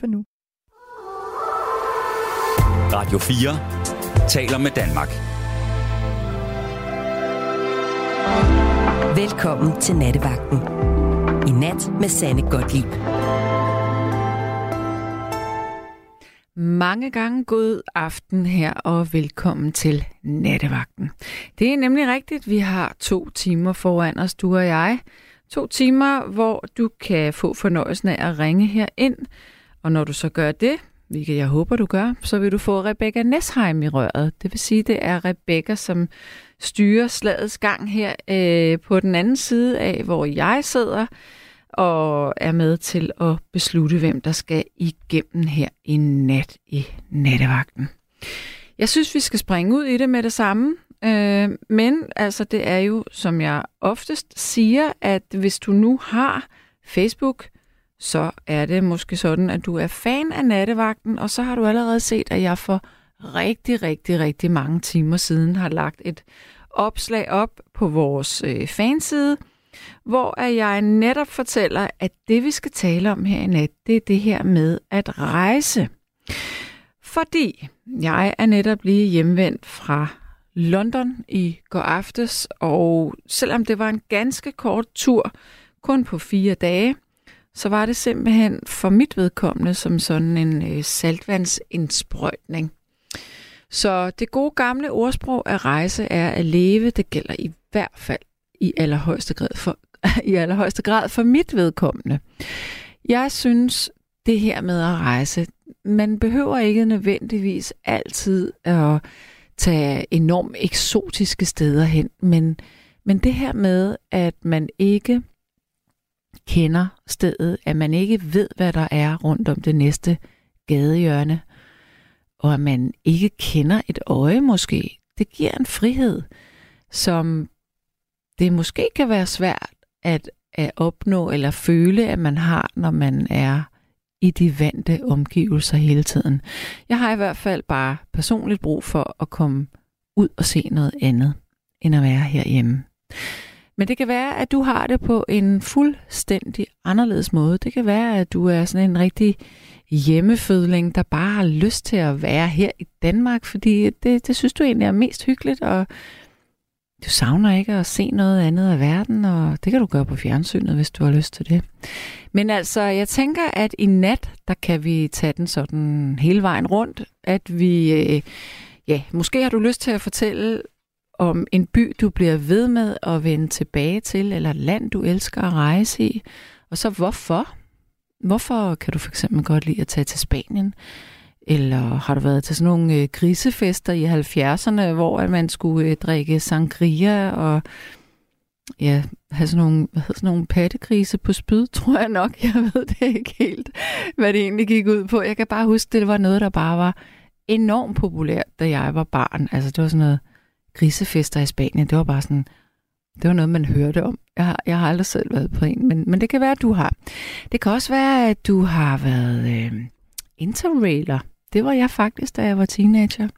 for nu. Radio 4 taler med Danmark. Velkommen til Nattevagten. I nat med Sanne Godtlip. Mange gange god aften her, og velkommen til Nattevagten. Det er nemlig rigtigt, vi har to timer foran os, du og jeg. To timer, hvor du kan få fornøjelsen af at ringe her ind. Og når du så gør det, hvilket jeg håber, du gør, så vil du få Rebecca Nesheim i røret. Det vil sige, det er Rebecca, som styrer slagets gang her øh, på den anden side af, hvor jeg sidder og er med til at beslutte, hvem der skal igennem her i nat i nattevagten. Jeg synes, vi skal springe ud i det med det samme, øh, men altså det er jo, som jeg oftest siger, at hvis du nu har Facebook, så er det måske sådan, at du er fan af nattevagten, og så har du allerede set, at jeg for rigtig, rigtig, rigtig mange timer siden har lagt et opslag op på vores øh, fanside, hvor jeg netop fortæller, at det vi skal tale om her i nat, det er det her med at rejse. Fordi jeg er netop lige hjemvendt fra London i går aftes, og selvom det var en ganske kort tur, kun på fire dage, så var det simpelthen for mit vedkommende som sådan en øh, saltvandsindsprøjtning. Så det gode gamle ordsprog at rejse er at leve, det gælder i hvert fald i allerhøjeste grad for, i allerhøjeste grad for mit vedkommende. Jeg synes, det her med at rejse, man behøver ikke nødvendigvis altid at tage enormt eksotiske steder hen, men, men det her med, at man ikke kender stedet, at man ikke ved, hvad der er rundt om det næste gadehjørne, og at man ikke kender et øje måske, det giver en frihed, som det måske kan være svært at, at opnå eller føle, at man har, når man er i de vante omgivelser hele tiden. Jeg har i hvert fald bare personligt brug for at komme ud og se noget andet, end at være herhjemme. Men det kan være, at du har det på en fuldstændig anderledes måde. Det kan være, at du er sådan en rigtig hjemmefødling, der bare har lyst til at være her i Danmark, fordi det, det synes du egentlig er mest hyggeligt, og du savner ikke at se noget andet af verden, og det kan du gøre på fjernsynet, hvis du har lyst til det. Men altså, jeg tænker, at i nat, der kan vi tage den sådan hele vejen rundt, at vi, øh, ja, måske har du lyst til at fortælle om en by, du bliver ved med at vende tilbage til, eller et land, du elsker at rejse i, og så hvorfor? Hvorfor kan du for eksempel godt lide at tage til Spanien? Eller har du været til sådan nogle øh, grisefester i 70'erne, hvor man skulle øh, drikke sangria og ja, have sådan nogle, hvad hedder sådan nogle pattegrise på spyd, tror jeg nok. Jeg ved det ikke helt, hvad det egentlig gik ud på. Jeg kan bare huske, det var noget, der bare var enormt populært, da jeg var barn. Altså det var sådan noget grisefester i Spanien. Det var bare sådan, det var noget, man hørte om. Jeg har, jeg har aldrig selv været på en, men, men det kan være, at du har. Det kan også være, at du har været øh, interrailer. Det var jeg faktisk, da jeg var teenager.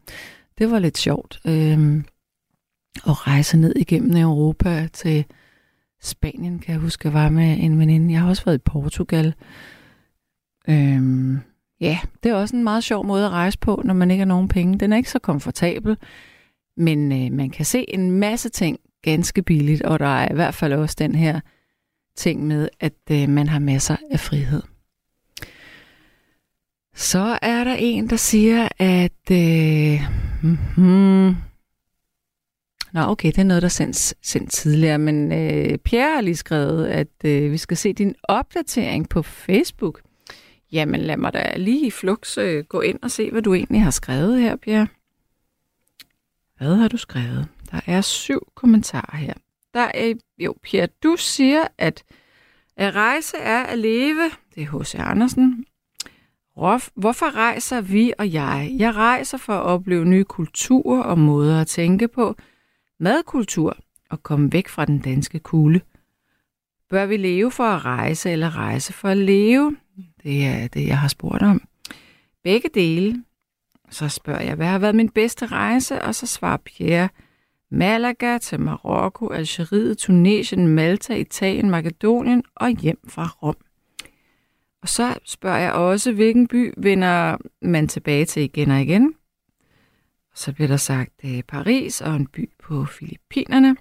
Det var lidt sjovt. Øh, at rejse ned igennem Europa til Spanien, kan jeg huske, jeg var med en veninde. Jeg har også været i Portugal. Øh, ja, det er også en meget sjov måde at rejse på, når man ikke har nogen penge. Den er ikke så komfortabel, men øh, man kan se en masse ting ganske billigt, og der er i hvert fald også den her ting med, at øh, man har masser af frihed. Så er der en, der siger, at... Øh, mm, Nå, okay, det er noget, der er sendt, sendt tidligere, men øh, Pierre har lige skrevet, at øh, vi skal se din opdatering på Facebook. Jamen, lad mig da lige i flux øh, gå ind og se, hvad du egentlig har skrevet her, Pierre. Hvad har du skrevet? Der er syv kommentarer her. Der er, jo, Pierre, du siger, at at rejse er at leve. Det er H.C. Andersen. Hvorfor rejser vi og jeg? Jeg rejser for at opleve nye kulturer og måder at tænke på. Madkultur og komme væk fra den danske kugle. Bør vi leve for at rejse eller rejse for at leve? Det er det, jeg har spurgt om. Begge dele. Så spørger jeg, hvad har været min bedste rejse? Og så svarer Pierre, Malaga til Marokko, Algeriet, Tunesien, Malta, Italien, Makedonien og hjem fra Rom. Og så spørger jeg også, hvilken by vender man tilbage til igen og igen? Så bliver der sagt øh, Paris og en by på Filippinerne.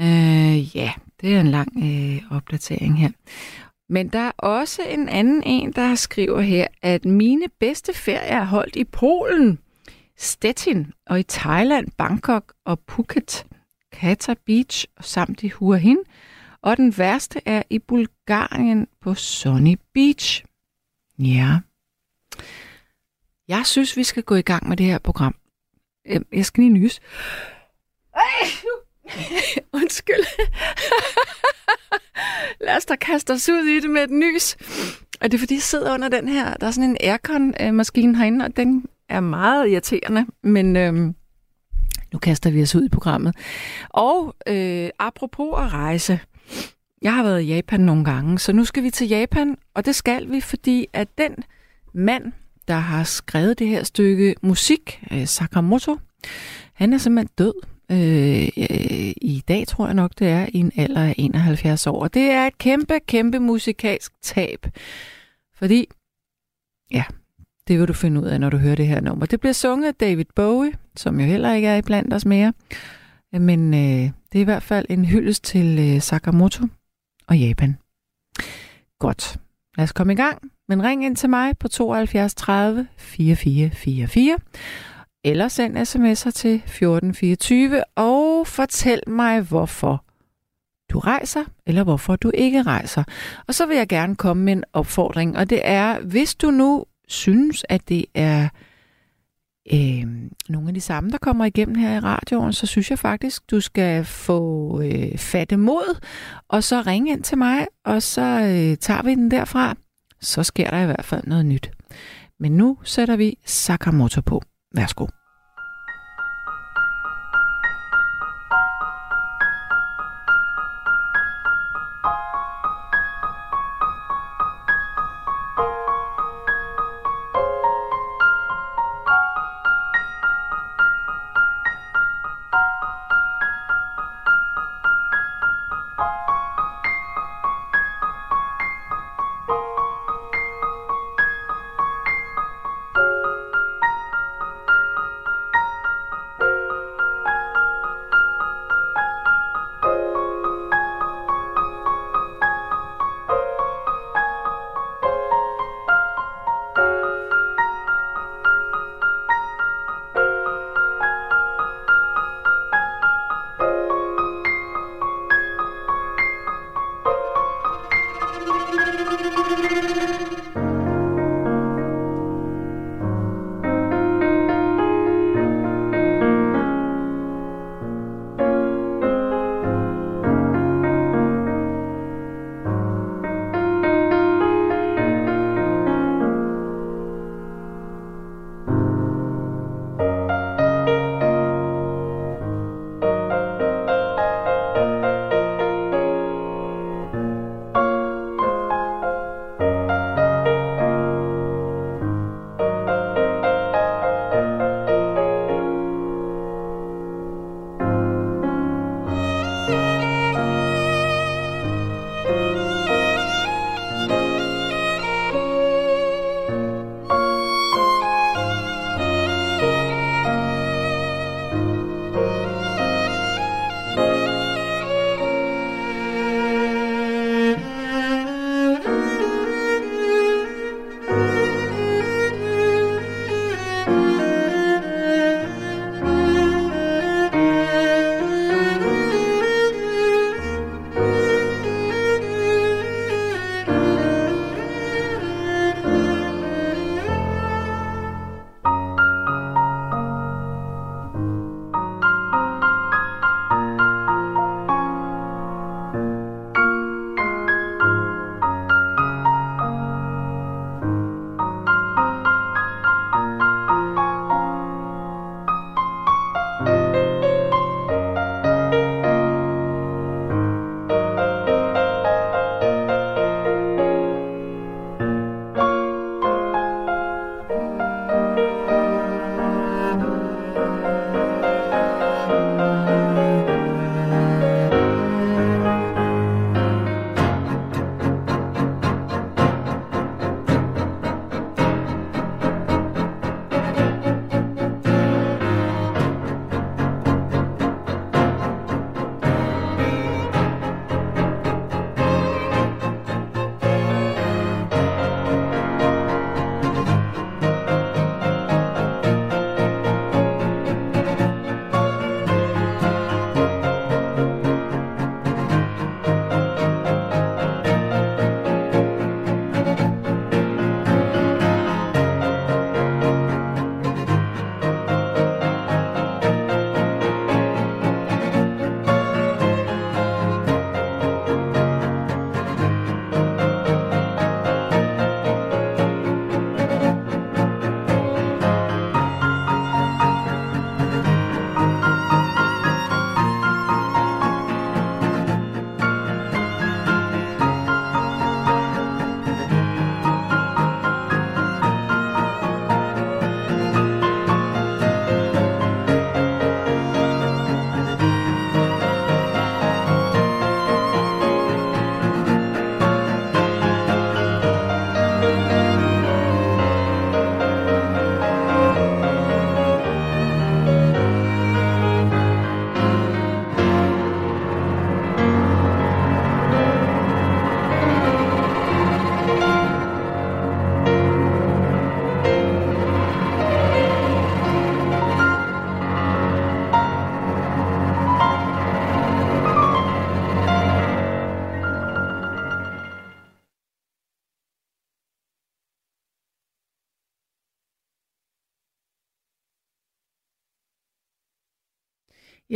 Øh, ja, det er en lang øh, opdatering her. Men der er også en anden en, der skriver her, at mine bedste ferier er holdt i Polen, Stettin og i Thailand, Bangkok og Phuket, Kata Beach samt i Hua Hin. Og den værste er i Bulgarien på Sunny Beach. Ja. Jeg synes, vi skal gå i gang med det her program. Øhm, jeg skal lige nys. Undskyld. Lad os da kaste os ud i det med et nys. Og det er fordi, jeg sidder under den her, der er sådan en aircon-maskine herinde, og den er meget irriterende, men øhm, nu kaster vi os ud i programmet. Og øh, apropos at rejse, jeg har været i Japan nogle gange, så nu skal vi til Japan, og det skal vi, fordi at den mand, der har skrevet det her stykke musik, øh, Sakamoto, han er simpelthen død. Øh, øh, I dag tror jeg nok, det er i en alder af 71 år. Og det er et kæmpe, kæmpe musikalsk tab. Fordi, ja, det vil du finde ud af, når du hører det her nummer. Det bliver sunget af David Bowie, som jo heller ikke er iblandt os mere. Øh, men øh, det er i hvert fald en hyldest til øh, Sakamoto og Japan. Godt. Lad os komme i gang. Men ring ind til mig på 72 30 44 44 eller send sms'er til 1424 og fortæl mig, hvorfor du rejser, eller hvorfor du ikke rejser. Og så vil jeg gerne komme med en opfordring, og det er, hvis du nu synes, at det er øh, nogle af de samme, der kommer igennem her i radioen, så synes jeg faktisk, du skal få øh, fatte mod, og så ringe ind til mig, og så øh, tager vi den derfra. Så sker der i hvert fald noget nyt. Men nu sætter vi Sakamoto på. Værsgo.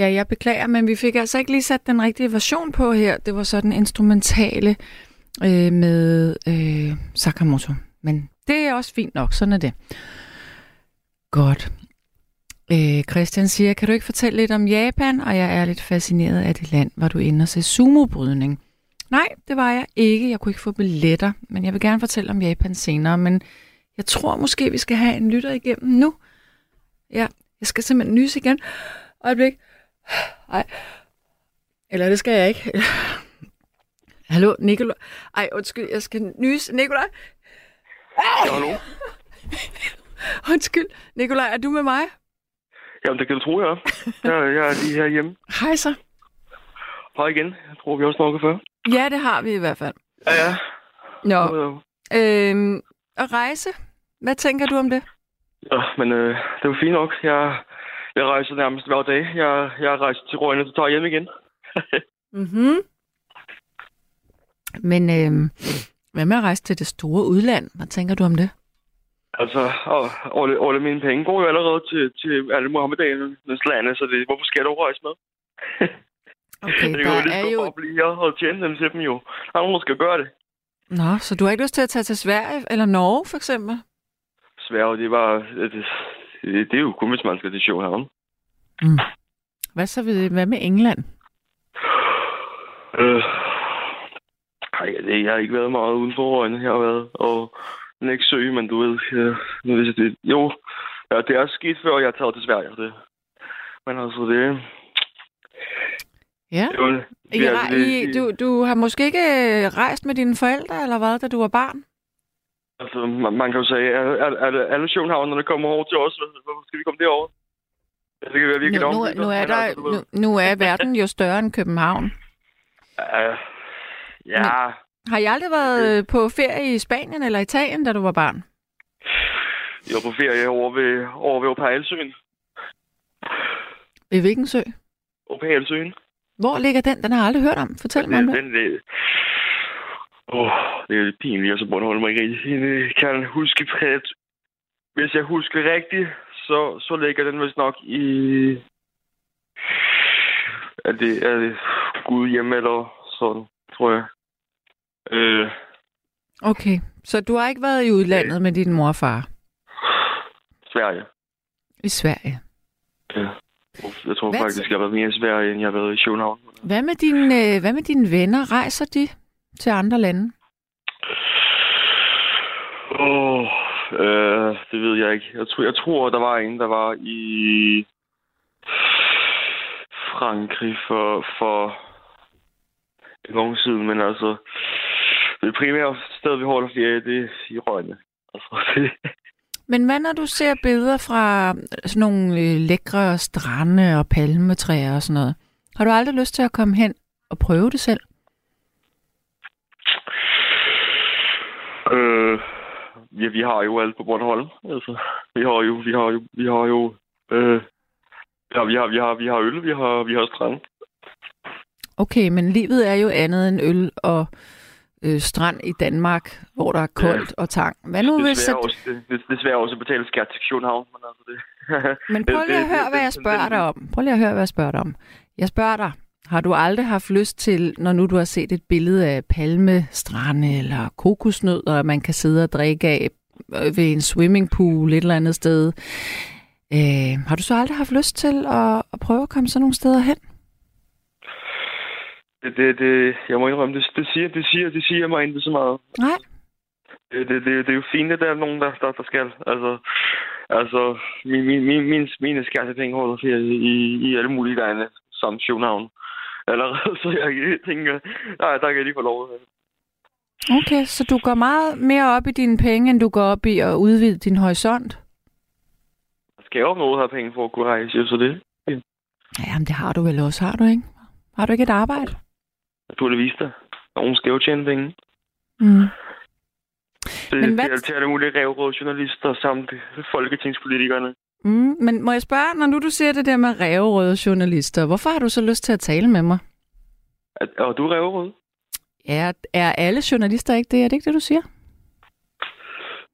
Ja, jeg beklager, men vi fik altså ikke lige sat den rigtige version på her. Det var sådan instrumentale øh, med øh, Sakamoto. Men det er også fint nok, sådan er det. Godt. Øh, Christian siger, kan du ikke fortælle lidt om Japan? Og jeg er lidt fascineret af det land. hvor du ender til sumobrydning? Nej, det var jeg ikke. Jeg kunne ikke få billetter, men jeg vil gerne fortælle om Japan senere. Men jeg tror måske, vi skal have en lytter igennem nu. Ja, jeg skal simpelthen nyse igen. Øjeblik. Ej. Eller det skal jeg ikke. Hallo, Nikolaj. Ej, undskyld, jeg skal nyse. Nikolaj. Hallo? Undskyld. Nikolaj, er du med mig? Jamen, det kan du tro, jeg er. Jeg, jeg er lige herhjemme. Hej så. Hej igen. Jeg tror, vi har snakket før. Ja, det har vi i hvert fald. Ja, ja. Nå, øhm, at rejse. Hvad tænker du om det? Ja, men øh, det er jo fint nok. Jeg, jeg rejser nærmest hver dag. Jeg, jeg rejser til Rønne, så tager jeg hjem igen. Mhm. Men øhm, hvad med at rejse til det store udland? Hvad tænker du om det? Altså, og, alle, alle mine penge går jo allerede til, til alle Mohammedanernes lande, så det, hvorfor skal dog rejse med? Okay, det jo der lige er jo... bare blive og tjene dem til dem jo. Der er nogen, der skal gøre det. Nå, så du har ikke lyst til at tage til Sverige eller Norge, for eksempel? Sverige, det er bare... Det, det, det er jo kun, hvis man skal til show her. Mm. Hvad så ved, hvad med England? Øh, ej, det, jeg har ikke været meget uden for øjnene. Jeg har været og Nexø, men du ved, øh, nu ved jeg det. Jo, ja, det er sket før, jeg har taget til Sverige. Det. Men altså, det... Ja. det, var, I, det, rej- I, du, du har måske ikke øh, rejst med dine forældre, eller hvad, da du var barn? Altså, man, man kan jo sige, at alle, alle, alle Københavnerne kommer over til os. Hvorfor skal vi komme derover? Det kan være virkelig Nu, nu, omvendt, nu, er men der, altså, nu, nu er verden jo større end København. Ja, ja, Har I aldrig været på ferie i Spanien eller Italien, da du var barn? jeg var på ferie over ved, over ved Opalsøen. Ved hvilken sø? Opalsøen. Hvor ligger den? Den har jeg aldrig hørt om. Fortæl mig om Den, den, det, åh, det er lidt pinligt, og så Bornholm ikke rigtig øh, kan huske præget. Hvis jeg husker rigtigt, så, så ligger den vist nok i... Er det, er det Gud hjemme eller sådan, tror jeg. Øh, Okay, så du har ikke været i udlandet med din mor og far? Sverige. I Sverige. Ja. Jeg tror Hvad faktisk, jeg har været mere i Sverige, end jeg har været i København. Hvad med, dine, øh, hvad med dine venner? Rejser de til andre lande? Åh, øh, det ved jeg ikke. Jeg tror, jeg tror, der var en, der var i Frankrig for, for en gang siden, men altså, det primære sted, vi holder ferie, det er i Rønne. Altså, det, Men hvad når du ser billeder fra sådan nogle øh, lækre strande og palmetræer og sådan noget? Har du aldrig lyst til at komme hen og prøve det selv? Øh, ja, vi har jo alt på Bornholm. Altså, vi har jo, vi har jo, vi har jo, øh, ja, vi har, vi har, vi har øl, vi har, vi har strand. Okay, men livet er jo andet end øl og øh, strand i Danmark, hvor der er koldt ja. og tang. Hvad nu hvis... Desværre At... også, det, det, desværre også betale skat til København, men altså det... Men prøv lige at høre, hvad jeg spørger dig om. Prøv lige at høre, hvad jeg spørger dig om. Jeg spørger dig, har du aldrig haft lyst til, når nu du har set et billede af palmestrande eller kokosnødder, man kan sidde og drikke af øh, ved en swimmingpool et eller andet sted, øh, har du så aldrig haft lyst til at, at prøve at komme sådan nogle steder hen? Det, det, det, jeg må indrømme, det, det, siger, det, siger, det siger mig ikke så meget. Nej. Det, det, det, det er jo fint, at der er nogen, der, der, der skal. Altså, altså min, min, min, min, mine skattepenge holder ferie i, i alle mulige lande, som København. Allerede, så jeg tænker, nej, der kan jeg lige få lov. Okay, så du går meget mere op i dine penge, end du går op i at udvide din horisont? Jeg skal jo noget have penge for at kunne rejse, så det Ja, men det har du vel også, har du ikke? Har du ikke et arbejde? naturligvis da. Nogen skal jo tjene penge. Mm. Det, Men hvad- det er alle mulige revråd journalister samt folketingspolitikerne. Mm, men må jeg spørge, når nu du siger det der med ræverøde journalister, hvorfor har du så lyst til at tale med mig? Er, er du revråd? Er, er alle journalister ikke det? Er det ikke det, du siger?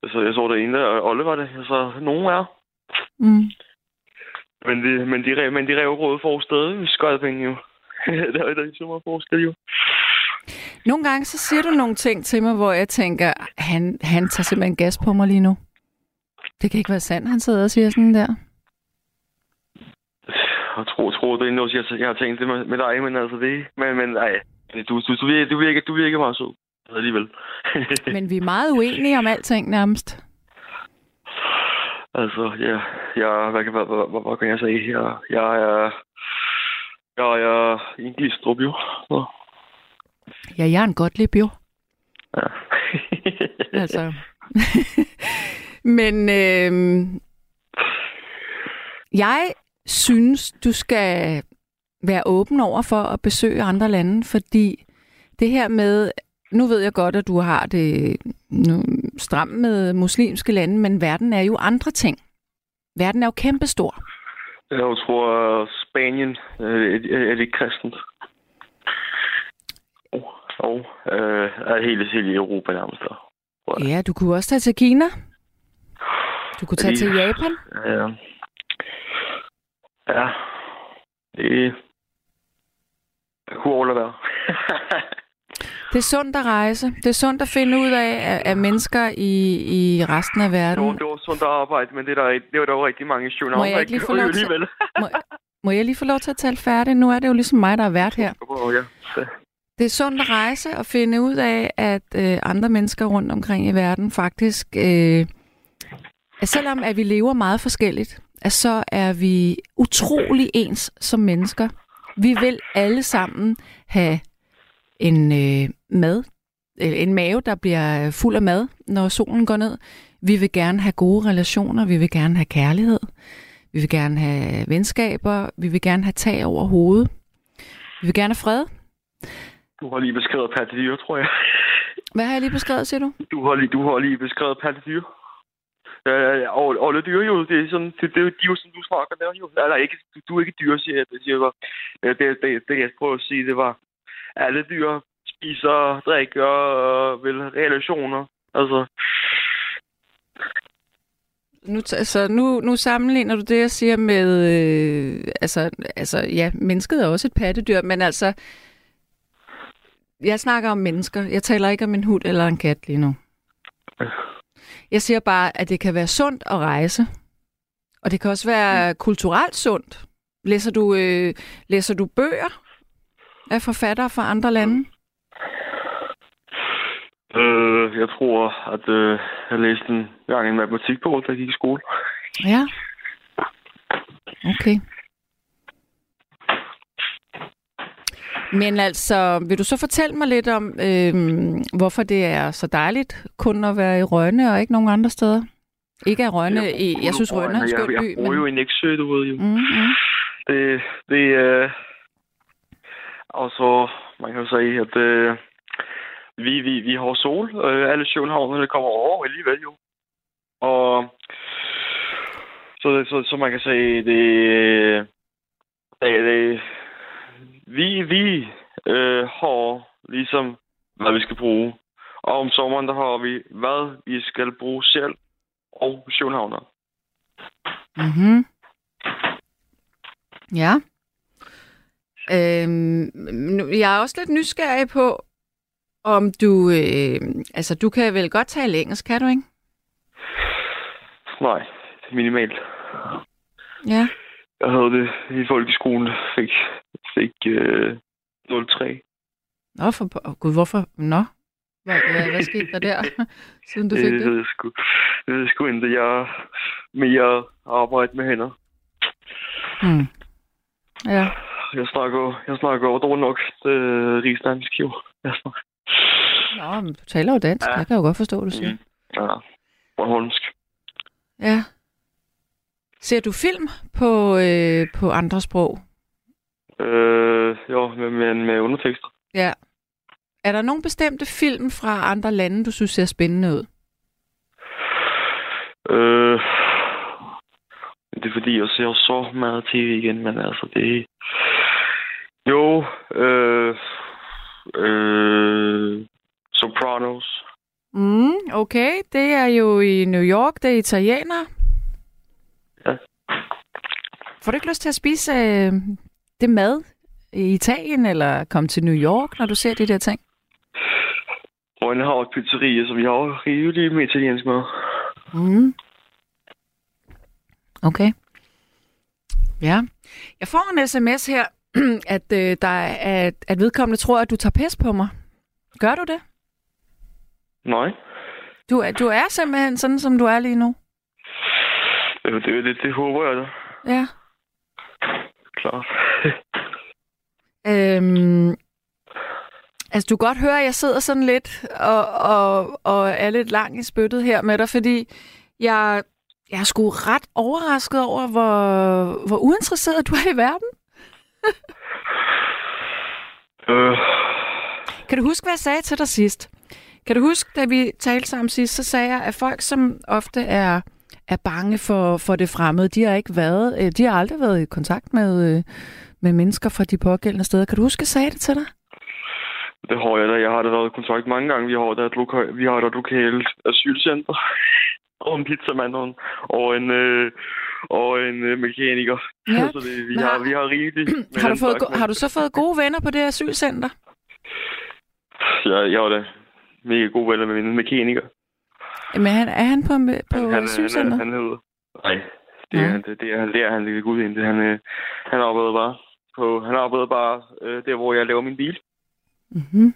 Altså, jeg så det ene, og Olle var det. Altså, nogen er. Mm. Men de, men de, men de rev røde for stadig i Skodpenge jo. der er ikke så meget forskel jo. Nogle gange så siger du nogle ting til mig, hvor jeg tænker, han, han tager simpelthen gas på mig lige nu. Det kan ikke være sandt, han sidder og siger sådan der. Jeg tror, tror det er noget, jeg, jeg har tænkt det med, med dig, men altså det... Men, men nej, du, du, du, virker, du, virker, du virker meget sød alligevel. men vi er meget uenige om alting nærmest. Altså, ja, jeg, hvad, hvad, hvad, hvad, hvad kan jeg sige? Jeg, jeg er, jeg er en Glistrup, jo. Så. Ja, jeg er en godt lip, jo. Ja. altså. Men øh, jeg synes, du skal være åben over for at besøge andre lande, fordi det her med, nu ved jeg godt, at du har det nu, stramt med muslimske lande, men verden er jo andre ting. Verden er jo kæmpestor. Jeg tror, Spanien er det kristent. Og øh, er hele, hele Europa nærmest der. Ja, du kunne også tage til Kina. Du kunne tage til Japan. Ja. Ja. Det, det kunne overlade Det er sundt at rejse. Det er sundt at finde ud af, at mennesker i, i resten af verden... Jo, det var sundt at arbejde, men det, der, det var der jo rigtig mange journalister. Må jeg ikke lige få lov til, må, må jeg lige få lov til at tale færdigt? Nu er det jo ligesom mig, der er vært her. Ja. Det er sundt at rejse og finde ud af, at øh, andre mennesker rundt omkring i verden faktisk... Øh, at selvom at vi lever meget forskelligt, at så er vi utrolig ens som mennesker. Vi vil alle sammen have en øh, mad, en mave, der bliver fuld af mad, når solen går ned. Vi vil gerne have gode relationer, vi vil gerne have kærlighed, vi vil gerne have venskaber, vi vil gerne have tag over hovedet. Vi vil gerne have fred. Du har lige beskrevet pattedyr, tror jeg. Hvad har jeg lige beskrevet, siger du? Du har lige, du har lige beskrevet pattedyr. Ja, og alle dyr jo, det er sådan, det, det, det er jo sådan, du snakker der jo. Eller ikke, du, du er ikke dyr, siger jeg. Det, siger jeg. Det, det, det, det, jeg prøver at sige, det var, alle dyr spiser, drikker og vil relationer. Altså, nu, altså, nu, nu sammenligner du det, jeg siger med... Øh, altså, altså, ja, mennesket er også et pattedyr, men altså... Jeg snakker om mennesker. Jeg taler ikke om en hund eller en kat lige nu. Jeg siger bare, at det kan være sundt at rejse. Og det kan også være mm. kulturelt sundt. Læser du, øh, læser du bøger af forfattere fra andre lande? Øh, jeg tror, at øh, jeg læste en gang en matematikbog, da jeg gik i skole. Ja. Okay. Men altså, vil du så fortælle mig lidt om, øh, hvorfor det er så dejligt kun at være i Rønne og ikke nogen andre steder? Ikke af Rønne, jeg, jeg, jeg synes Rønne er en skøn by. Jeg bor men... jo i Næksø, du ved jo. Mm-hmm. Det, det øh... Og så, man kan jo sige, at øh, vi, vi, vi har sol. Øh, alle Københavnerne kommer over alligevel jo. Og så, så, så man kan sige, det, det, det vi, vi øh, har ligesom, hvad vi skal bruge. Og om sommeren, der har vi, hvad vi skal bruge selv og Københavner. Mhm. Ja. Øhm, jeg er også lidt nysgerrig på, om du... Øh, altså, du kan vel godt tale engelsk, kan du ikke? Nej, minimalt. Ja. Jeg havde det i folkeskolen, fik, fik øh, 03. Nå, for, oh, gud, hvorfor? Nå, hvad, hvad, hvad skete der der, siden du fik det? Det ved jeg sgu, det ved jeg sgu ikke. Jeg mere arbejde med hænder. Hmm. Ja. Jeg snakker, jeg snakker over dårligt nok øh, rigsdansk, jo. Jeg snakker. Nå, men du taler jo dansk. Ja. Jeg kan jo godt forstå, du siger. Mm. Ja, Bornholmsk. Ja. Ser du film på, øh, på andre sprog? Øh, jo, med, med, med undertekster. Ja. Er der nogle bestemte film fra andre lande, du synes ser spændende ud? Øh, det er fordi, jeg ser så meget tv igen, men altså det... Jo, øh, øh, Sopranos. Mm, okay, det er jo i New York, det er italiener. Ja. Får du ikke lyst til at spise øh, det mad i Italien, eller komme til New York, når du ser de der ting? Rønne har et pizzeria, så vi har jo rigeligt med italiensk mad. Mm. Okay. Ja. Jeg får en sms her, at, øh, der er, at, at vedkommende tror, at du tager pis på mig. Gør du det? Nej. Du er, du er simpelthen sådan, som du er lige nu? Det, det, det, det håber jeg da. Ja. Klart. Øhm, altså, du kan godt høre, at jeg sidder sådan lidt og, og, og er lidt lang i spyttet her med dig, fordi jeg, jeg er sgu ret overrasket over, hvor, hvor uinteresseret du er i verden. øh, Kan du huske, hvad jeg sagde til dig sidst? Kan du huske, da vi talte sammen sidst, så sagde jeg, at folk, som ofte er, er bange for, for det fremmede, de har ikke været, øh, de har aldrig været i kontakt med, øh, med mennesker fra de pågældende steder. Kan du huske, at jeg sagde det til dig? det har jeg da. Jeg har da været i kontakt mange gange. Vi har da et, loka- vi har da et lokalt asylcenter. og en pizzamand og en, og en, øh, og en øh, mekaniker. Ja, så det, vi, har, har- vi har rigeligt. Har du, fået, go- har du så fået gode venner på det asylcenter? Jeg, jeg var da mega god venner med min mekaniker. Men han, er han på, på han, han, asylcenteret? han, han hedder... Nej, det er, han, det, det, er, det er han lille gud ind. Han, øh, han arbejder bare på, han arbejder bare øh, der, hvor jeg laver min bil. Mm-hmm.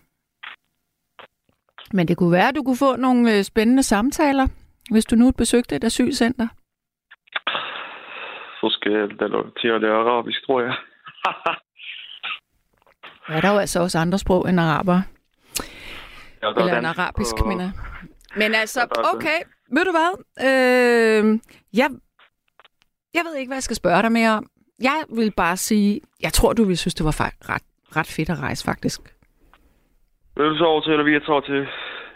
Men det kunne være, at du kunne få nogle øh, spændende samtaler, hvis du nu besøgte et asylcenter. Så skal jeg da lov til at lære arabisk, tror jeg. Ja, der er jo altså også andre sprog end araber. ja, der er Eller en arabisk, og- mener. Men altså, okay. Ved du hvad? Øh, jeg, jeg ved ikke, hvad jeg skal spørge dig mere om. Jeg vil bare sige, jeg tror, du ville synes, det var ret, ret fedt at rejse, faktisk. Vil du så over til, eller vi tager til,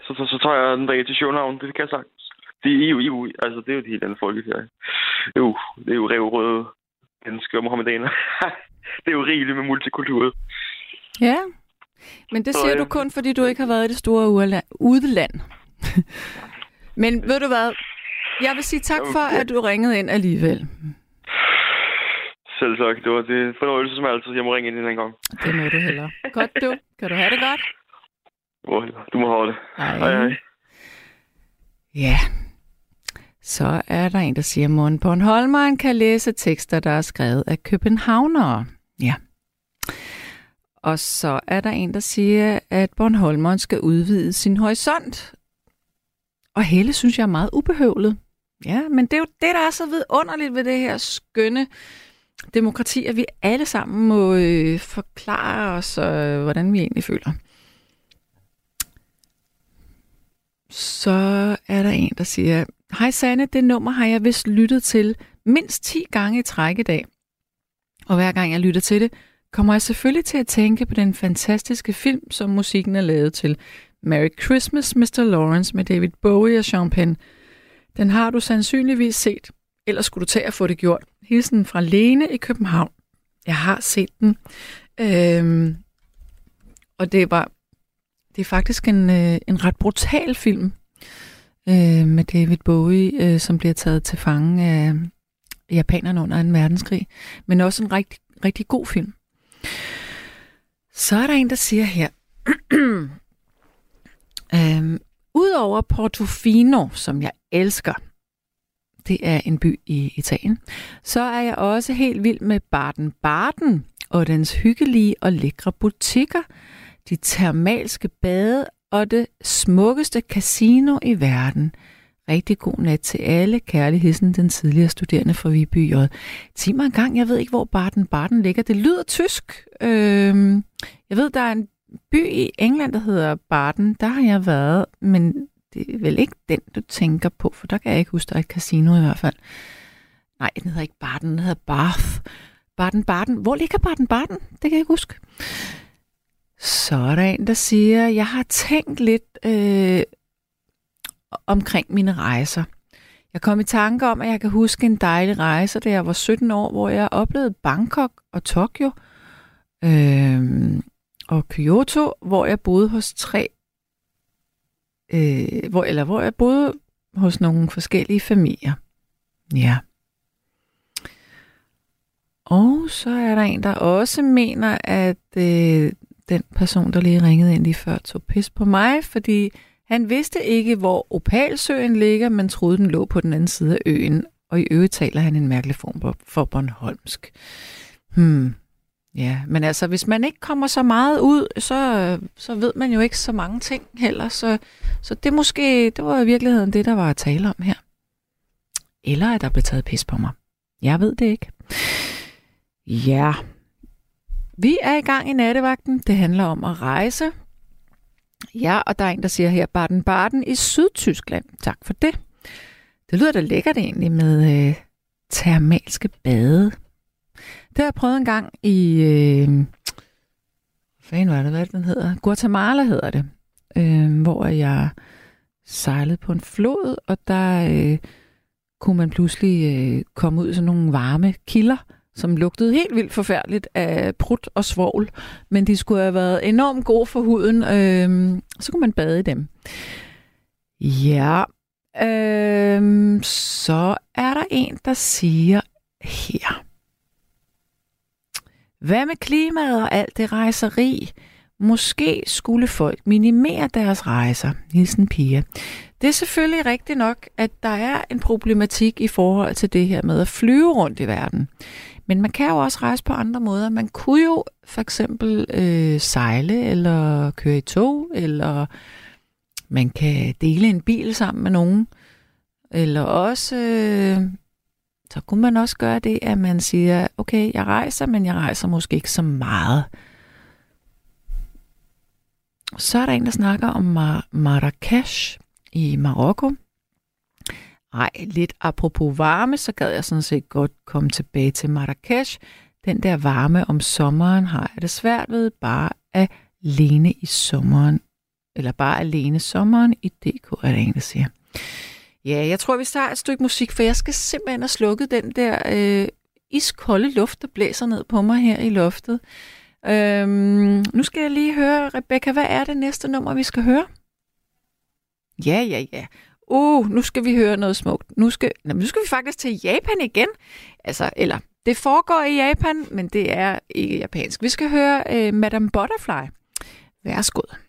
så, så, så tager jeg den dag til Sjønhavn. Det kan jeg sagtens. Det er jo, jo, altså, det er jo et helt andet folkefærd. Jo, det er jo revrøde mennesker og mohammedaner. det er jo rigeligt med multikultur. Ja, men det Så, siger ja. du kun, fordi du ikke har været i det store udland. men ved du hvad? Jeg vil sige tak for, at du ringede ind alligevel. Selv tak. Det var det fornøjelse som altid. Jeg må ringe ind en anden gang. Det må du heller. Godt du. Kan du have det godt? Du må have det. Hej. Hej, hej. Ja. Så er der en, der siger, at Morten Bornholmeren kan læse tekster, der er skrevet af københavnere. Ja. Og så er der en, der siger, at Bornholmeren skal udvide sin horisont. Og Helle synes jeg er meget ubehøvlet. Ja, men det er jo det, der er så vidunderligt ved det her skønne demokrati, at vi alle sammen må øh, forklare os, øh, hvordan vi egentlig føler. Så er der en, der siger, Hej Sanne, det nummer har jeg vist lyttet til mindst 10 gange i træk i dag. Og hver gang jeg lytter til det, kommer jeg selvfølgelig til at tænke på den fantastiske film, som musikken er lavet til. Merry Christmas, Mr. Lawrence med David Bowie og Sean Penn. Den har du sandsynligvis set, ellers skulle du tage at få det gjort. Hilsen fra Lene i København. Jeg har set den. Øhm, og det var det er faktisk en, øh, en ret brutal film øh, med David Bowie, øh, som bliver taget til fange af japanerne under en verdenskrig. Men også en rigtig, rigtig god film. Så er der en, der siger her, øhm, Udover Portofino, som jeg elsker, det er en by i Italien, så er jeg også helt vild med Baden-Baden og dens hyggelige og lækre butikker, de termalske bade og det smukkeste casino i verden. Rigtig god nat til alle. Kærlig hissen, den tidligere studerende fra Viby J. Sig mig en gang, jeg ved ikke, hvor Baden-Baden ligger. Det lyder tysk. Øhm, jeg ved, der er en by i England, der hedder Baden. Der har jeg været, men det er vel ikke den, du tænker på, for der kan jeg ikke huske, der er et casino i hvert fald. Nej, den hedder ikke Baden, den hedder Bath. Baden-Baden. Hvor ligger Baden-Baden? Det kan jeg ikke huske. Så er der en, der siger, jeg har tænkt lidt øh, omkring mine rejser. Jeg kom i tanke om, at jeg kan huske en dejlig rejse, da jeg var 17 år, hvor jeg oplevede Bangkok og Tokyo øh, og Kyoto, hvor jeg boede hos tre, øh, hvor, eller hvor jeg boede hos nogle forskellige familier. Ja. Og så er der en, der også mener, at øh, den person, der lige ringede ind lige før, tog pis på mig, fordi han vidste ikke, hvor Opalsøen ligger, men troede, den lå på den anden side af øen. Og i øvrigt taler han en mærkelig form for Bornholmsk. Hmm. Ja, men altså, hvis man ikke kommer så meget ud, så, så ved man jo ikke så mange ting heller. Så, så det måske, det var i virkeligheden det, der var at tale om her. Eller at der blev taget pis på mig. Jeg ved det ikke. Ja, vi er i gang i nattevagten. Det handler om at rejse. Ja, og der er en, der siger her, Baden-Baden i Sydtyskland. Tak for det. Det lyder da lækkert egentlig med øh, termalske bade. Det har jeg prøvet en gang i... Øh, hvad fanden var det, hvad den hedder? Guatemala hedder det. Øh, hvor jeg sejlede på en flod, og der øh, kunne man pludselig øh, komme ud i sådan nogle varme kilder, som lugtede helt vildt forfærdeligt af prut og svovl, men de skulle have været enormt gode for huden, øh, så kunne man bade i dem. Ja, øh, så er der en, der siger her. Hvad med klimaet og alt det rejseri? Måske skulle folk minimere deres rejser. Hilsen Pia. Det er selvfølgelig rigtigt nok, at der er en problematik i forhold til det her med at flyve rundt i verden. Men man kan jo også rejse på andre måder. Man kunne jo for eksempel øh, sejle, eller køre i tog, eller man kan dele en bil sammen med nogen. Eller også, øh, så kunne man også gøre det, at man siger, okay, jeg rejser, men jeg rejser måske ikke så meget. Så er der en, der snakker om Mar- Marrakesh i Marokko. Ej, lidt apropos varme, så gad jeg sådan set godt komme tilbage til Marrakesh. Den der varme om sommeren har jeg det svært ved bare alene i sommeren. Eller bare alene sommeren i DK, er der en, der siger. Ja, jeg tror, vi starter et stykke musik, for jeg skal simpelthen have slukket den der øh, iskolde luft, der blæser ned på mig her i loftet. Øhm, nu skal jeg lige høre, Rebecca, hvad er det næste nummer, vi skal høre? Ja, ja, ja uh, nu skal vi høre noget smukt. Nu skal, nu skal vi faktisk til Japan igen. Altså, eller, det foregår i Japan, men det er ikke japansk. Vi skal høre øh, Madame Butterfly. Værsgod.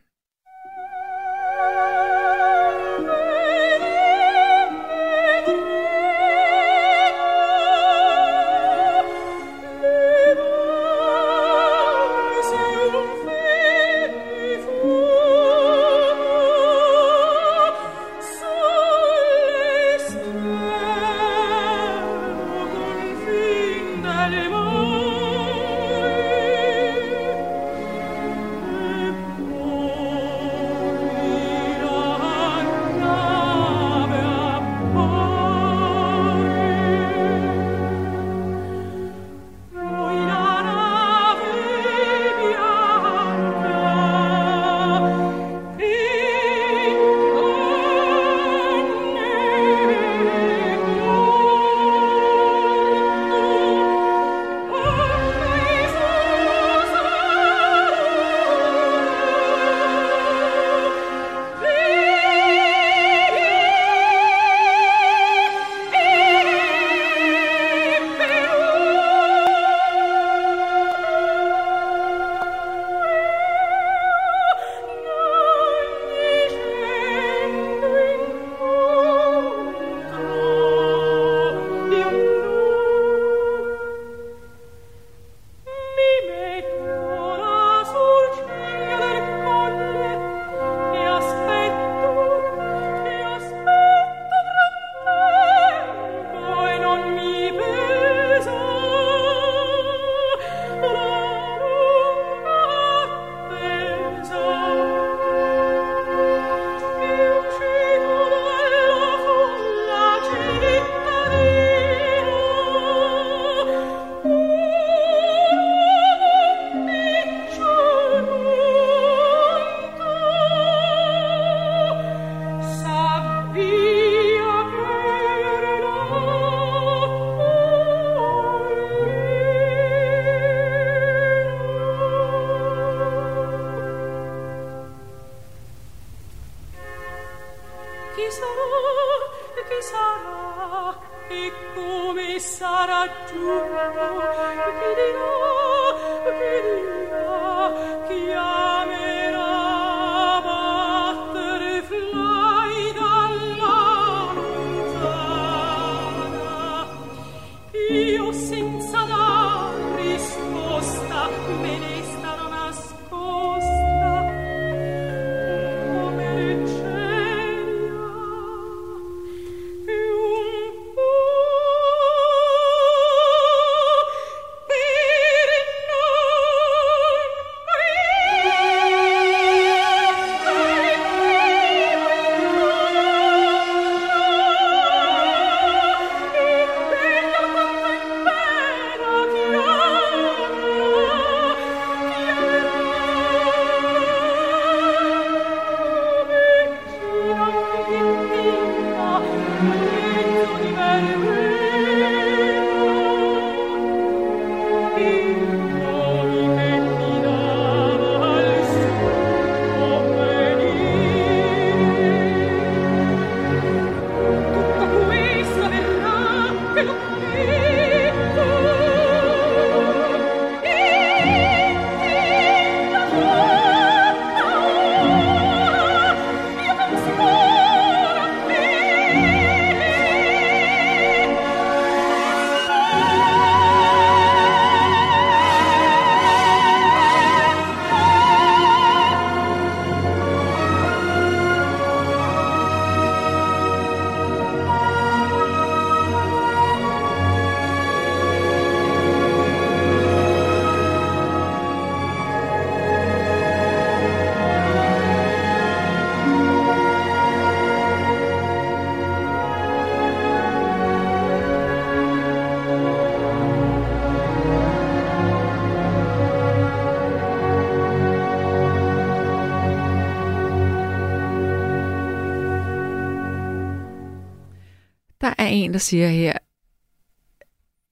En, der siger her,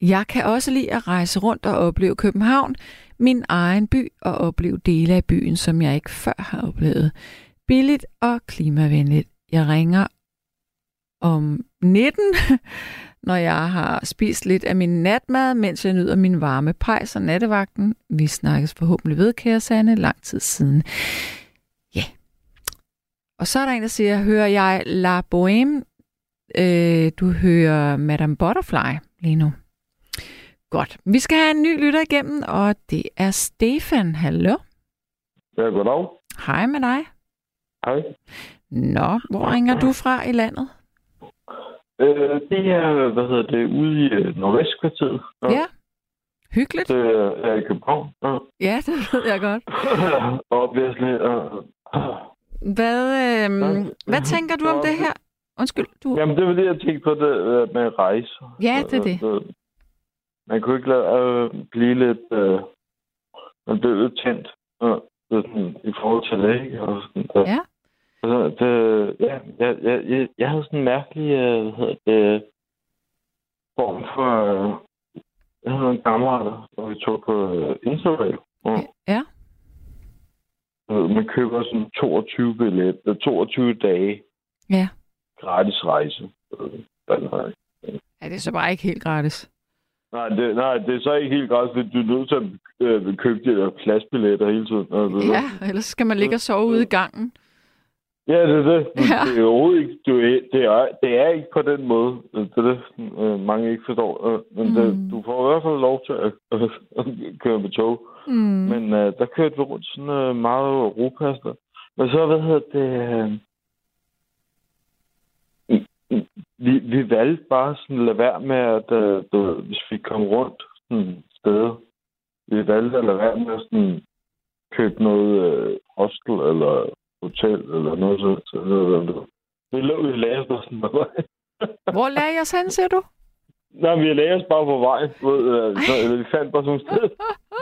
jeg kan også lide at rejse rundt og opleve København, min egen by, og opleve dele af byen, som jeg ikke før har oplevet. Billigt og klimavenligt. Jeg ringer om 19, når jeg har spist lidt af min natmad, mens jeg nyder min varme pejs og nattevagten. Vi snakkes forhåbentlig ved, kære Sanne, lang tid siden. Ja. Yeah. Og så er der en, der siger, hører jeg La Bohème? Øh, du hører Madame Butterfly lige nu. Godt. Vi skal have en ny lytter igennem, og det er Stefan. Hallo. Ja, goddag. Hej med dig. Hej. Nå, hvor ringer du fra i landet? Øh, det er, hvad hedder det, ude i øh, Nordvestkvarteret. Ja. Hyggeligt. Det er i København. Ja. Ja, det ved jeg godt. Obviously. Uh, Hvad, øhm, hvad tænker du om det her? Undskyld, du... Jamen, det var det, jeg tænkte på det, øh, med rejse. Ja, det er det. Øh, Man kunne ikke lade øh, blive lidt... Øh, man blev lidt tændt øh, sådan, i forhold til det, ikke? Og sådan, øh. Ja. Altså, det, ja, jeg, jeg, jeg, jeg havde sådan en mærkelig, øh, hvad hedder det, form for... Øh, jeg havde nogle kammerater, hvor vi tog på øh. Og, Ja. øh, man køber sådan 22 billet, øh, 22 dage Ja. Gratis rejse. Ja, det er så bare ikke helt gratis. Nej, det, nej, det er så ikke helt gratis, du er nødt til at øh, købe de der pladsbilletter hele tiden. Altså, Ja, ellers skal man ligge og sove ude i gangen. Ja, det er det. Ja. Det er overhovedet ikke, du er, det, er, det er ikke på den måde. Det er det, øh, mange ikke forstår. Øh, Men Mm. det, du får i hvert fald lov til at, at køre med tog. Mm. Men øh, der kørte vi rundt sådan øh, meget ropassende. Men så, hvad hedder det... Øh, vi, vi valgte bare sådan at lade være med, at øh, du, hvis vi kom rundt sådan et sted, vi valgte at lade være med at sådan, købe noget øh, hostel eller hotel eller noget så. så så- det lå vi lagde os sådan på vej. Hvor lagde jeg hen, siger du? Nej, vi lagde os bare på vej. Du ved, øh, så, eller vi fandt bare sådan et sted.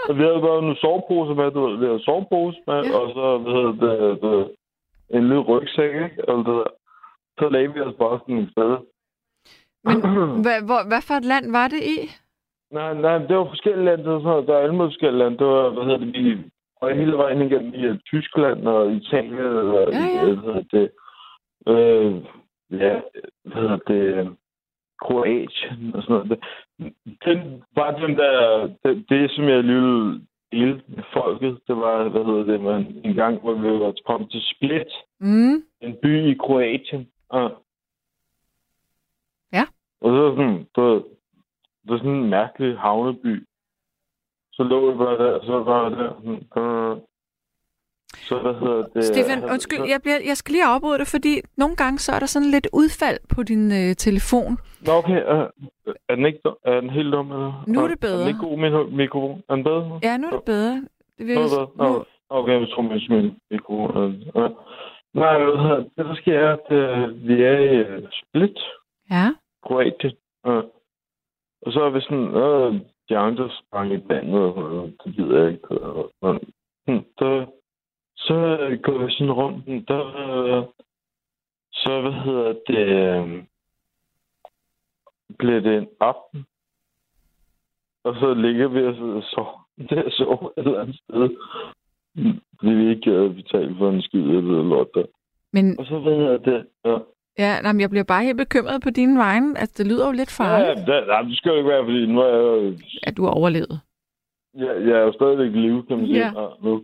Og vi havde bare nogle soveposer med, du ved, vi havde sovepose med, Ja. og så, hvad hedder det, det, en lille rygsæk, ikke? Og det. Så lagde vi os bare sådan et sted. Men hvad, hvor, hvad for et land var det i? Nej, nej, det var forskellige lande. Der, var, der er alle mulige forskellige lande. Det var, hvad hedder det, vi og hele vejen igennem i øh, Tyskland og Italien. Og, Ja, ja. Hvad hedder det, øh, ja, hvad hedder det, Kroatien og sådan noget. Det, den, bare den der, det, det som jeg lige dele med folket, det var, hvad hedder det, man, en gang, hvor vi var kommet til Split, Mm. en by i Kroatien. Og. Og så sådan, det var, det var sådan en mærkelig havneby. Så lå vi bare der, så var jeg der. Sådan, øh, så hvad hedder det? Stefan, altså, undskyld, så- jeg, bliver, jeg skal lige afbryde dig, fordi nogle gange så er der sådan lidt udfald på din øh, telefon. Nå, okay. Øh, er den ikke? Er den helt dum? Eller? Nu er det Er bedre. den ikke god, min mikrofon? Er den bedre? Ja, nu er det bedre. Det vil, Nå, hvad? Nå, nu, Okay, jeg tror, min min mikrofon. er- øh. Nej, det? Det, der sker, er, at øh, vi er i øh, Split, ja. Kroatien. Øh. Og så er vi sådan, øh, de andre sprang i vandet, og det gider jeg ikke. Og, og, hm, der, så går vi sådan rundt, der, så hvad hedder det, øh, bliver det en aften, og så ligger vi og så sover, der sover et eller andet sted. Fordi vi ikke at betale for en skid eller lort der. Men Og så hvad hedder det, ja. Ja, nej, men jeg bliver bare helt bekymret på dine vegne. Altså, det lyder jo lidt Ja, farligt, ja, det, nej, det skal jo ikke være, fordi nu er jeg jo at du har overlevet. Jeg, jeg er jo stadigvæk i live, kan man sige. Ja. Ja. nu.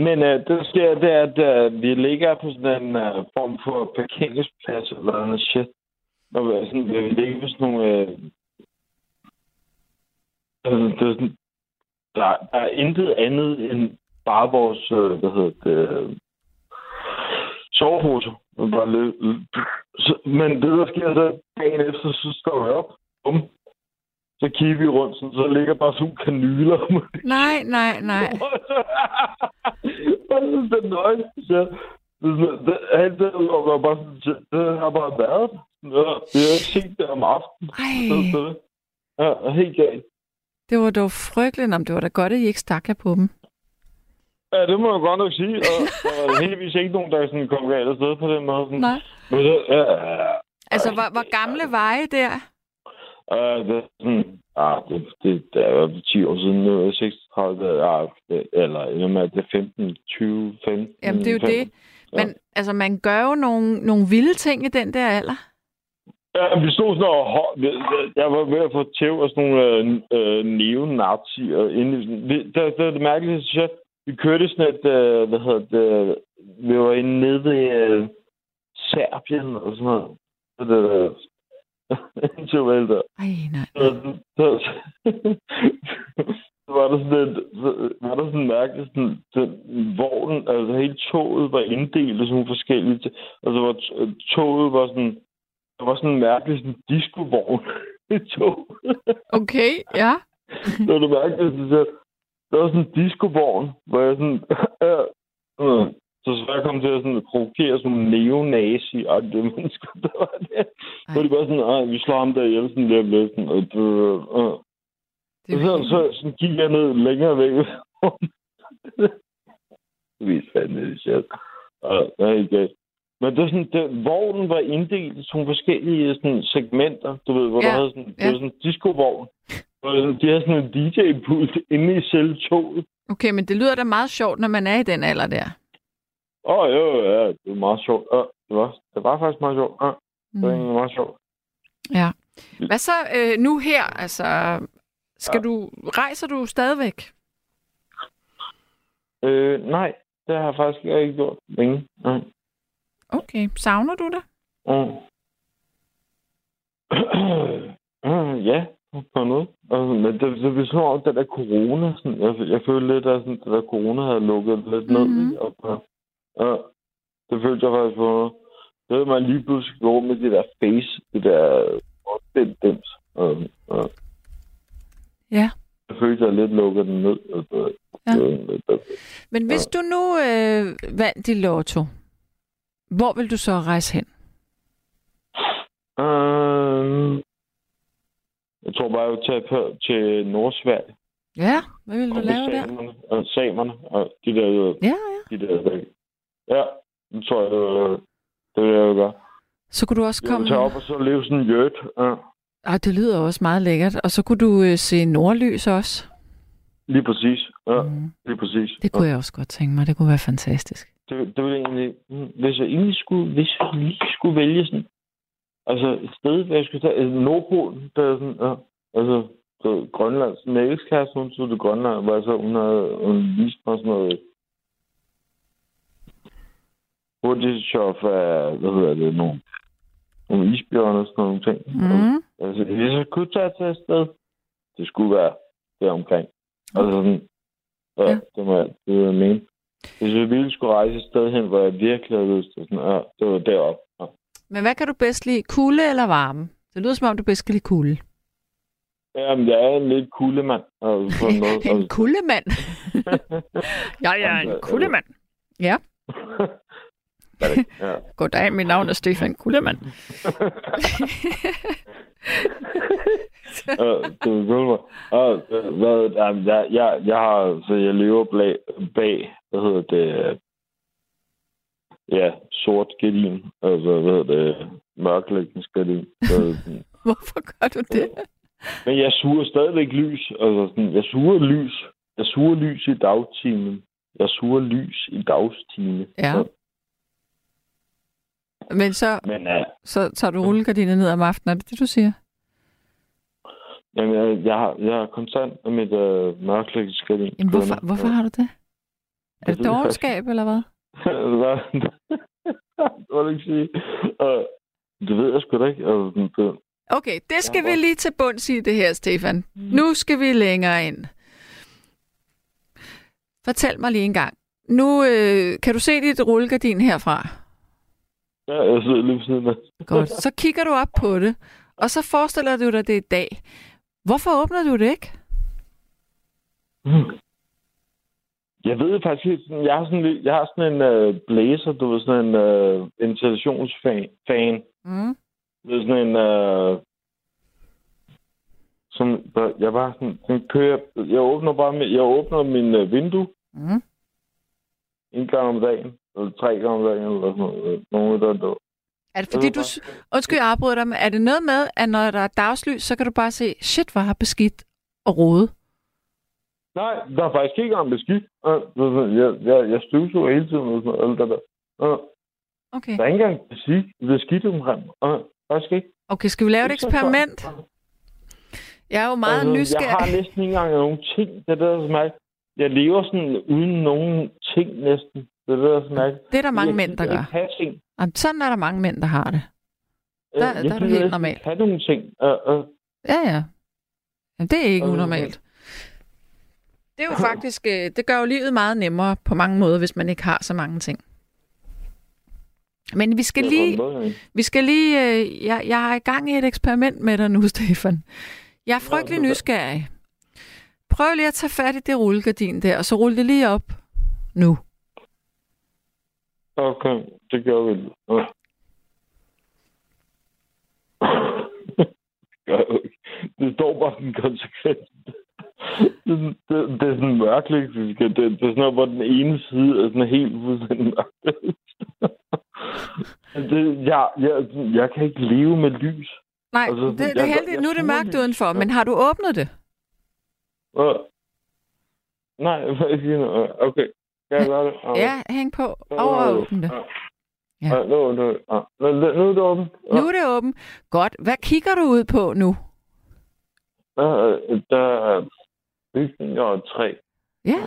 Men uh, det der sker, det er, at uh, vi ligger på sådan en uh, form for parkeringsplads eller noget shit. Og vi, sådan, vi ligger på sådan nogle... Uh, altså, det er sådan, der, der er intet andet end bare vores, uh, hvad hedder det, uh, soveposer. Og Bare lidt, men det, der sker så dagen efter, så står vi op. Bum, så kigger vi rundt, sådan, så ligger bare sådan nogle kanyler. Nej, nej, nej. det, er det, alt det var bare sådan, så- det har bare været. Ja, vi har ikke set det om aftenen. Ej, ja, helt galt. det var dog frygteligt, om det var da godt, at I ikke stak jer på dem. Ja, det må jeg godt nok sige. Og der var heldigvis ikke nogen, der sådan kom galt afsted på den måde. Sådan. Nej. Men så, ja, ja, Altså, hvor, hvor gamle I der? ja, det er sådan, ah, det, det, det er jo 10 år siden, nu er jeg 36, ja, det- eller jamen, det er 15, 20, 15. Jamen, det er jo 15. det. Men altså, man gør jo nogle, nogle vilde ting i den der alder. Ja, vi stod sådan og jeg- var ved at få tæv af sådan nogle øh, øh, neonazier der, der er det mærkelige, synes jeg. Vi kørte sådan et... Øh, hvad hedder det? Vi var inde nede ved øh, Serbien og sådan noget. Så det der... Interval der. Ej, nej. Så, så, så var der sådan et, så var der sådan mærkeligt, sådan, den, vognen, altså hele toget var inddelt i sådan nogle forskellige, og så var toget var sådan, der var sådan en mærkelig sådan disco-vogn i tog. Okay, ja. det var det mærkeligt, så der var sådan en disco-vogn, hvor jeg sådan, øh, så så jeg kom til at sådan provokere nogle neonazi og det mennesker, der var der. Hvor de bare sådan, nej, vi slår ham der ihjel, sådan lidt, lidt, sådan, og det, øh. Det Og så, så, så gik jeg ned længere væk. Vi er fandme det det er ikke galt. Men det er sådan, det, vognen var inddelt i nogle forskellige sådan, segmenter, du ved, hvor Ja, der havde sådan, det ja. var sådan en disco-vogn. De havde sådan en DJ-pult inde i selve toget. Okay, men det lyder da meget sjovt, når man er i den alder der. Åh, oh, jo, ja, det var meget sjovt. Ja, det, var, det var faktisk meget sjovt. Ja, det var Mm. egentlig meget sjovt. Ja. Hvad så øh, nu her? Altså, skal Ja. du, rejser du stadigvæk? Øh, nej, det har jeg faktisk ikke gjort længe. Nej. Okay, savner du det? Mm. mm, ja, på noget. Altså, men det, det blev sådan over den der corona. Sådan, jeg, jeg følte lidt, at sådan, det der corona havde lukket lidt ned. Mhm. ikke? Og, ja, det følte jeg faktisk på noget. Det havde man lige pludselig gå med det der face, det der den dims. Og, og, Ja. jeg følte, jeg lidt lukket den ned. Og, og, Ja. og, og, Men hvis du nu øh, vandt i lotto, hvor vil du så rejse hen? Øhm, jeg tror bare, jeg tage på, til Nordsverige. Ja, hvad vil du Og lave med der? samerne, og samerne, og de der, Ja, ja. de der, der. Ja, det tror jeg, det vil, det vil jeg jo gøre. Så kunne du også Jeg komme... vil tage op og så leve sådan en jødt. Ja, Ej, det lyder også meget lækkert. Og så kunne du øh, se nordlys også. lige præcis. Ja, Mm. lige præcis. Det kunne jeg også godt tænke mig. Det kunne være fantastisk. det, det var egentlig... mm, Hvis jeg egentlig skulle, hvis jeg lige skulle vælge sådan... Altså, et sted, hvor jeg skulle tage... Altså, Nordpolen, der er sådan... Ja, altså, så Grønland. Min ekskæreste, hun tog til Grønland, hvor jeg så, hun havde hun viste mig sådan noget... Hurtigt af, hvad hedder det, nogle, nogle isbjørne og sådan nogle ting. Mm. Altså, hvis jeg kunne tage til et sted, det skulle være deromkring. Altså sådan, Ja. ja. det må jeg, det vil jeg mene. Hvis jeg ville skulle rejse et sted hen, hvor jeg virkelig havde lyst til sådan, ja, det var deroppe. Ja. Men hvad kan du bedst lide? Kulde eller varme? Det lyder som om, du bedst kan lide kulde. Jamen, jeg er en lidt kuldemand. Altså, på en måde. en kuldemand. jeg er en kuldemand. Ja, ja. goddag, mit navn er Stefan Kuldemand. Ja, det godt mig. Og, øh, hvad, jeg, jeg, jeg har, så jeg lever bag, bag hvad hedder det, ja, sort gardin, altså, hvad hedder det, sådan, Hvorfor gør du det? Men jeg suger stadigvæk lys. Altså, sådan, jeg suger lys. Jeg suger lys i dagtimen. Jeg suger lys i dagstime. Ja. Men så, Men ja, så tager du rullegardiner ned om aftenen, er det det, du siger? jamen, jeg, jeg, har, jeg har konstant med mit øh, mørklægningsgardin. Jamen, hvorfor, hvorfor har du det? Er det dogenskab, eller hvad? Sige. Uh, det ved jeg sgu da ikke. Det, Okay, det skal Ja, vi lige til bunds i det her, Stefan. Nu skal vi længere ind. Fortæl mig lige en gang. Nu øh, kan du se dit rullegardin herfra. ja, jeg sidder lige ved siden af. Godt. Så kigger du op på det, og så forestiller du dig det i dag. Hvorfor åbner du det ikke? Jeg ved faktisk ikke, jeg har sådan, jeg har sådan en uh, blazer, du ved, sådan en uh, installationsfan. Fan. Mm. Det er sådan en... Uh, som, der, jeg bare sådan, den kører, jeg åbner bare med, jeg åbner min uh, vindue Mm. en gang om dagen, eller tre gange om dagen, eller sådan noget. Nogle der, der. Er det fordi, du... Undskyld, jeg afbryder dig, men er det noget med, at når der er dagslys, så kan du bare se, shit, hvor har beskidt og rode? Nej, der er faktisk ikke engang beskidt. Uh, jeg, jeg, jeg støvsuger hele tiden og sådan noget, alt det der. Uh, Okay. der er ikke engang beskidt, beskidt omkring mig. Uh, faktisk ikke. Okay, skal vi lave et eksperiment? Jeg er jo meget Altså, nysgerrig. Jeg har næsten ikke engang nogen ting. Det er det, der er så mærkeligt. Jeg lever sådan uden nogen ting næsten. Det er det, der er så mærkeligt. Det er der mange jeg mænd, der gør. have ting. Jamen, sådan er der mange mænd, der har det. Der- Jeg- jeg der er gider helt næsten normal. ikke have nogle ting. Uh, uh, Ja, ja. Jamen, det er ikke Øh, unormalt. Det er jo faktisk, øh, det gør jo livet meget nemmere på mange måder, hvis man ikke har så mange ting. Men vi skal lige, vi skal lige, øh, jeg, jeg er i gang i et eksperiment med dig nu, Stefan. Jeg er frygtelig nysgerrig. Prøv lige at tage fat i det rullegardin der, og så rulle det lige op nu. Okay, det gør vi. Det står bare sådan konsekvent. Det, er det, det er sådan mørkligt. Det, det, er sådan noget, hvor den ene side er sådan helt fuldstændig mørkt. det, jeg, jeg, jeg kan ikke leve med lys. Nej, Altså, det, det er heldigt. jeg Nu er det mørkt det- udenfor, men har du åbnet det? Uh. Nej. Okay, kan jeg gøre det? Uh. Ja, hæng på. Over og åbne det. Ja. Nu, nu, uh. nu, nu er det åbent. Nu er det åbent. Godt. Hvad kigger du ud på nu? Uh, der er bygninger og træ. Ja.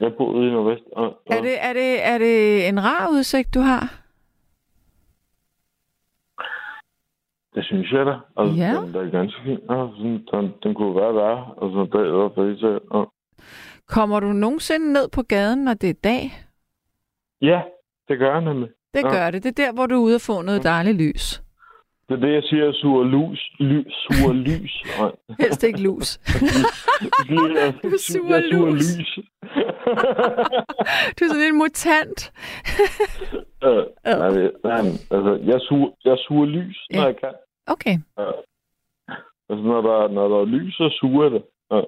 Jeg bor ude i Nordvest. Uh, uh. Er det, er, det, er det en rar udsigt, du har? Det synes jeg da. Altså, Ja. den, er ganske fin. Sådan, den, den kunne være værre. Altså, det er fald ikke uh. Kommer du nogensinde ned på gaden, når det er dag? Ja, det gør jeg nemlig. Det Ja. gør det. Det er der, hvor du er ude og få noget dejligt lys. Det er det, jeg siger, suger lys. Lys, suger lys. Helst ikke lus. Jeg, Du suger jeg suger lus. lys. Du er sådan en mutant. Øh, nej, nej, altså, jeg suger, jeg suger lys, når Ja. jeg kan. Okay. Altså, når der, når der er lys, så suger jeg det. Ja.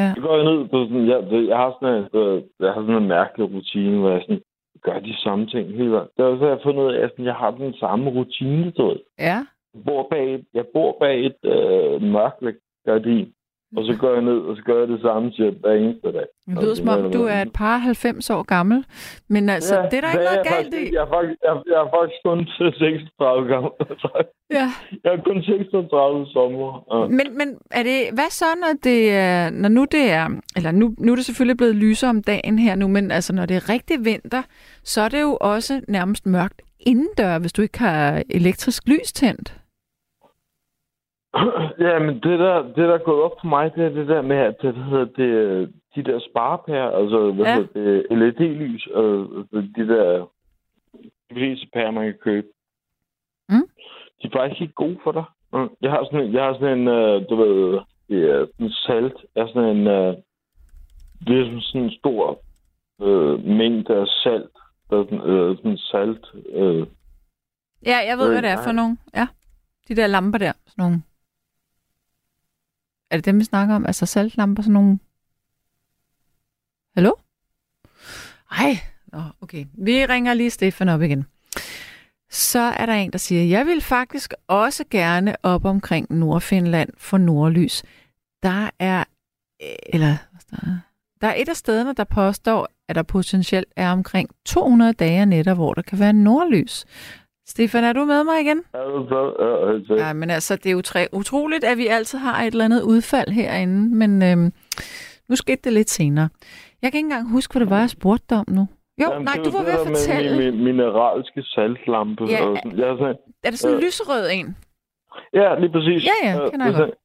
Ja. Så går jeg ned på sådan, jeg, jeg har sådan en, øh, jeg har sådan en mærkelig rutine, hvor jeg sådan, gør de samme ting hele vejen. Det er også, jeg har fundet ud af, at jeg har den samme rutine, du ved. Ja. Bor bag et, jeg bor bag et øh, mørkt gardin, og så går jeg ned, og så gør jeg det samme til hver eneste dag. Det lyder som om, du er et par 90 år gammel. Men altså, ja, det er der ikke noget galt faktisk, i. Jeg er faktisk, jeg, jeg er faktisk kun 36 gammel. Ja. Jeg er kun 36 sommer. Ja. Men, men er det, hvad så, når det er, når nu det er, eller nu, nu er det selvfølgelig blevet lysere om dagen her nu, men altså når det er rigtig vinter, så er det jo også nærmest mørkt indendør, hvis du ikke har elektrisk lys tændt. Ja, men det der, det der er gået op for mig, det er det der med, at det, hedder det, de der sparepærer, altså hvad Ja. ja. hedder det, LED-lys, og de der de fleste pærer, man kan købe. Mm. De er faktisk ikke gode for dig. Jeg har sådan jeg har sådan en øh, du ved, er sådan salt, er sådan en, øh, det er sådan en stor øh, mængde af salt, der er sådan, øh, sådan salt, øh, Ja, jeg ved, Øh, hvad det er for nogle. Ja, de der lamper der. Sådan nogle. Er det dem, vi snakker om? Altså saltlamper, sådan nogle... Hallo? Ej, Nå, okay. Vi ringer lige Stefan op igen. Så er der en, der siger, jeg vil faktisk også gerne op omkring Nordfinland for nordlys. Der er, øh, eller, hvad der? der er et af stederne, der påstår, at der potentielt er omkring 200 dage og nætter, hvor der kan være nordlys. Stefan, er du med mig igen? øh, Ja, men altså, det er jo tre- utroligt, at vi altid har et eller andet udfald herinde, men øhm, nu skete det lidt senere. Jeg kan ikke engang huske, hvad det var, jeg spurgte dig om nu. Jo, Jamen, nej, du var var ved at fortælle. Min, min, mineralske saltlampe. Ja, og sådan. Jeg er sådan, Er det sådan en øh, lyserød en? ja, lige præcis. Ja, ja, Øh, kender jeg er sådan-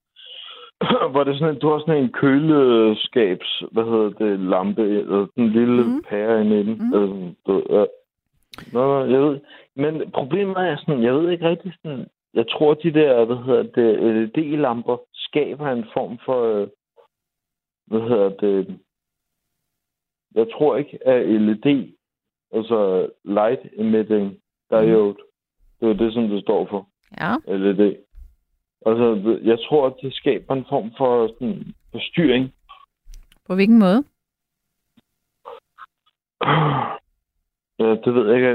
Hvor det sådan, en- du har sådan en køleskabs, hvad hedder det, lampe, eller den lille mm. pære inde i den. Mm. Du, ja. Nå, nå, jeg ved. Men problemet er sådan, jeg ved ikke rigtig sådan, jeg tror, de der, hvad hedder det, LED-lamper skaber en form for, øh, hvad hedder det, jeg tror ikke, at LED, altså light emitting diode, det er det, som det står for. Ja. LED. Altså, jeg tror, at det skaber en form for sådan, forstyrring. På hvilken måde? Ja, det ved jeg ikke.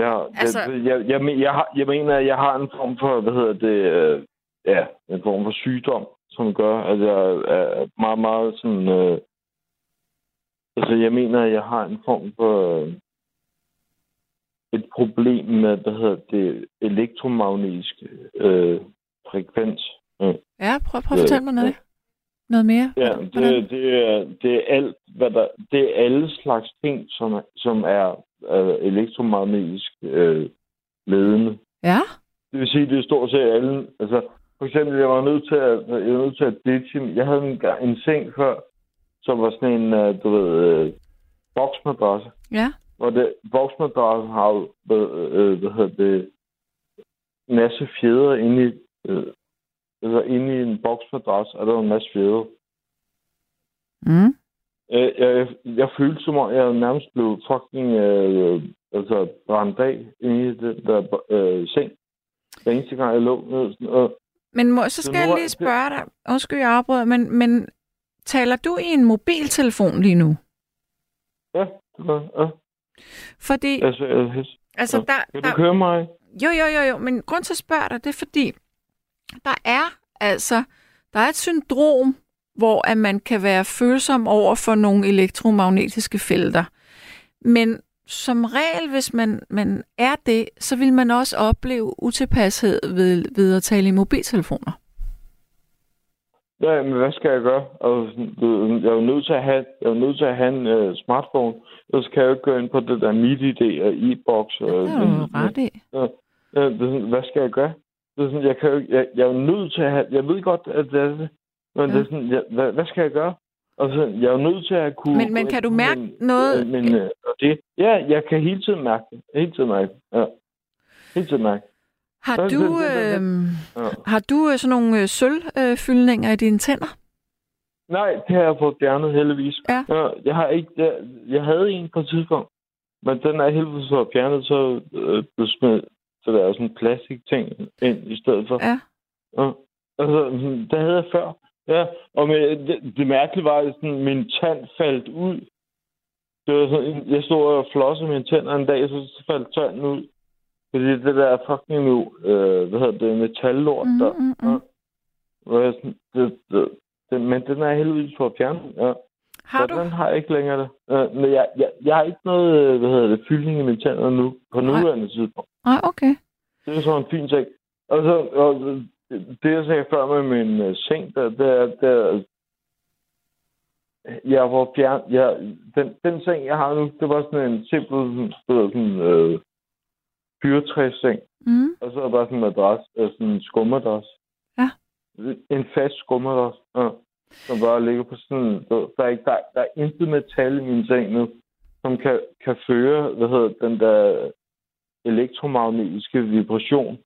Jeg, Altså- jeg, jeg, jeg, jeg, jeg mener, at jeg har en form for, hvad hedder det, øh, ja, en form for sygdom, som gør, at jeg er meget, meget sådan, øh, altså jeg mener, at jeg har en form for øh, et problem med, hvad hedder det, elektromagnetisk øh, frekvens. Øh. Ja, prøv, prøv at fortælle mig noget. Noget mere. Ja, Hvordan? det, det, er, det er alt, hvad der, det er alle slags ting, som, som er øh, elektromagnetisk øh, ledende. Ja? Det vil sige, det er stort set alle. Altså, for eksempel, jeg var nødt til at, jeg var nødt til at ditche. Jeg havde en, en seng før, som var sådan en, øh, du ved, øh, boksmadrasse. Ja. Og det, boksmadrassen har jo, hvad, øh, hvad hedder det, en masse fjeder inde i, øh, altså inde i en boksmadras, er der en masse fjeder. Mm. Jeg, jeg, jeg følte som om, jeg nærmest blev fucking øh, altså brændt af i den der øh, seng. Hver eneste gang, jeg lå ned. Sådan, og, Men må, så skal nu jeg lige spørge dig. Undskyld, jeg afbryder, men, men taler du i en mobiltelefon lige nu? ja, det var, ja. Fordi, Altså, jeg, altså, ja. der, kan du der, køre mig? Jo, jo, jo, jo, men grund til at spørge dig, det er fordi, der er altså, der er et syndrom, hvor at man kan være følsom over for nogle elektromagnetiske felter. Men som regel, hvis man, man er det, så vil man også opleve utilpashed ved, ved at tale i mobiltelefoner. Ja, men hvad skal jeg gøre? Altså, jeg er jo nødt til at have, jeg er jo nødt til at have en uh, smartphone. Ellers kan jeg jo ikke gå ind på det der MIDI-ID og e-box. Og, Det er du ret i. Ja, hvad skal jeg gøre? Det er sådan, jeg, kan jo, jeg, jeg er jo nødt til at have... Jeg ved godt, at det er det. Men Ja. ja. det er sådan, jeg, hvad, hvad skal jeg gøre? Altså, jeg er jo nødt til at kunne... Men- men kan du mærke noget- Men, øh, og det, ja, jeg kan hele tiden mærke det. Hele tiden mærke det. Ja. Hele tiden mærke. Har du, øh, Ja. har du øh, sådan nogle øh, sølvfyldninger i dine tænder? Nej, det har jeg fået fjernet heldigvis. Ja. Ja, jeg har ikke... Jeg, jeg havde en på et tidspunkt, men den er heldigvis så fjernet, så øh, blev smidt så der er sådan en plastik ting ind i stedet for. Ja. Ja. Altså, det havde jeg før. Ja, og med, det, det mærkelige var, at sådan, min tand faldt ud. Det var sådan, jeg stod og flossede mine tænder en dag, så, så faldt tanden ud. Fordi det der fucking øh, hvad hedder det, metallort Mm, der. mm, mm. Ja. Sådan, det, det, det, men den er heldigvis for at fjerne. Ja. Har så du? den har jeg ikke længere det. Øh, men jeg, jeg, jeg har ikke noget, øh, hvad hedder det, fyldning i mine tænder nu, på nuværende tidspunkt. Nej, okay. Det er sådan en fin ting. Og så, og det, jeg sagde før med min uh, seng, der, det er, det er, jeg var fjern, jeg, den, den seng, jeg har nu, det var sådan en simpel, sådan, sådan, øh, fyrtræsseng. Mm. Og så er der bare sådan en madras, øh, sådan en skummadras. Ja. En fast skummadras, ja. Som bare ligger på sådan... Der, der, er, ikke, der, der er intet metal i min seng nu, som kan, kan føre, hvad hedder den der elektromagnetiske vibration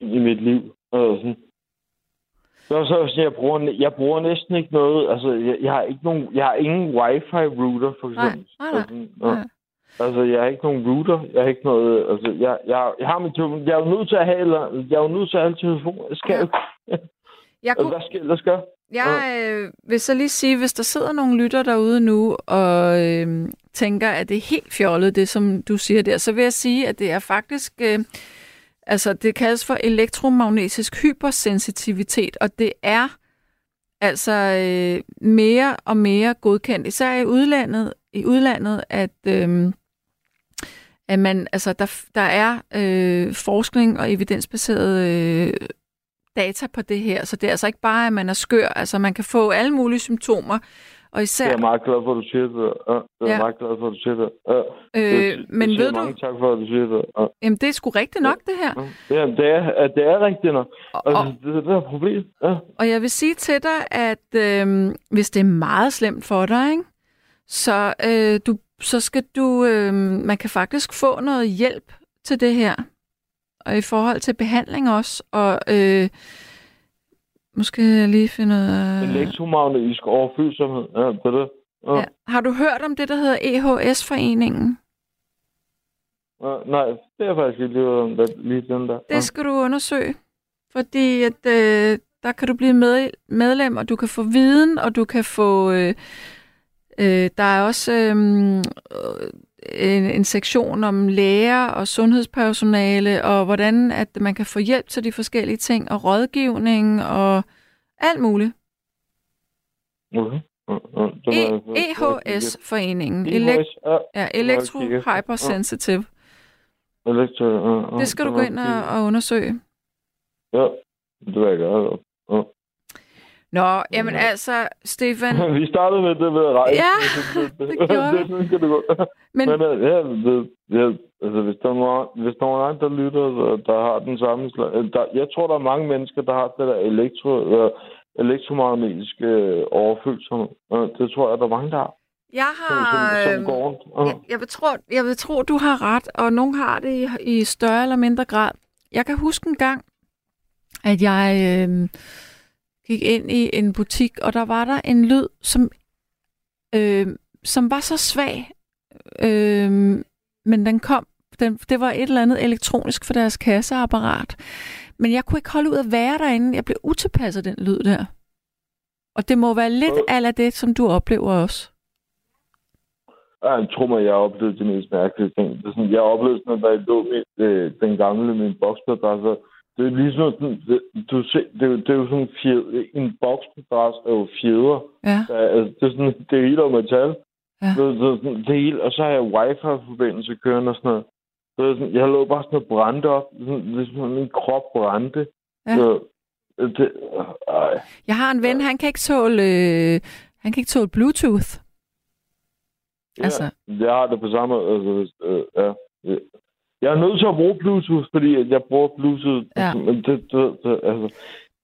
i mit liv. Sådan. Så, så, så jeg, bruger, jeg bruger næsten ikke noget. Altså, jeg, jeg har ikke nogen, jeg har ingen wifi router, for Nej, eksempel. nej, nej. Sådan, ja. Nej. Altså, jeg har ikke nogen router. Jeg har ikke noget... Altså, jeg, jeg, jeg har min telefon. Jeg er jo nødt til at have... Eller, jeg er jo nødt til at have en telefon. Jeg skal Ja. jo... Jeg, Altså, kunne, hvad skal jeg gøre? jeg øh, vil så lige sige, hvis der sidder nogle lytter derude nu og øh, tænker, at det er helt fjollet, det som du siger der, så vil jeg sige, at det er faktisk... Øh, altså, det kaldes for elektromagnetisk hypersensitivitet, og det er altså øh, mere og mere godkendt, især i udlandet, i udlandet at, øh, at man, altså, der, der er øh, forskning og evidensbaseret øh, data på det her, så det er altså ikke bare, at man er skør, altså man kan få alle mulige symptomer, og Jeg især, er meget glad for, at du siger det. Ja, jeg er Ja. meget glad for, at du siger det. Ja. øh, men jeg siger ved du, Mange tak for, at du siger det. Ja. jamen det er sgu rigtigt nok det her, Ja, det er, det er rigtigt nok. og, Altså, og, det, det er et problem. Ja. Og jeg vil sige til dig, at øh, hvis det er meget slemt for dig, ikke, så, øh, du, så skal du, øh, man kan faktisk få noget hjælp til det her. Og i forhold til behandling også. Og øh, måske jeg lige finde ud af... Elektromagnetisk overfølsomhed. Ja, det det. Ja. Ja. Har du hørt om det, der hedder EHS-foreningen? Ja. Nej, det er faktisk ikke lige, om det- lige den der. Det skal du undersøge. Fordi at, øh, der kan du blive med, medlem, og du kan få viden, og du kan få... Øh, øh, der er også øh, en, en sektion om læger og sundhedspersonale, og hvordan at man kan få hjælp til de forskellige ting, og rådgivning, og alt muligt. Okay. EHS-foreningen. EHS, ja. Electro. Hypersensitive. Elektro, ja, ja. Det skal du gå ind og, og undersøge. Ja, det vil jeg gøre. Ja. Nå, jamen altså, Stefan, Vi startede med det med at rejse. Ja, det, det gjorde det, det skal det gå. men Men øh, ja, det, ja, altså, hvis der er nogen, hvis der er nogen der lytter, der, har den samme øh, der, jeg tror, der er mange mennesker, der har det der elektro, øh, elektromagnetiske øh, overfølsomhed. Det tror jeg, der er mange, der har. jeg Som, har... som, som øhm, går rundt. Øh. Jeg, jeg, vil tro, jeg vil tro, du har ret, og nogen har det i, i større eller mindre grad. Jeg kan huske en gang, at jeg øh, gik ind i en butik, og der var der en lyd, som, øh, som var så svag, øh, men den kom, den, det var et eller andet elektronisk for deres kasseapparat. Men jeg kunne ikke holde ud at være derinde. Jeg blev utilpasset den lyd der. Og det må være lidt af det, som du oplever også. Jeg tror mig, jeg har oplevet de mest mærkelige ting. Det er sådan, jeg har oplevet sådan, at der lå med, øh, den gamle med en boksmadras. Det er ligesom det, du se, det, er, jo- det er jo sådan fjed, en boksmadras er jo fjeder. Ja, Der, er- altså, det er sådan, det er helt af metal. Ja. Det, det, er det er helt, og så har jeg wifi-forbindelse kørende og sådan noget. Så det er sådan, jeg lå bare sådan og brændte op. Sådan, ligesom min krop brændte. Ja. Så, det, øh, Jeg har en ven, han kan ikke tåle, øh, han kan ikke tåle Bluetooth. Ja, Altså. Jeg har det på samme måde. Altså, øh, ja. Ja. Jeg er nødt til at bruge Bluetooth, fordi jeg bruger Bluetooth. Ja. Men det, det, det, altså,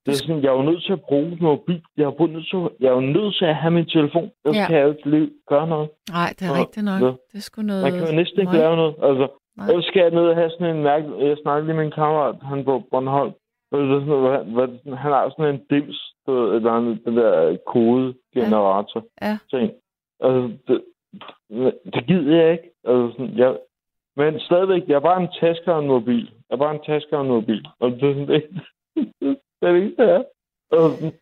det er sådan, jeg er jo nødt til at bruge mobil. Jeg er, nødt til, jeg er jo nødt til at have min telefon. Ellers Ja. kan jeg jo ikke leve, gøre noget. Nej, det er Ja, rigtigt nok. ja. Det er sgu noget... Man kan jo næsten ikke lave noget. Altså, Nej. ellers skal jeg ned og have sådan en mærke. Jeg snakkede lige med en kammerat, han på Bornholm. Og hvor han, har sådan en dims, eller den der kodegenerator. Ja. Ting. Altså, det, det gider jeg ikke. Altså, sådan, jeg, men stadigvæk, jeg er bare en taske og en mobil. Jeg er bare en taske og en mobil. Og det er sådan, det, det er det eneste, jeg er. Øhm,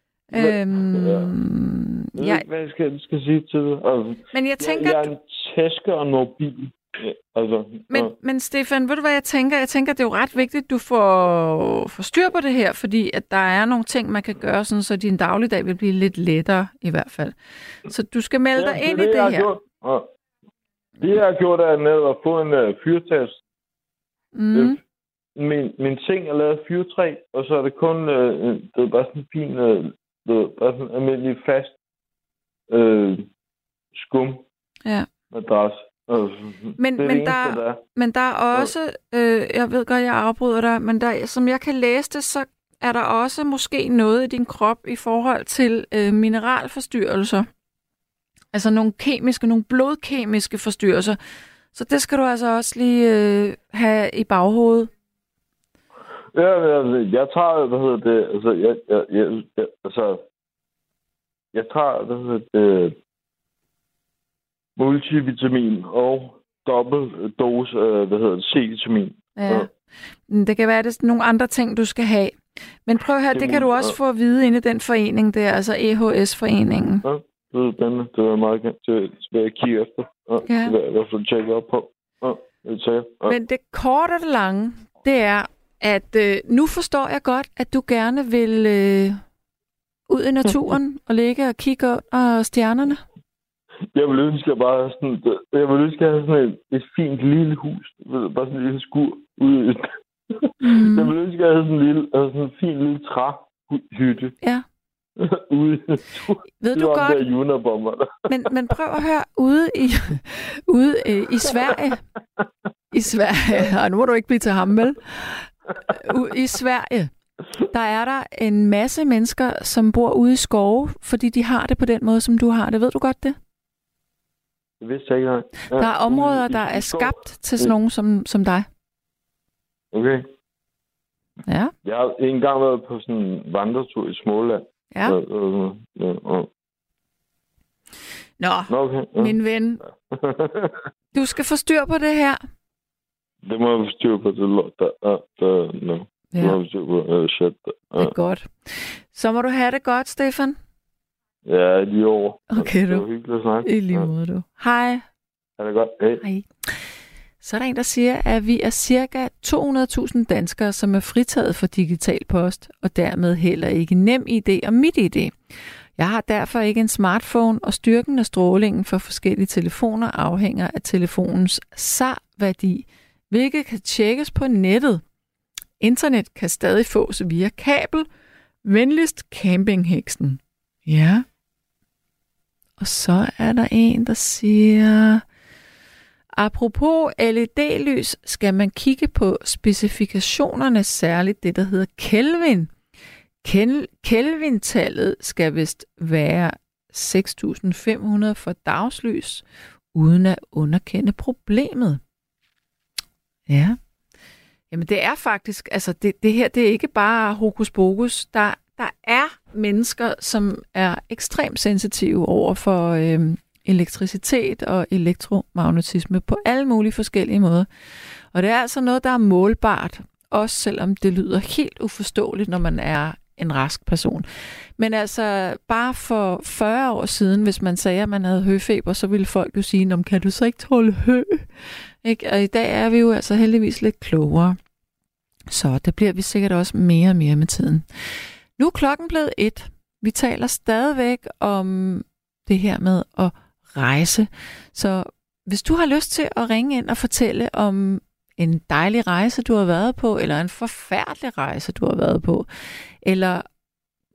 Ja. jeg ved ikke, hvad jeg skal, skal sige til det. Altså, men jeg jeg, tænker, jeg er en taske og en mobil. Ja, altså, Men, ja. men Stefan, ved du hvad jeg tænker? Jeg tænker, det er jo ret vigtigt, at du får, får styr på det her, fordi at der er nogle ting, man kan gøre, sådan, så din dagligdag vil blive lidt lettere i hvert fald. Så du skal melde dig Ja, ind det, i det jeg her. Ja. Det, jeg har gjort, er ned at få en uh, fyrtast. Mm. Min, min seng er lavet af fyrtræ, og så er det kun, uh, det er bare sådan en fin, uh, det er bare sådan en almindelig fast uh, skum Ja. madras. Men- det men det der- eneste, der er. Men der er også, øh, jeg ved godt, jeg afbryder dig, men der, som jeg kan læse det, så er der også måske noget i din krop i forhold til øh, mineralforstyrrelser. Altså nogle kemiske, nogle blodkemiske forstyrrelser. Så det skal du altså også lige øh, have i baghovedet. Ja, altså, jeg tager, hvad hedder det, altså, jeg, jeg, jeg, jeg altså, jeg tager, hvad hedder det, multivitamin og dobbelt dose, øh, hvad hedder det, C-vitamin. Ja. Ja. Det kan være, at det er nogle andre ting, du skal have. Men prøv at høre, det, kan du også få at vide inde i den forening der, altså EHS-foreningen. Ja, det er spændende. Det var meget gerne til, til at kigge efter. Ja, Ja. Det vil jeg i hvert fald tjekke op på. Sikkert. Ja. Men det korte og det lange, det er, at øh, nu forstår jeg godt, at du gerne vil øh, ud i naturen og ligge og kigge under stjernerne. Jeg vil ønske, at jeg bare sådan, jeg vil ønske, at jeg havde sådan et, et fint lille hus. Du, Bare sådan et lille skur ude i Mm. Jeg vil ønske, at jeg havde sådan en lille, altså sådan en fin lille træhytte Ja. ude Ved du godt, der men, men prøv at høre, ude i, ude, øh, i Sverige, i Sverige, og nu må du ikke blive til ham, vel? I Sverige, der er der en masse mennesker, som bor ude i skove, fordi de har det på den måde, som du har det. Ved du godt det? Det vidste jeg ikke. Ja, Der er områder, der er skabt til sådan nogen som, som dig. Okay. Ja, Jeg har engang været på sådan en vandretur i Småland. Ja. Ja, øh, ja, ja. Nå, Nå, okay. Ja. min ven, du skal få styr på det her. det må jeg få styr på, det lort der. Ja, der, no. Det må Ja, jeg styr på. Uh, shit. Der. det er godt. Så må du have det godt, Stefan. Ja, lige over. Okay, Det du. var hyggeligt at snakke. I lige måde, du. Hej. Ja, det er godt. Hej. Hej. Så er der en, der siger, at vi er cirka 200.000 danskere, som er fritaget for digital post, og dermed heller ikke nem idé og mit idé. Jeg har derfor ikke en smartphone, og styrken af strålingen for forskellige telefoner afhænger af telefonens SAR-værdi, hvilket kan tjekkes på nettet. Internet kan stadig fås via kabel. Venligst campingheksen. Ja. Og så er der en, der siger... Apropos LED-lys, skal man kigge på specifikationerne, særligt det, der hedder Kelvin. Kelvin-tallet skal vist være 6.500 for dagslys, uden at underkende problemet. Ja. Jamen det er faktisk, altså det, det her, det er ikke bare hokus pokus. Der, der er mennesker, som er ekstremt sensitive over for øh, elektricitet og elektromagnetisme på alle mulige forskellige måder. Og det er altså noget, der er målbart, også selvom det lyder helt uforståeligt, når man er en rask person. Men altså, bare for 40 år siden, hvis man sagde, at man havde høfeber, så ville folk jo sige, "Nå, kan du så ikke tåle hø? Ikke? Og i dag er vi jo altså heldigvis lidt klogere. Så det bliver vi sikkert også mere og mere med tiden. Nu er klokken blevet et. Vi taler stadigvæk om det her med at rejse. Så hvis du har lyst til at ringe ind og fortælle om en dejlig rejse, du har været på, eller en forfærdelig rejse, du har været på, eller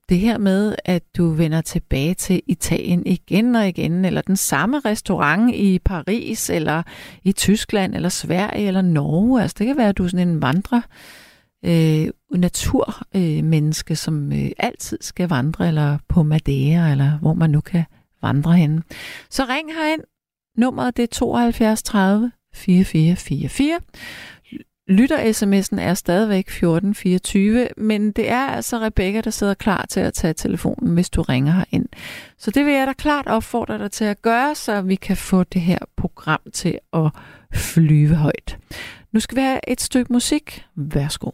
det her med, at du vender tilbage til Italien igen og igen, eller den samme restaurant i Paris, eller i Tyskland, eller Sverige, eller Norge. Altså det kan være, at du er sådan en vandrer, øh, naturmenneske, øh, menneske, som øh, altid skal vandre, eller på Madeira, eller hvor man nu kan vandre henne. Så ring herind. Nummeret det er 72 30 4444. Lytter-sms'en er stadigvæk 1424, men det er altså Rebecca, der sidder klar til at tage telefonen, hvis du ringer herind. Så det vil jeg da klart opfordre dig til at gøre, så vi kan få det her program til at flyve højt. Nu skal vi have et stykke musik. Værsgo.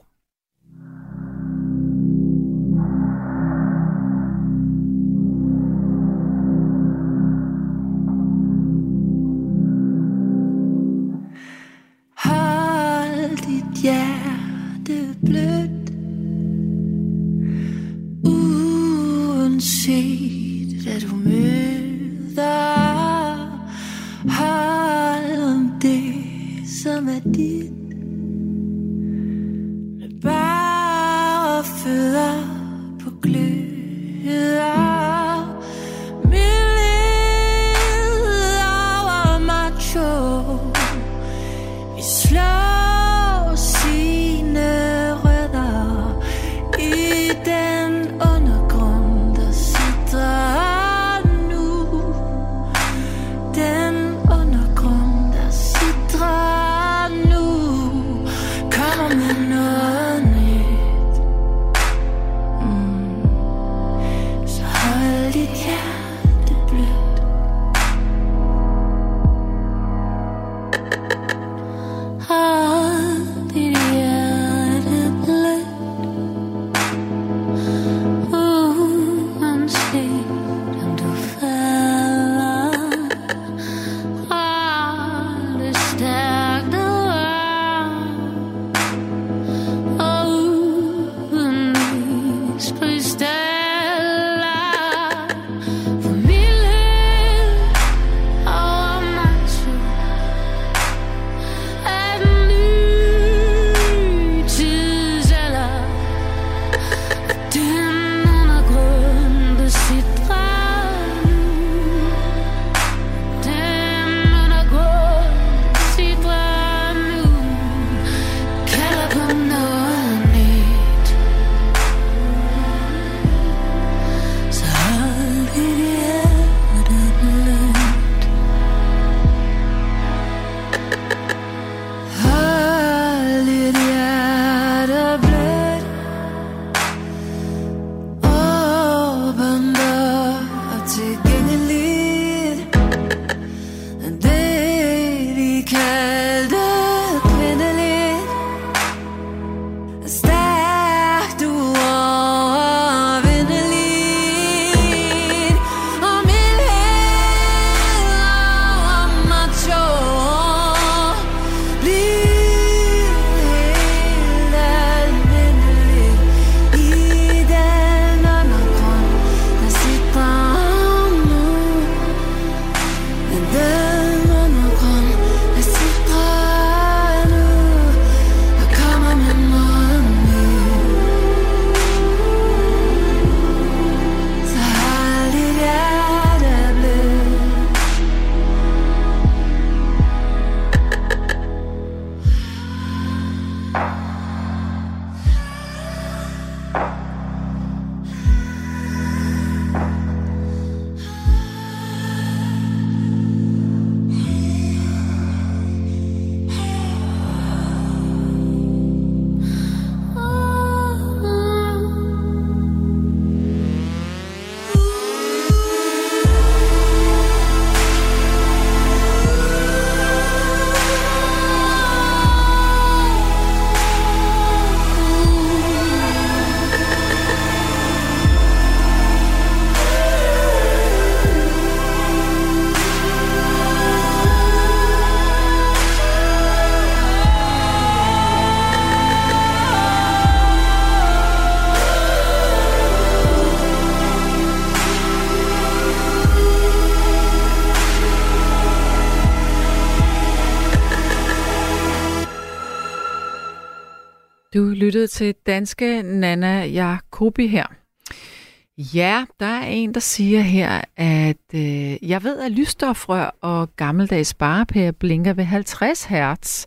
hjerte blødt. Uanset hvad du møder Hold om det som er dit. Med bare fødder på gløder. Mere Du til danske Nana Jacobi her. Ja, der er en, der siger her, at øh, jeg ved, at lysstofrør og gammeldags sparepærer blinker ved 50 hertz,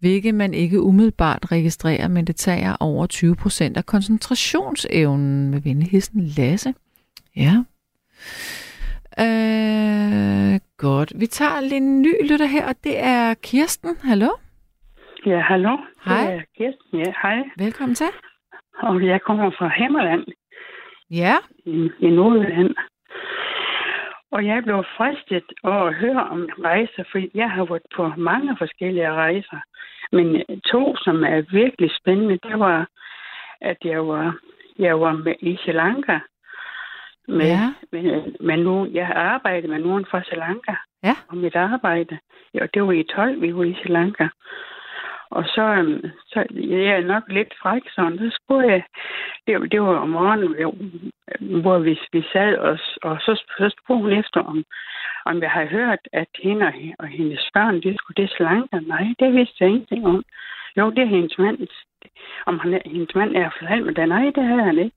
hvilket man ikke umiddelbart registrerer, men det tager over 20 procent af koncentrationsevnen med venligheden Lasse. Ja. Øh, godt. Vi tager lige en ny lytter her, og det er Kirsten. Hallo? Ja, hallo. Hej. Kirsten. Ja, hej. Velkommen til. Og jeg kommer fra Himmerland Ja, i, i Nordjylland. Og jeg blev fristet over at høre om rejser, fordi jeg har været på mange forskellige rejser. Men to, som er virkelig spændende, det var, at jeg var, jeg var med i Sri Lanka. Med, Ja. med, med nogen, jeg arbejdede med nogen fra Sri Lanka. Ja. Og mit arbejde, ja, det var i 12, vi var i Sri Lanka. Og så, øhm, så jeg er nok lidt fræk, sådan. Så spurgte jeg, det, det var om morgenen, hvor vi, vi sad, og, og så, så spurgte hun efter, om, om jeg havde hørt, at hende og, og hendes børn, de skulle det slanke. Nej, det vidste jeg ingenting om. Jo, det er hendes mand. Om han, hendes mand er forladt med det. Nej, det havde han ikke.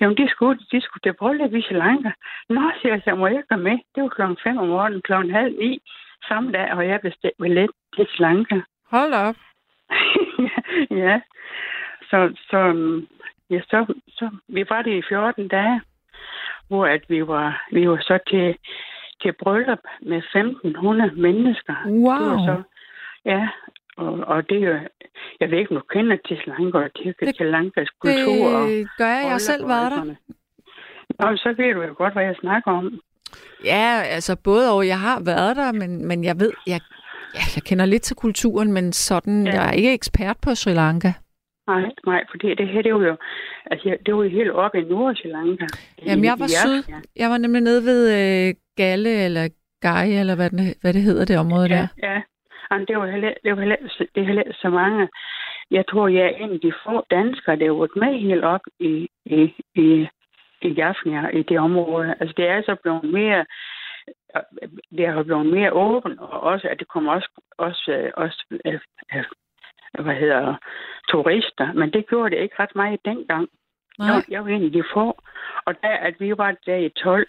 Jamen, de skulle, de skulle til bryllup i Sri Lanka. Nå, siger jeg, så må jeg komme med. Det var klokken 5 om morgenen, klokken halv ni samme dag, og jeg bestilte billet til Sri Lanka. Hold op. ja. Så, så, ja, så, så vi var det i 14 dage, hvor at vi var, vi var så til, til bryllup med 1500 mennesker. Det var Wow. så, ja, og, og det er jeg ved ikke, om du kender til Lanka og til Det- Lankas kultur. og Det gør jeg. Jeg selv været der. Nå, så ved du jo godt, hvad jeg snakker om. Ja, altså både og. Jeg har været der, men, men jeg ved, jeg, ja, jeg kender lidt til kulturen, men sådan, Ja. jeg er ikke ekspert på Sri Lanka. Nej, nej, for det, det her, det var jo, altså, det var jo helt oppe i Nord Sri Lanka. Jamen, jeg var syd. Jeg var nemlig nede ved øh, Galle, eller Gai, eller hvad, den, hvad det hedder, det område Ja, der. ja. Jamen, det var heller, det var heller, det er heller så mange. Jeg tror, jeg er en af de få danskere, der har været med helt op i, i, i, i Jaffnia, i det område. Altså, det er så blevet mere, det har blevet mere åbent, og også, at det kommer også, også, øh, også øh, øh, hvad hedder, turister. Men det gjorde det ikke ret meget dengang. Nej. Jeg, jeg var en af de få. Og da at vi var der i 12,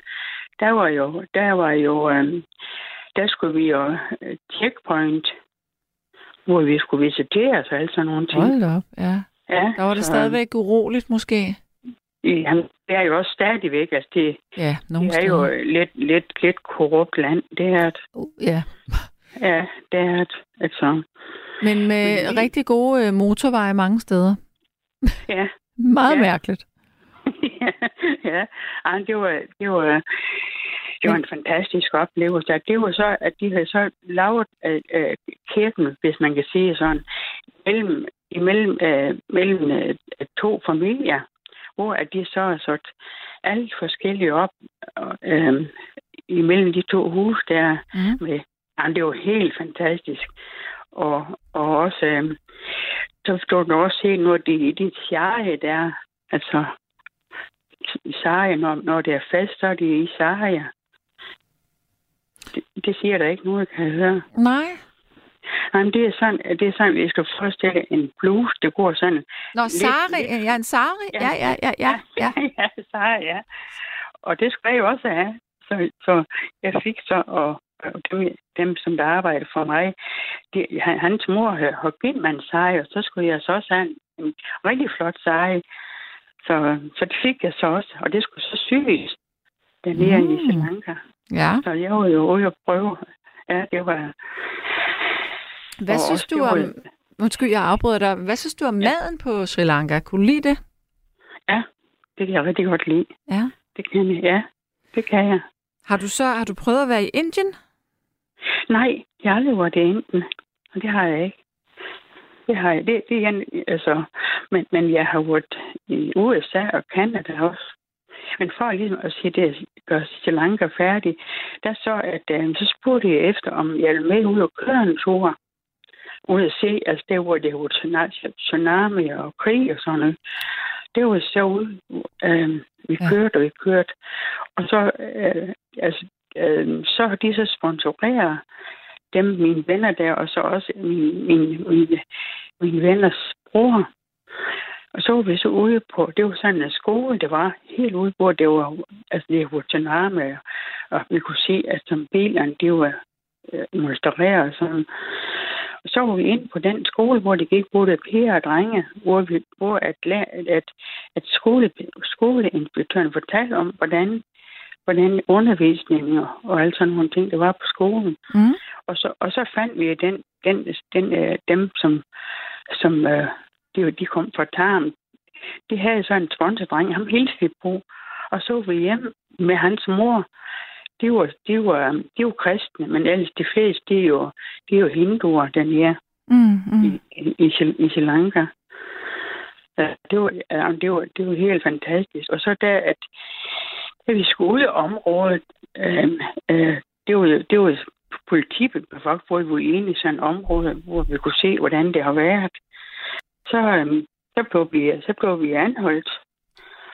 der var jo, der var jo, øhm, der skulle vi jo øh, checkpoint, hvor vi skulle visitere og alle sådan nogle ting. Hold op, ja. Ja, Der var det så, stadigvæk uroligt måske. Det er jo også stadigvæk, altså det, Ja, det er jo lidt, lidt, lidt korrupt land. Det er et, Uh, Ja, ja, det er et, altså, men med Men- rigtig gode øh, motorveje mange steder. ja, Meget Ja. mærkeligt. ja, ja. Ej, det var, det var, det var en fantastisk oplevelse. Det var så, at de havde så lavet øh, øh, kirken, hvis man kan sige sådan, mellem, imellem øh, mellem øh, to familier, hvor at de så har sat alt forskellige op øh, imellem de to huse der. Mm. Med, jamen, det var helt fantastisk. Og, og også, øh, så stod du også se, når de, de seje der, altså seje, når, når det er fest, så er de i seje. Det, det siger der ikke noget, kan jeg høre. Nej. Jamen, det er sådan, det er sådan, vi skal forestille en blues, det går sådan. Nå, Sari. lidt- Ja, en Sari. Ja, ja, ja, ja. ja. ja, seje, ja. Og det skulle jeg jo også have. Så, så jeg fik så, og, og dem, dem, som der arbejder for mig, de, han, hans mor havde har givet mig en seje, og så skulle jeg så også have en, en rigtig flot seje. Så, så det fik jeg så også, og det skulle så syes dernede mm. i Sri Lanka. Ja. Så jeg var jo ude og prøve. Ja, det var... Hvad synes du om... Undskyld, jeg afbryder dig. Hvad synes du om maden på Sri Lanka? Kunne du lide det? Ja, det kan jeg rigtig godt lide. Ja. Det kan jeg, ja. Det kan jeg. Har du så har du prøvet at være i Indien? Nej, jeg har aldrig været i Indien. Og det har jeg ikke. Det har jeg. Det, det er en, altså, men, men jeg har været i USA og Canada også. Men for ligesom at sige det, gør Sri Lanka færdig, der så, at øh, så spurgte jeg efter, om jeg ville med ud og køre en tur. Ud at se, altså der, hvor det var tsunami- og krig og sådan noget. Det var så ude, øh, vi kørte og vi kørte. Og så, øh, altså, øh, så har de så sponsoreret dem, mine venner der, og så også min, min, mine, mine venners bror. Og så var vi så ude på, det var sådan en skole, det var helt ude på, det var, altså det var tsunami, og vi kunne se, at som bilerne, de var øh, monstereret og sådan. Så var vi ind på den skole, hvor det gik både piger og drenge, hvor, vi, hvor at, at, at skole, skoleinspektøren fortalte om, hvordan, hvordan undervisningen og, og alt sådan nogle ting, der var på skolen. Mm. Og så, og så fandt vi den, den, den, øh, dem, som, som øh, de, de kom fra Tarm. De havde så en sponsordreng, ham hilste vi på. Og så var vi hjem med hans mor. De var, de var, de var kristne, men ellers de fleste, de er jo, de er jo hinduer dernede Mm, mm. i, i, i, Sri- Lanka. Det var, det, var, det var helt fantastisk. Og så da, at, da vi skulle ud af området, øh, øh, det, var, det, var, politibefagt, hvor vi var inde i sådan et område, hvor vi kunne se, hvordan det har været. Så, øhm, så, blev, vi, så blev vi anholdt.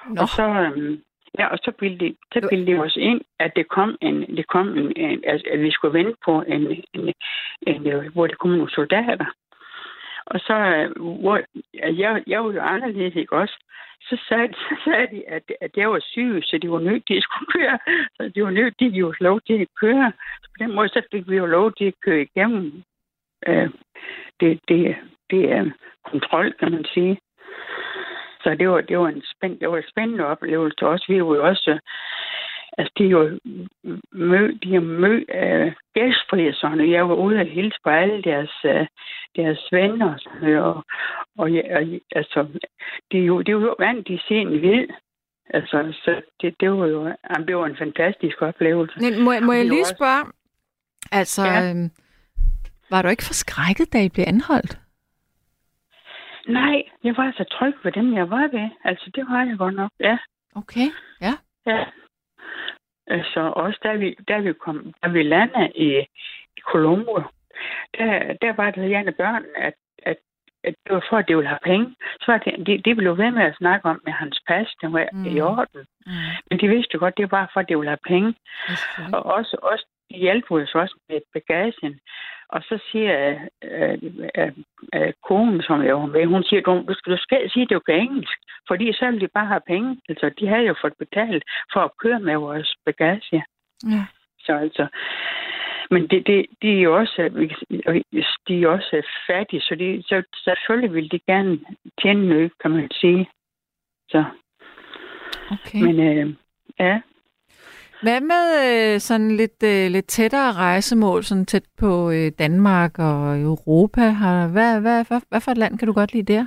Nå. Og så, øhm, ja, og så bildte, de, så bildte de os ind, at det kom en, det kom en, en altså, at vi skulle vente på en, en, en, en hvor der kom nogle soldater. Og så, øh, hvor, jeg, jeg var jo anderledes, ikke også? Så sagde, så sagde de, at, at jeg var syg, så de var nødt til at skulle køre. Så de var nødt til at give os lov til at køre. Så på den måde, så fik vi jo lov til at køre igennem. Øh, det, det, det er kontrol, kan man sige. Så det var, det var en spænd, det var en spændende oplevelse også. Vi var jo også, øh, altså de er jo mø, de er mø øh, gæstfri og sådan, og jeg var ude og hilse på alle deres, øh, deres venner og og, og, altså, det er jo, det er jo vant, de ser en vild. Altså, så det, det var jo jamen, det var en fantastisk oplevelse. Men må, må jeg lige spørge, altså, ja. øhm, var du ikke forskrækket, da I blev anholdt? Nej, jeg var så tryg ved dem, jeg var ved. Altså, det var jeg godt nok, ja. Okay, ja. Ja. Altså, også da vi, da vi, kom, da vi landede i, i Colombo, der, der var det af børnene, at, at, at det var for, at de ville have penge. Så var det, de, de blev ved med at snakke om med hans pas, den var mm. i orden. Mm. Men de vidste jo godt, det var for, at de ville have penge. selvfølgelig. Og også, også de hjalp os også med bagagen. Og så siger øh, øh, øh, konen, som jeg var med, hun siger, du, du, skal, du skal sige, det jo engelsk, fordi så vil de bare have penge. Altså, de havde jo fået betalt for at køre med vores bagage. Ja. Så altså, men det, det, de er jo også, de er også fattige, så, de, så selvfølgelig vil de gerne tjene noget, kan man sige. Så, Okay. men øh, ja, Hvad med øh, sådan lidt, øh, lidt tættere rejsemål, sådan tæt på øh, Danmark og Europa? Har, hvad, hvad, hvad, hvad for et land kan du godt lide der?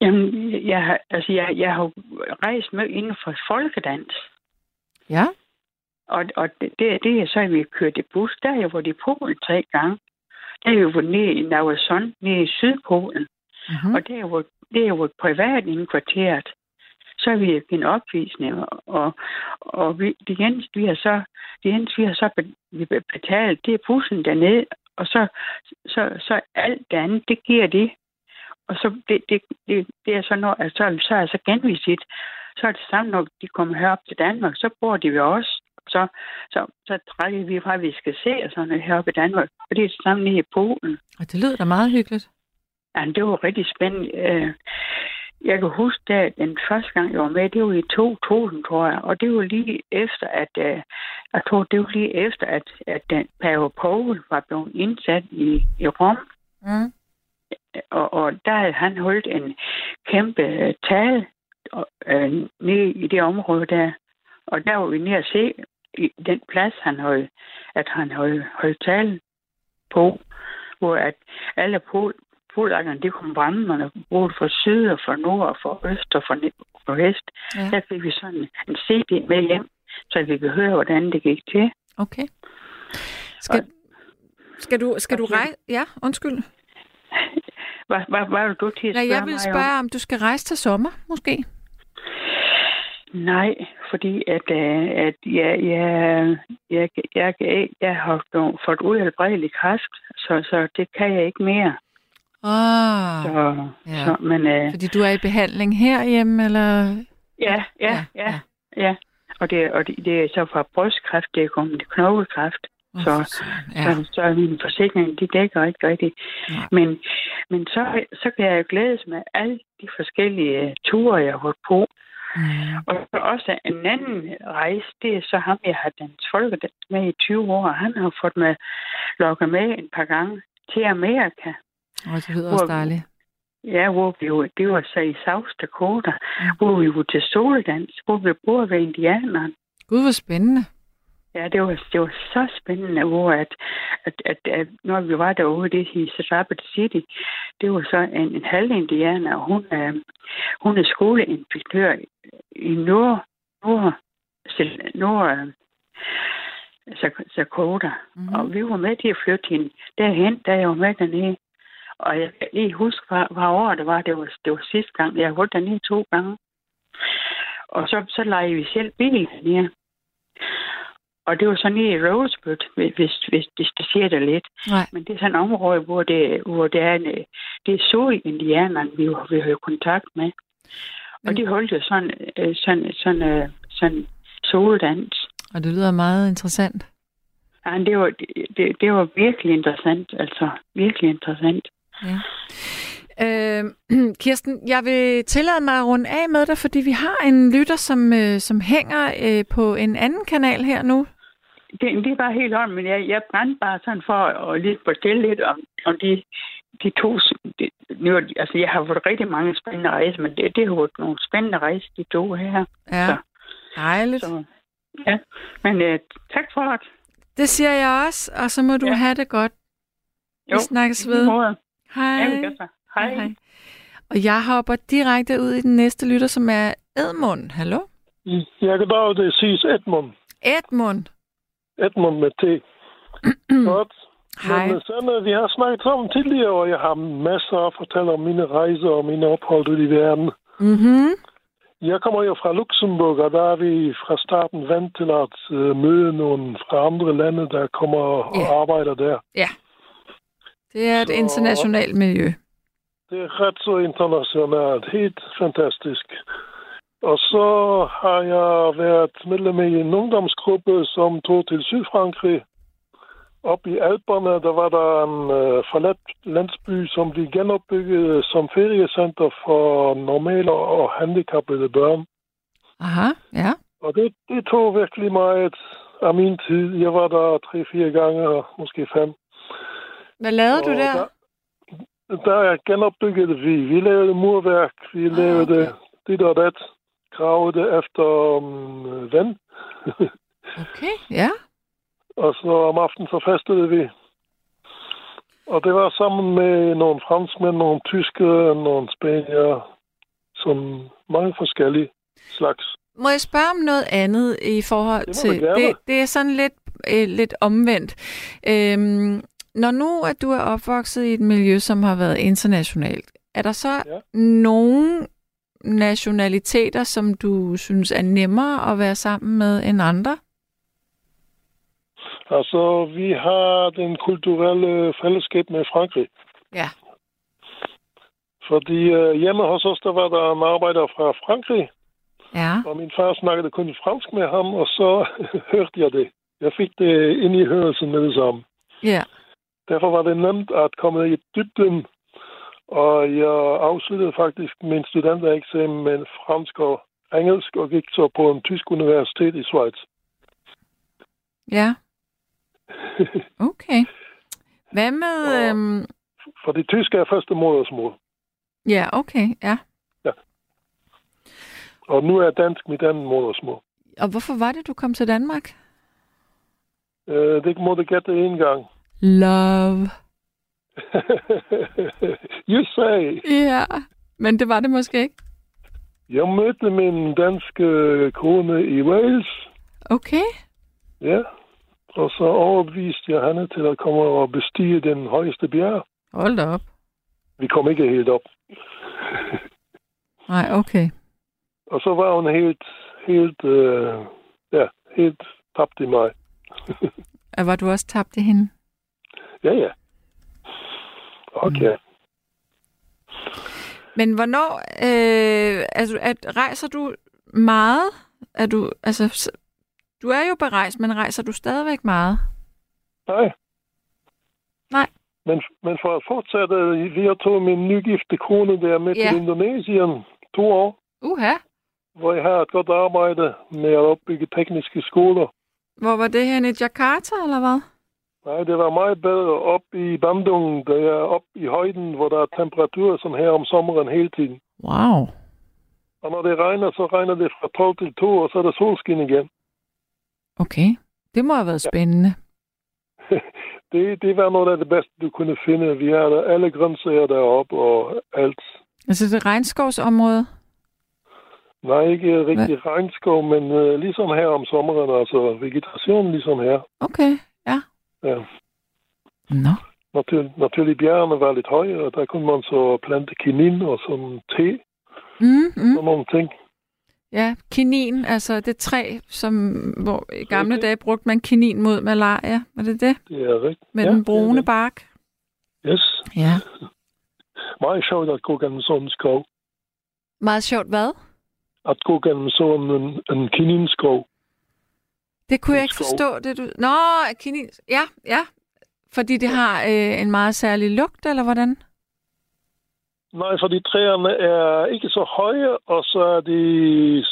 Jamen, jeg, har- altså, jeg, jeg har rejst med inden for folkedans. Ja. Og, og det, det er så, at vi har kørt i bus. Der er jeg været i Polen tre gange. Der er jeg været nede i Navasson, nede i Sydpolen. Mm-hmm. Mm. Og det er jo, det er jo privat indkvarteret. Så har vi en opvisning, og, og vi, det eneste, vi har så, det eneste, vi har så betalt, det er bussen dernede, og så, så, så alt det andet, det giver det. Og så det, det, det, det er så, når, altså, så, så er så genvisit. Så er det samme, når de kommer herop til Danmark, så bor de ved os. Så, så, så trækker vi fra, at vi skal se og sådan noget heroppe i Danmark. Og det er det samme nede i Polen. Og det lyder da meget hyggeligt. Ja, det var rigtig spændende. Jeg kan huske, at den første gang, jeg var med, det var i 2000, tror jeg. Og det var lige efter, at øh, jeg tror, det var lige efter, at, at den pave Paul var blevet indsat i, i Rom. Mm. Og, og der havde han holdt en kæmpe øh, tale øh, nede i det område der. Og der var vi nede at se i den plads, han havde, at han havde holdt tale på, hvor at alle pol, polakkerne, de kom vandrende, både fra syd og fra nord og fra øst og fra, ne- fra vest. Ja. Der fik vi sådan en CD med hjem, så vi kunne høre, hvordan det gik til. Okay. Skal, skal du, skal du Okay. rejse? Ja, undskyld. Hvad, hvad, hvad vil du til at Nej, spørge jeg vil mig om? spørge, om du skal rejse til sommer, måske? Nej, fordi at, øh, at jeg, jeg, jeg, jeg, jeg, jeg har fået uhelbredelig kræft, så, så det kan jeg ikke mere. Ah, Så, ja. så, men øh, fordi du er i behandling herhjemme, eller? ja, ja, ja, ja. Og, det, og det, det er så fra brystkræft, det er kommet til knoglekræft. Så-. Ja. Ja. Så, så er min forsikring, de dækker ikke rigtigt. Nej. Men, men så, så kan jeg jo glædes med alle de forskellige øh, ture, jeg har på. Mm. Og så også en anden rejse, det er så ham, jeg har dansk folkedans med i 20 år. Han har fået mig lukket med en par gange til Amerika. Og det lyder også dejligt. Ja, hvor vi jo, det var så i South Dakota, Mm. hvor vi var til soldans, hvor vi bor ved indianerne. Gud, hvor spændende. Ja, det var, det var så spændende, hvor at, at, at, at når vi var derude, det i Rapid City, det var så en, en halv indianer, og hun er, hun er skoleinspektør i Nord, Nord, Nord Dakota. Mm. Mm. Og vi var med til at flytte hende derhen, da jeg var med dernede. Og jeg kan lige huske, hvad, hvad år det var. Det var, det var sidste gang. Jeg har holdt dernede to gange. Og så, så lejede vi selv bil dernede. Og det var sådan i Rosebud, hvis, hvis, hvis det siger det lidt. Nej. Men det er sådan et område, hvor det, hvor det er, en, øh, det er solindianerne, vi, vi har kontakt med. Og de holdt jo sådan, øh, sådan, sådan, øh, sådan soldans. Og det lyder meget interessant. Ja, det var, det, det var virkelig interessant, altså virkelig interessant. Ja. Øh, Kirsten, jeg vil tillade mig at runde af med dig, fordi vi har en lytter, som, øh, som hænger øh, på en anden kanal her nu. Det, det er bare helt om, men jeg, jeg brændte bare sådan for at lidt fortælle lidt om, om de, de to... De, nu, altså, jeg har fået rigtig mange spændende rejser, men det, det har været nogle spændende rejser, de to her. Ja, Så. dejligt. Så, ja, men øh, tak for det. Det siger jeg også, og så må du Ja. have det godt. Vi snakkes lige ved. Hej. Ja, vi gør så. Hej. Hej. Og jeg hopper direkte ud i den næste lytter, som er Edmund. Hallo? Ja, goddag, det siges Edmund. Edmund. Edmund med T. Godt. Hej. Men Sanne, vi har snakket sammen tidligere, og jeg har masser at fortælle om mine rejser og mine ophold ud i verden. Mhm. Jeg kommer jo fra Luxembourg, og der er vi fra starten vant til at uh, møde nogen fra andre lande, der kommer og Ja. arbejder der. Ja. Det er et Så- internationalt miljø. Det er ret så internationalt. Helt fantastisk. Og så har jeg været medlem i en ungdomsgruppe, som tog til Sydfrankrig. Op i Alperne, der var der en øh, forladt landsby, som blev genopbygget som feriecenter for normale og handicappede børn. Aha, ja. Og det, det tog virkelig meget af min tid. Jeg var der tre-fire gange, måske fem. Hvad lavede du der? Der, der genopbyggede vi. Vi lavede murværk, vi Ah, lavede okay. dit og dat, gravede efter um, vand. Okay, ja. og så om aftenen så festede vi. Og det var sammen med nogle franskmænd, nogle tyskere, nogle spanier, som mange forskellige slags. Må jeg spørge om noget andet i forhold Det til... Det, det er sådan lidt, øh, lidt omvendt. Øhm, når nu at du er opvokset i et miljø, som har været internationalt, er der så Ja. nogle nationaliteter, som du synes er nemmere at være sammen med end andre? Altså, vi har den kulturelle fællesskab med Frankrig. Ja. Fordi øh, hjemme hos os, der var der en arbejder fra Frankrig, Ja. og min far snakkede kun fransk med ham, og så hørte jeg det. Jeg fik det ind i hørelsen med det samme. Ja. Derfor var det nemt at komme i dybden, og jeg afsluttede faktisk min studentereksamen med fransk og engelsk, og gik så på en tysk universitet i Schweiz. Ja. Okay. Hvad med... Og- Øhm, Fordi tysk er første modersmål, ja, okay, ja. og nu er dansk mit andet modersmål. Og hvorfor var det, du kom til Danmark? Øh, det må du gætte en gang. Love. you say. Ja, men det var det måske ikke. Jeg mødte min danske kone i Wales, Okay. ja. Og så overbeviste jeg hende til at komme og bestige den højeste bjerg. Hold da op. Vi kom ikke helt op. Nej, okay. Og så var hun helt, helt, øh, ja, helt tabt i mig. Og var du også tabt i hende? Ja, ja. Okay. Men hvornår, øh, altså, at, rejser du meget? Er du, altså, du er jo berejst, men rejser du stadigvæk meget? Nej. Nej. Men, men for at fortsætte, vi har tog min nygifte kone der med Ja. til Indonesien to år, Uha. hvor jeg har et godt arbejde med at opbygge tekniske skoler. Hvor var det hen i Jakarta, eller hvad? Nej, det var meget bedre op i Bandung, der er op i højden, hvor der er temperatur som her om sommeren hele tiden. Wow. Og når det regner, så regner det fra 12 til 2, og så er der solskin igen. Okay. Det må have været spændende. Det, det var noget af det bedste, du kunne finde. Vi har der alle grøntsager deroppe og alt. Altså det regnskovsområde? Nej, ikke rigtig regnskov, men uh, ligesom her om sommeren, altså vegetation ligesom her. Okay, ja. Ja. Nå. Natur, naturligt bjergene var lidt høje, og der kunne man så plante kinin og sådan te Mm, mm. og nogle ting. Ja, kinin, altså det træ, som, hvor i gamle Okay. dage brugte man kinin mod malaria. Var det det? Det er rigtigt. Med ja, den brune det bark? Yes. Ja. Meget sjovt at gå gennem sådan en skov. Meget sjovt, hvad? At gå gennem sådan en, en kininskov. Det kunne jeg ikke skov. forstå. Det du... Nå, kinin. Ja, ja. Fordi det har øh, en meget særlig lugt, eller hvordan? Nej, fordi træerne er ikke så høje, og så er de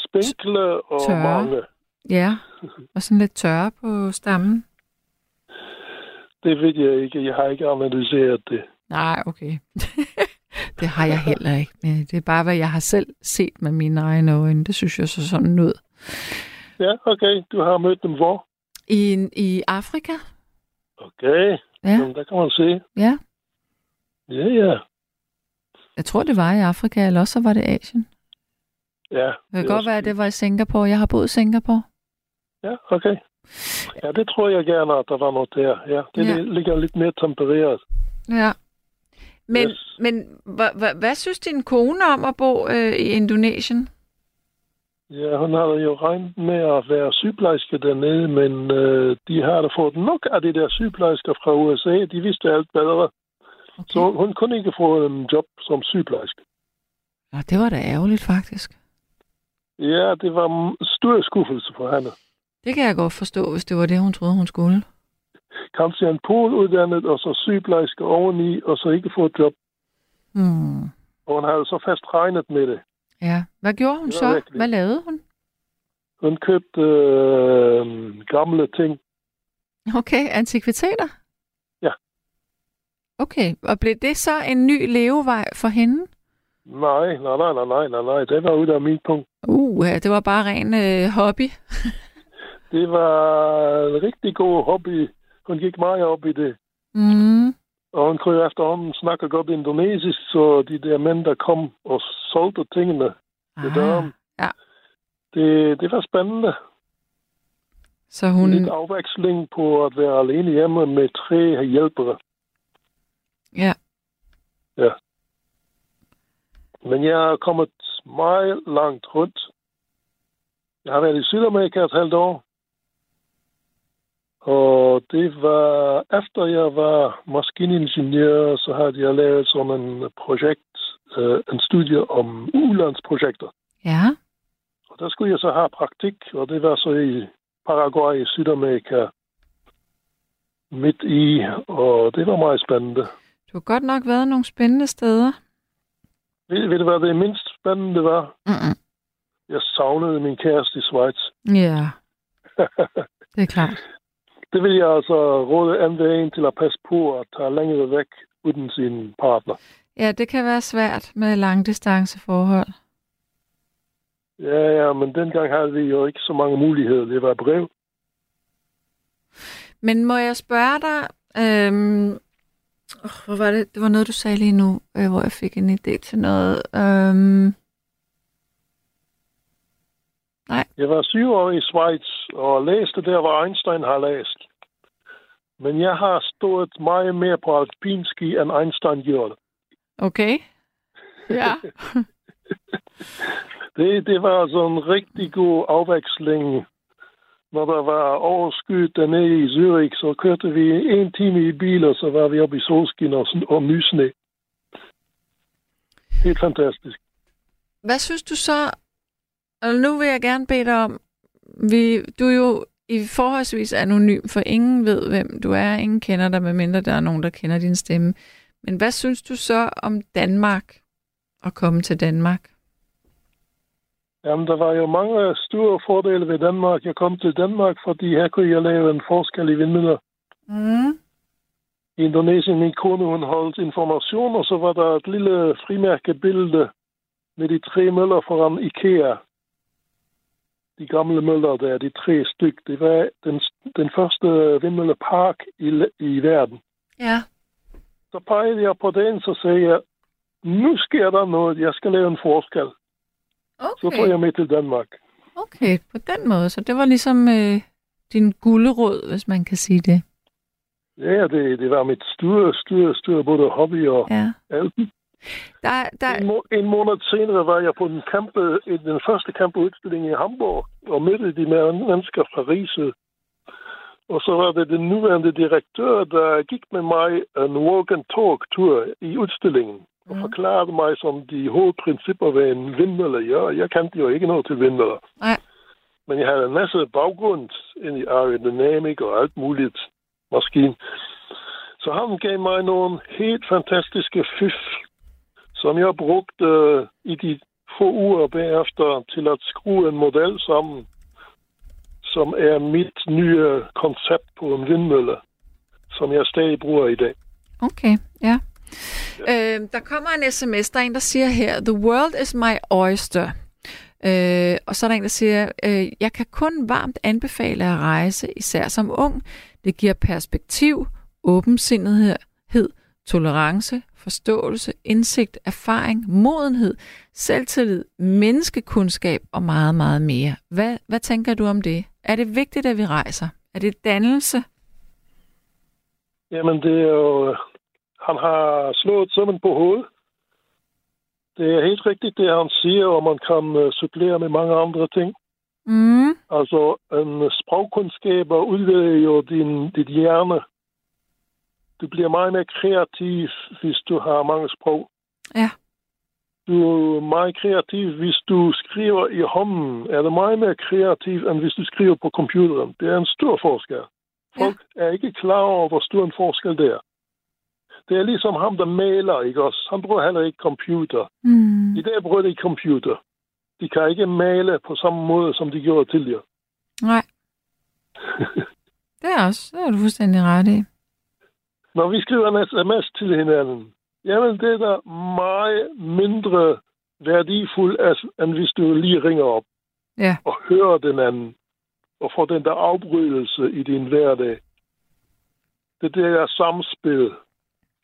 spinkle og Tørre. mange. Ja, og sådan lidt tørre på stammen. Det ved jeg ikke. Jeg har ikke analyseret det. Nej, okay. det har jeg heller ikke. Men det er bare, hvad jeg har selv set med mine egne øjne. Det synes jeg så sådan ud. Ja, okay. Du har mødt dem hvor? I, I Afrika? Okay. Ja. Jamen, der kan man se. Ja. Ja, ja. Jeg tror, det var i Afrika, eller også så var det Asien. Ja, Det kan godt være, at det var i Singapore. Jeg har boet i Singapore. Ja, okay. Ja, det tror jeg gerne, at der var noget der. Ja, det Ja. ligger lidt mere tempereret. Ja. Men, Yes. men hva, hva, hvad synes din kone om at bo øh, i Indonesien? Ja, hun havde jo regnet med at være sygeplejerske dernede, men øh, de har da fået nok af de der sygeplejersker fra USA. De vidste alt bedre. Okay. Så hun kunne ikke få en job som sygeplejerske. Nå, det var da ærgerligt, faktisk. Ja, det var en stor skuffelse for hende. Det kan jeg godt forstå, hvis det var det, hun troede, hun skulle. Kanskje en poluddannet, og så sygeplejerske oveni, og så ikke få et job. Hmm. Og hun havde så fast regnet med det. Ja. Hvad gjorde hun så? virkelig- Hvad lavede hun? Hun købte øh, gamle ting. Okay, antikviteter? Ja. Okay, og blev det så en ny levevej for hende? Nej, nej, nej, nej, nej, nej, nej. Det var ud af min punkt. Uh, det var bare ren øh, hobby. Det var en rigtig god hobby. Hun gik meget op i det. Mm. Og hun kunne efterhånden snakke godt indonesisk, så de der mænd, der kom og solgte tingene ved døren, ja. det, det var spændende. Så Hun... hun... Lidt afveksling på at være alene hjemme med tre hjælpere. Ja. Ja. Men jeg er kommet meget langt rundt. Jeg har været i Sydamerika et halvt år. Og det var, efter jeg var maskiningeniør, så havde jeg lavet sådan en projekt, øh, en studie om ulandsprojekter. Ja. Og der skulle jeg så have praktik, og det var så i Paraguay i Sydamerika midt i, og det var meget spændende. Du har godt nok været nogle spændende steder. Ved, ved du, hvad det mindst spændende var? Mm-mm. Jeg savnede min kæreste i Schweiz. Ja, det er klart. Det vil jeg altså råde andre en til at passe på at tage længere væk uden sin partner. Ja, det kan være svært med langdistanceforhold. Ja, ja, men dengang havde vi jo ikke så mange muligheder. Det var brev. Men må jeg spørge dig, øhm, oh, hvor var det? Det var noget, du sagde lige nu, øh, hvor jeg fik en idé til noget. Øhm, Jeg var syv år i Schweiz og læste der, hvor Einstein har læst. Men jeg har stået meget mere på alpinski, end Einstein gjorde. okay. Ja. Det, det var altså en rigtig god afveksling. Når der var overskyet dernede i Zürich, så kørte vi en time i bil, og så var vi oppe i solskin og, sådan- og nysne. Helt fantastisk. Hvad synes du så, og nu vil jeg gerne bede dig om, vi, du er jo i forholdsvis anonym, for ingen ved, hvem du er, ingen kender dig, medmindre der er nogen, der kender din stemme. Men hvad synes du så om Danmark, at komme til Danmark? Jamen, der var jo mange store fordele ved Danmark. Jeg kom til Danmark, fordi her kunne jeg lave en forskel i vindmøller. Mm. I Indonesien, min kone, hun holdt information, og så var der et lille frimærkebillede med de tre møller foran IKEA. De gamle møller der, de tre styk. Det var den, den første vindmøllepark i, i verden. Ja. Så pegede jeg på den, så sagde jeg, nu sker der noget, jeg skal lave en forskel. Så tog Okay. jeg med til Danmark. okay, på den måde. Så det var ligesom øh, din gulderod, hvis man kan sige det. Ja, det, det var mit store, store, store både hobby og Ja. alt. Der, der, En, må- en måned senere var jeg på den, kampe, i den første kampudstilling i Hamburg, og mødte de med mennesker fra Riese. Og så var det den nuværende direktør, der gik med mig en walk and talk tur i udstillingen. Og Mhm. forklarede mig som de hovedprincipper ved en vindmølle. Ja, jeg kendte jo ikke noget til vindmøller. Nej. Men jeg havde en masse baggrund ind i aerodynamik og alt muligt maskin. Så han gav mig nogle helt fantastiske fif, som jeg brugte øh, i de få uger bagefter til at skrue en model sammen, som er mit nye koncept på en vindmølle, som jeg stadig bruger i dag. Okay, ja. Øh, der kommer en sms, der er en, der siger her, The world is my oyster. Øh, og så er der en, der siger, øh, jeg kan kun varmt anbefale at rejse, især som ung. Det giver perspektiv, åbensindighed, tolerance, forståelse, indsigt, erfaring, modenhed, selvtillid, menneskekundskab og meget, meget mere. Hvad, hvad tænker du om det? Er det vigtigt, at vi rejser? Er det dannelse? Jamen, det er jo... Han har slået sømmen på hovedet. Det er helt rigtigt, det han siger, og man kan uh, supplere med mange andre ting. Mm. Altså, en sprogkundskaber udvider jo din, dit hjerne. Du bliver meget mere kreativ, hvis du har mange sprog. Ja. Du er meget kreativ, hvis du skriver i hånden. Er du meget mere kreativ, end hvis du skriver på computeren. Det er en stor forskel. Folk ja. er ikke klar over, hvor stor en forskel det er. Det er ligesom ham, der maler, ikke også? Han bruger heller ikke computer. Mm. I dag bruger de computer. De kan ikke male på samme måde, som de gjorde tidligere. Nej. Det er også, det er du fuldstændig ret i. Når vi skriver en sms til hinanden, jamen det er da meget mindre værdifuldt, end hvis du lige ringer op Ja. og hører den anden, og får den der afbrydelse i din hverdag. Det der samspil.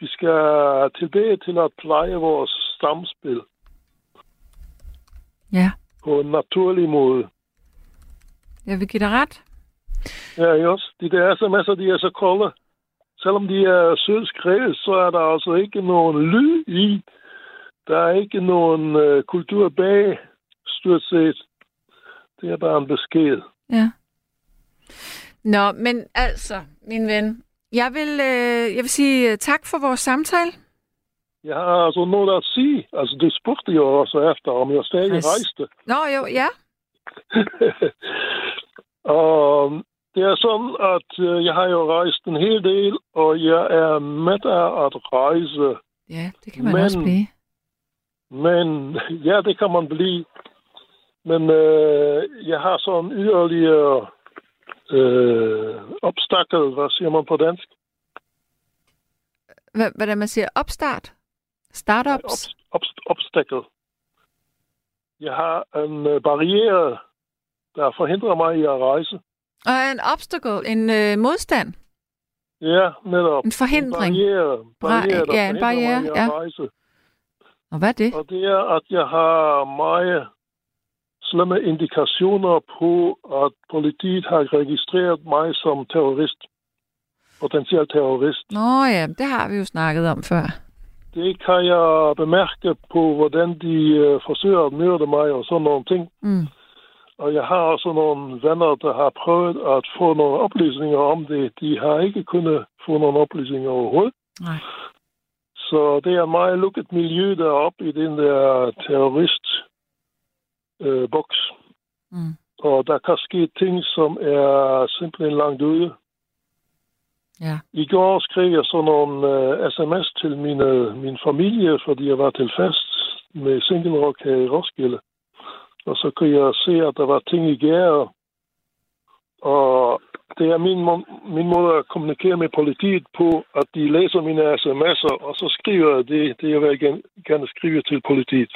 Vi skal tilbage til at pleje vores samspil Ja. på en naturlig måde. Jeg vil give dig ret. Ja, også? De der sms'er, de er så kolde. Selvom de er sødt skrevet, så er der altså ikke nogen lyd i. Der er ikke nogen øh, kultur bag, stort set. Det er bare en besked. Ja. Nå, men altså, min ven, jeg vil, øh, jeg vil sige øh, tak for vores samtale. Jeg har altså noget at sige. Altså, du spurgte jo også efter, om jeg stadig Præcis. rejste. Nå jo, ja. og det er sådan, at øh, jeg har jo rejst en hel del, og jeg er med af at rejse. Ja, det kan man Men- også blive. Men ja, det kan man blive. Men øh, jeg har sådan yderligere øh, opstakket, hvad siger man på dansk? Hvad, hvad der man siger, opstart? Startups? Op, op, opstakket. Jeg har en øh, barriere, der forhindrer mig i at rejse. Og en obstacle, en øh, modstand. Ja, netop. En forhindring. En barriere, barriere ja, en barriere, ja. rejse. Og hvad er det? Og det er, at jeg har meget slemme indikationer på, at politiet har registreret mig som terrorist. Potentiel terrorist. Nå ja, det har vi jo snakket om før. Det kan jeg bemærke på, hvordan de øh, forsøger at myrde mig og sådan nogle ting. Mm. Og jeg har også nogle venner, der har prøvet at få nogle oplysninger om det. De har ikke kunnet få nogle oplysninger overhovedet. Nej. Så det er et meget lukket miljø deroppe i den der terrorist øh, boks. Mm. Og der kan ske ting, som er simpelthen langt ude. Ja. I går skrev jeg sådan nogle uh, sms til mine, min familie, fordi jeg var til fest med Single Rock her i Roskilde. Og så kunne jeg se, at der var ting i gære. Og det er min, må- min måde at kommunikere med politiet på, at de læser mine sms'er, og så skriver jeg det, det jeg vil gerne, gerne skrive til politiet.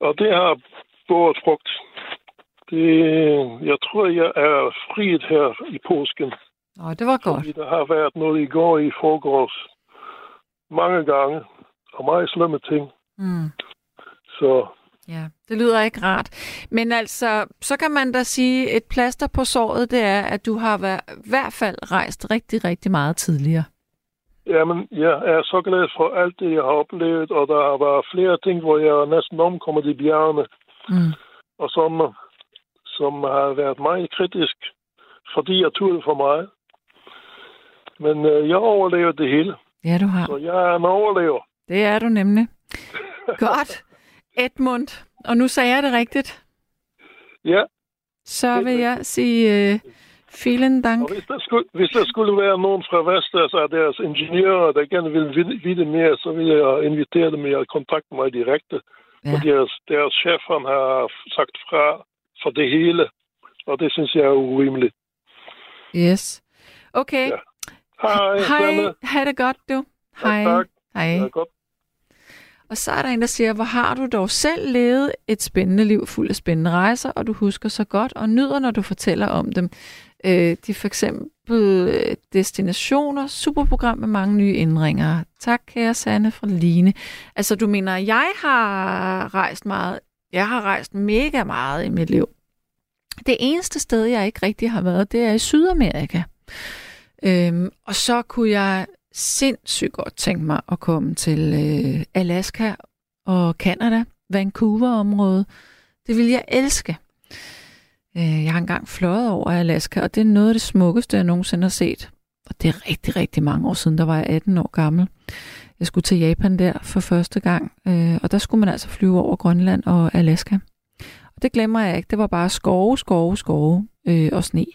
Og det har båret frugt. Det, jeg tror, jeg er friet her i påsken. Nå, det var godt. Fordi der har været noget i går i forgårs mange gange, og meget slemme ting. Mm. Så Ja, det lyder ikke rart. Men altså, så kan man da sige, et plaster på såret, det er, at du har væ- i hvert fald rejst rigtig, rigtig meget tidligere. Jamen, jeg er så glad for alt det, jeg har oplevet, og der har været flere ting, hvor jeg næsten omkommet i bjergene, Mm. og som, som har været meget kritisk, fordi jeg turde for meget. Men øh, jeg overlever det hele, Ja, du har. så jeg er en overlever. Det er du nemlig. Godt. Edmund. Og nu sagde jeg det rigtigt. Ja, Så vil jeg sige uh, vielen dank. og hvis der, skulle, hvis der skulle være nogen fra Vestas af deres ingeniører, der gerne vil vide, mere, så vil jeg invitere dem i at kontakte mig direkte. Ja. Og deres, deres chef han har sagt fra for det hele, og det synes jeg er urimeligt. Yes. Okay. Ja. Hej, Hej. Ha' det godt, du. Hej. tak. Hej. Ja, godt. Og så er der en, der siger, hvor har du dog selv levet et spændende liv fuld af spændende rejser, og du husker så godt og nyder, når du fortæller om dem. Øh, de er for eksempel øh, destinationer, superprogram med mange nye indringere. Tak, kære Sanne fra Line. Altså, du mener, jeg har rejst meget. Jeg har rejst mega meget i mit liv. Det eneste sted, jeg ikke rigtig har været, det er i Sydamerika. Øhm, og så kunne jeg sindssygt godt tænke mig at komme til øh, Alaska og Canada, Vancouver-området. Det vil jeg elske. Øh, jeg har engang fløjet over Alaska, og det er noget af det smukkeste, jeg nogensinde har set. Og det er rigtig, rigtig mange år siden, der var jeg 18 år gammel. Jeg skulle til Japan der for første gang, øh, og der skulle man altså flyve over Grønland og Alaska. Og det glemmer jeg ikke. Det var bare skove, skove, skove øh, og sne.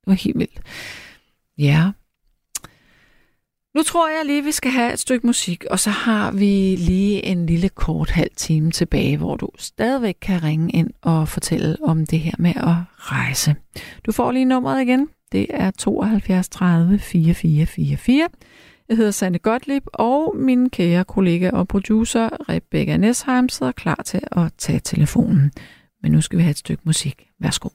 Det var helt vildt. Ja. Nu tror jeg lige, vi skal have et stykke musik, og så har vi lige en lille kort halv time tilbage, hvor du stadigvæk kan ringe ind og fortælle om det her med at rejse. Du får lige nummeret igen. Det er 72 30 4444. Jeg hedder Sanne Gottlieb, og min kære kollega og producer Rebecca Nesheim sidder klar til at tage telefonen. Men nu skal vi have et stykke musik. Værsgo.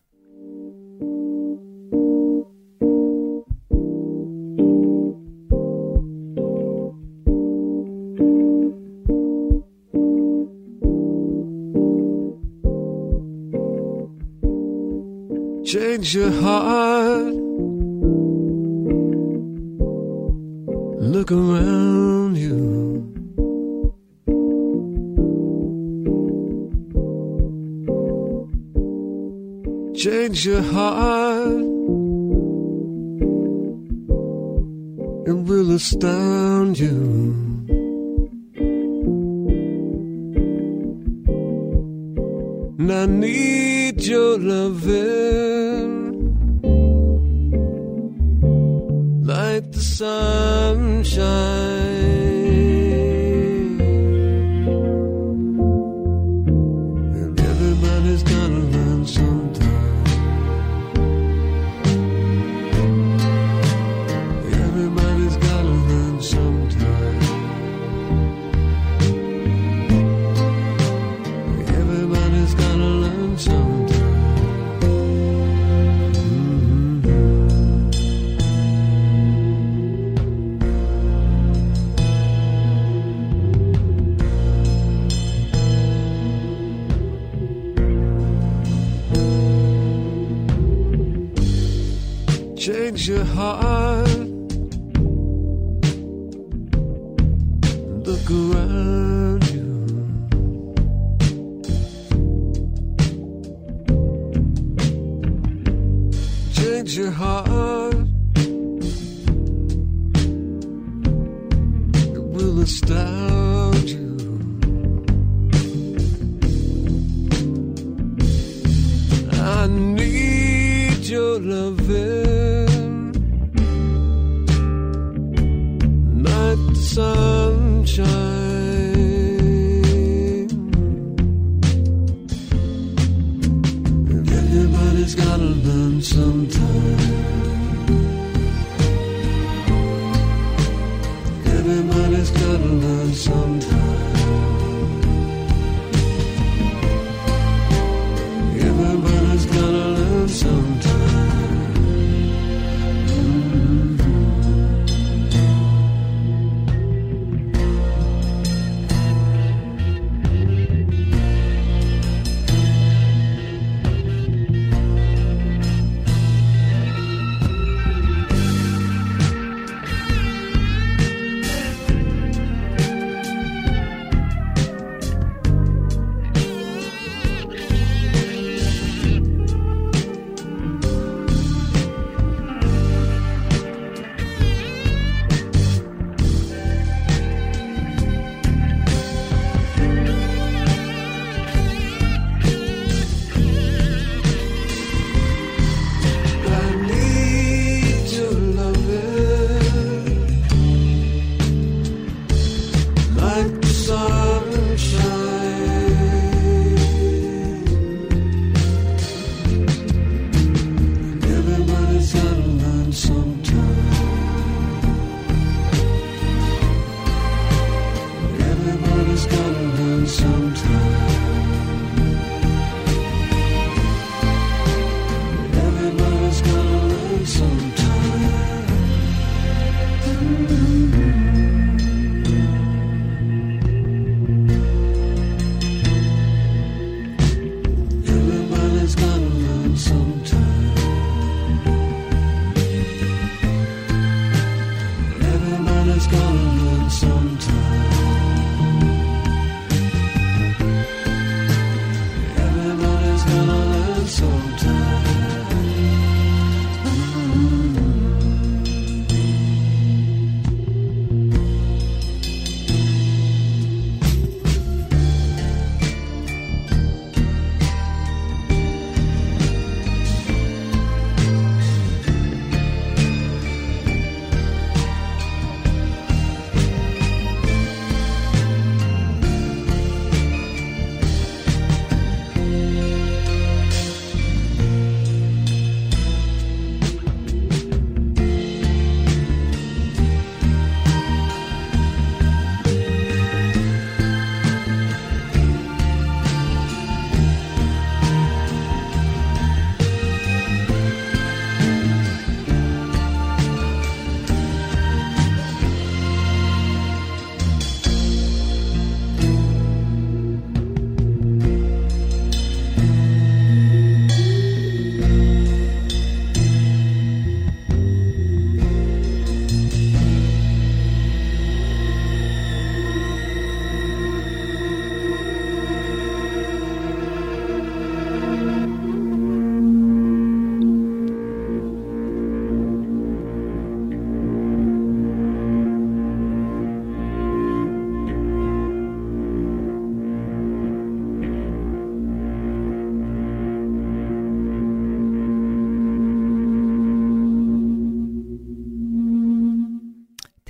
Change your heart. Look around you. Change your heart. It will astound you. And I need your loving like the sunshine.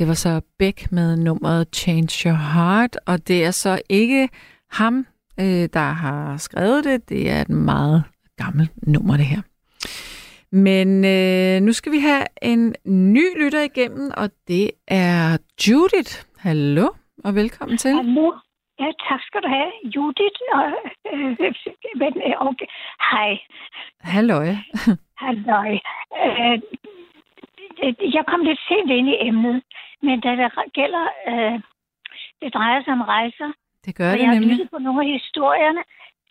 Det var så Beck med nummeret Change Your Heart, og det er så ikke ham, øh, der har skrevet det. Det er et meget gammelt nummer, det her. Men øh, nu skal vi have en ny lytter igennem, og det er Judith. Hallo, og velkommen til. Hallo. Ja, tak skal du have, Judith. Og, øh, men, øh, okay. Hej. Halløj. Halløj. Øh, jeg kom lidt sent ind i emnet, men da det gælder, øh, det drejer sig om rejser, Det gør og det jeg har nemlig. lyttet på nogle af historierne,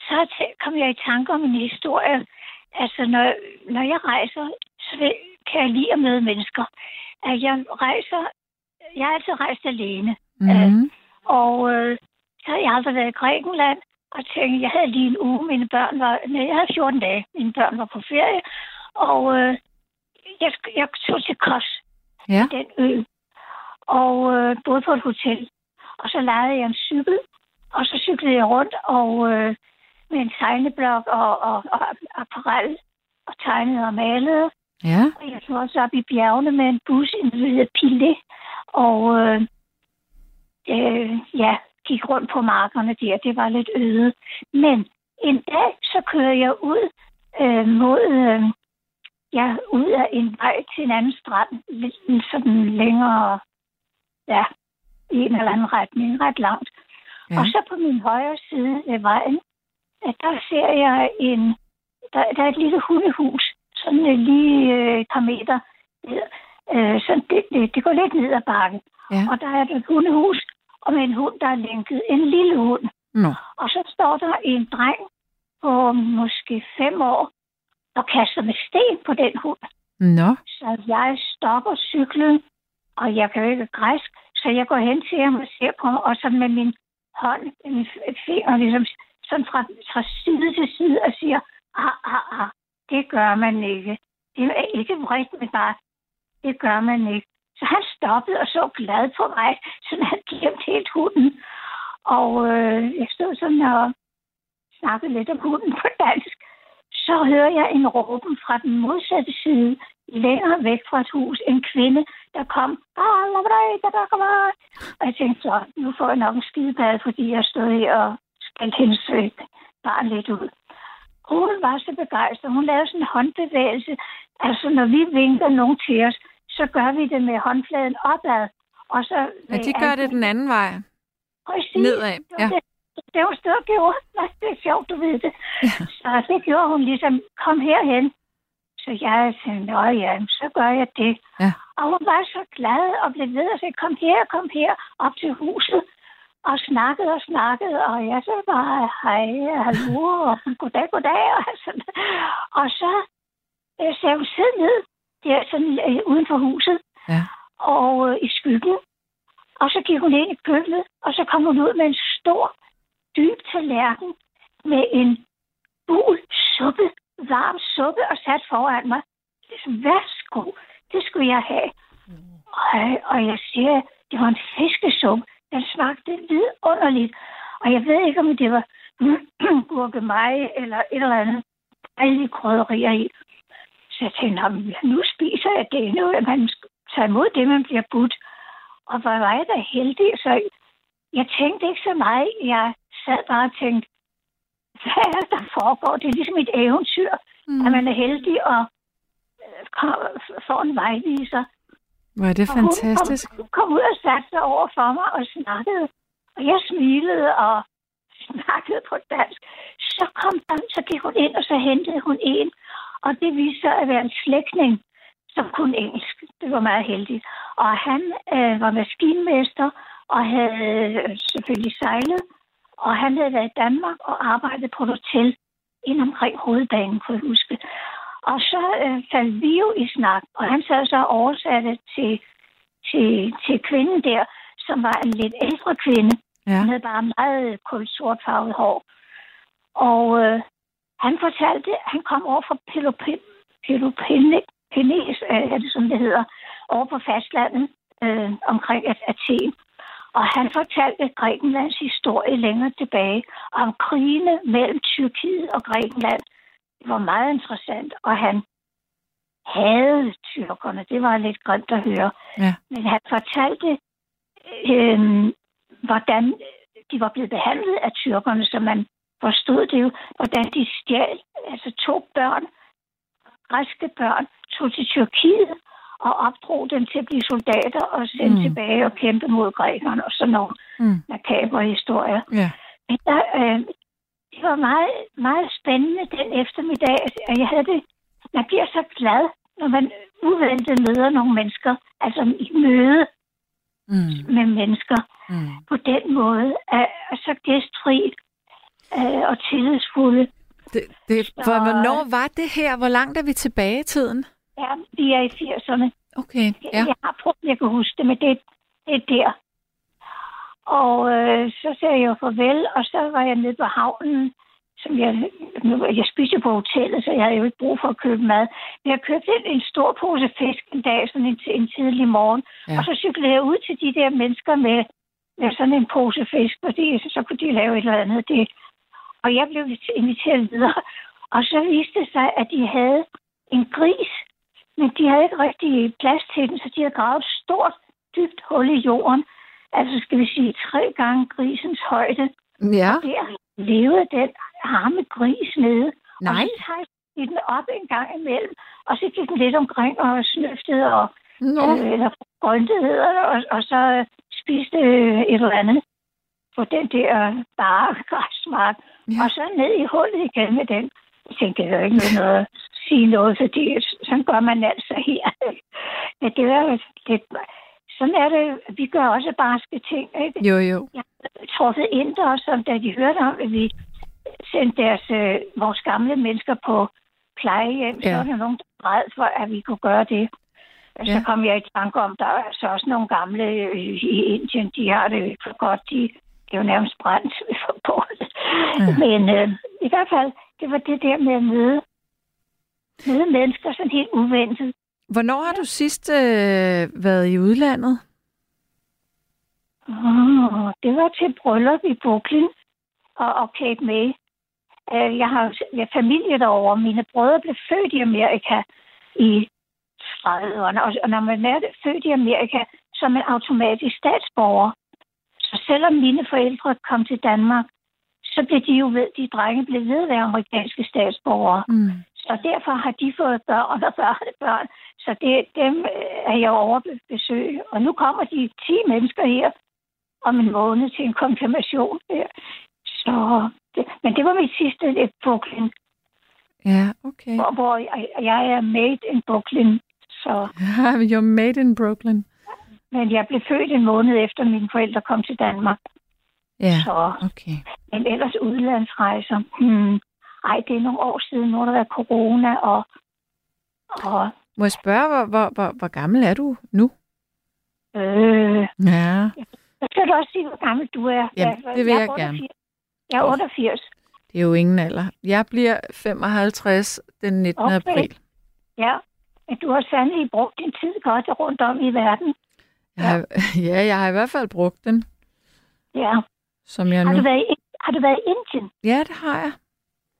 så kom jeg i tanke om en historie. Altså, når, når jeg rejser, så kan jeg lide at møde mennesker. At jeg rejser, jeg har altid rejst alene. Mm-hmm. Og øh, så har jeg aldrig været i Grækenland, og tænkte, jeg havde lige en uge, mine børn var, nej, jeg havde 14 dage, mine børn var på ferie, og øh, jeg, jeg tog til Kos, Ja. den ø, og øh, boede på et hotel. Og så lejede jeg en cykel, og så cyklede jeg rundt og øh, med en tegneblok og, og, og apparel, og tegnede og malede. Ja. Og jeg tog også op i bjergene med en bus, en hedder Pille, og øh, øh, ja, gik rundt på markerne der. Det var lidt øde. Men en dag, så kører jeg ud øh, mod, øh, ja, ud af en vej til en anden strand, lidt sådan længere, ja, i en eller anden retning, ret langt. Ja. Og så på min højre side af vejen, der ser jeg en, der, der er et lille hundehus, sådan øh, lige øh, et par meter. Øh, sådan det, det, det går lidt ned ad bakken. Ja. Og der er et hundehus, og med en hund, der er lænket. En lille hund. Nå. Og så står der en dreng på måske fem år, og kaster med sten på den hund. Nå. Så jeg stopper cyklen, og jeg kan jo ikke græsk, så jeg går hen til ham og ser på ham, og så med min hånd, min finger, ligesom sådan fra, fra side til side, og siger, ah, ah, ah, det gør man ikke. Det er ikke vredt, men bare, det gør man ikke. Så han stoppede og så glad på mig, så han glemte helt hunden. Og øh, jeg stod sådan og snakkede lidt om hunden på dansk. Så hører jeg en råben fra den modsatte side, længere væk fra et hus, en kvinde, der kom. Og jeg tænkte så, nu får jeg nok en skidebad, fordi jeg stod her og skældte hendes øh, barn lidt ud. Hun var så begejstret. Hun lavede sådan en håndbevægelse. Altså, når vi vinker nogen til os, så gør vi det med håndfladen opad. Og så Ja, de gør det den anden vej. Præcis. Nedad, ja. Det, det var stort gjorde. Nej, det er sjovt, du ved det. Så det gjorde hun ligesom, kom herhen. Så jeg sagde, nå ja, så gør jeg det. Ja. Og hun var så glad og blev ved og sagde, kom her, kom her, op til huset. Og snakkede og snakkede, og jeg så bare, hej, hallo, og goddag, goddag. Og, sådan. og så øh, sagde hun, sid ned, der sådan øh, uden for huset, Ja. og øh, i skyggen. Og så gik hun ind i køkkenet, og så kom hun ud med en stor, dyb tallerken med en bul suppe, varm suppe, og sat foran mig. Ligesom, værsgo, det skulle jeg have. Mm. Og, og jeg siger, det var en fiskesuppe. Den smagte vidunderligt. Og jeg ved ikke, om det var gurkemeje eller et eller andet dejlige krydderier i. Så jeg tænkte, nu spiser jeg det. Nu at man tager imod det, man bliver budt. Og hvor var jeg da heldig. Så jeg tænkte ikke så meget. Jeg sad bare og tænkte, hvad er det, der foregår? Det er ligesom et eventyr, mm. at man er heldig og øh, får en vejviser. Hvor er det Og hun fantastisk. Kom, kom ud og satte sig over for mig og snakkede. Og jeg smilede og snakkede på dansk. Så kom der, så gik hun ind, og så hentede hun en. Og det viste sig at være en slægtning, som kunne engelsk. Det var meget heldigt. Og han øh, var maskinmester og havde øh, selvfølgelig sejlet. Og han havde været i Danmark og arbejdet på et hotel ind omkring hovedbanen, kunne jeg huske. Og så øh, faldt vi jo i snak, og han sad så oversatte til, til, til kvinden der, som var en lidt ældre kvinde. Ja. Han havde bare meget kulsortfarvet hår. Og øh, han fortalte, han kom over fra Peloponnes, øh, er det som det hedder, over på fastlandet øh, omkring At- Athen. Og han fortalte Grækenlands historie længere tilbage om krigene mellem Tyrkiet og Grækenland. Det var meget interessant, og han havde tyrkerne. Det var lidt grimt at høre. Ja. Men han fortalte, øh, hvordan de var blevet behandlet af tyrkerne, så man forstod det jo, hvordan de stjal, altså to børn, græske børn, tog til Tyrkiet og opdrog dem til at blive soldater og sendte Mm. tilbage og kæmpe mod grækerne og sådan nogle Mm. makabre historier. Ja. Men der, øh, det var meget, meget spændende den eftermiddag, og jeg havde det, man bliver så glad, når man uventet møder nogle mennesker, altså i møde Mm. med mennesker Mm. på den måde, er, er så gæstfri øh, og tillidsfulde. Det, det, for, hvornår var det her? Hvor langt er vi tilbage i tiden? Ja, vi er i 80'erne. Okay, ja. Jeg har prøvet, jeg kan huske det, men det, det er der. Og øh, så sagde jeg jo farvel, og så var jeg nede på havnen, som jeg, nu, jeg spiste på hotellet, så jeg havde jo ikke brug for at købe mad. Men jeg købte en, en stor pose fisk en dag, sådan en, en tidlig morgen, ja. og så cyklede jeg ud til de der mennesker med, med sådan en pose fisk, fordi så, så kunne de lave et eller andet. Det. Og jeg blev inviteret videre, og så viste det sig, at de havde en gris, men de havde ikke rigtig plads til den, så de havde gravet et stort, dybt hul i jorden. Altså skal vi sige tre gange grisens højde. Ja. Og der levede den arme gris nede. Nej. Og så de den op en gang imellem, og så gik den lidt omkring og snøftede og Nå. øh, eller grøntede, og, og så spiste øh, et eller andet på den der bare græsmark. Ja. Og så ned i hullet igen med den. Tænkte, det er jo ikke noget at sige noget, fordi sådan gør man altså her. Men det er jo lidt... Sådan er det. Vi gør også barske ting, ikke? Jo, jo. Jeg truffet ind der, som da de hørte om, at vi sendte deres, øh, vores gamle mennesker på plejehjem, ja. Så var der nogen, der var ræd for, at vi kunne gøre det. Og så Ja. kom jeg i tanke om, der er altså også nogle gamle øh, i Indien, de har det ikke for godt. De, det er jo nærmest brændt. Ja. Ja. Men øh, i hvert fald, det var det der med at møde, møde mennesker sådan helt uventet. Hvornår har du sidst øh, været i udlandet? Oh, det var til bryllup i Brooklyn og, og Cape May. Uh, jeg har jeg familie derovre. Mine brødre blev født i Amerika i 30'erne. Og, og når man er født i Amerika, så er man automatisk statsborger. Så selvom mine forældre kom til Danmark, så blev de jo ved, de drenge blev ved at være amerikanske statsborgere. Mm. Så derfor har de fået børn og børnebørn. Så det, dem øh, er jeg over at besøge. Og nu kommer de 10 mennesker her om en måned til en konfirmation. Der. Så, det, men det var mit sidste i Brooklyn, Ja, okay. hvor, hvor jeg, jeg er made in Brooklyn. Så, You're made in Brooklyn. men jeg blev født en måned efter mine forældre kom til Danmark. Ja, Så, okay. men ellers udlandsrejser. Hmm. Ej, det er nogle år siden. Nu har der været corona, og, og Må jeg spørge, hvor, hvor, hvor, hvor gammel er du nu? øh, Ja. så skal du også sige, hvor gammel du er. Jamen, Jeg- det vil jeg jeg er gerne. 88. Jeg er 88. Det er jo ingen alder. Jeg bliver 55 den 19. Okay. april. Ja, men du har sandelig brugt din tid godt rundt om i verden. Jeg har, ja, jeg har i hvert fald brugt den, Ja. Som jeg Har, du nu... været i, har du været i Indien? Ja, det har jeg.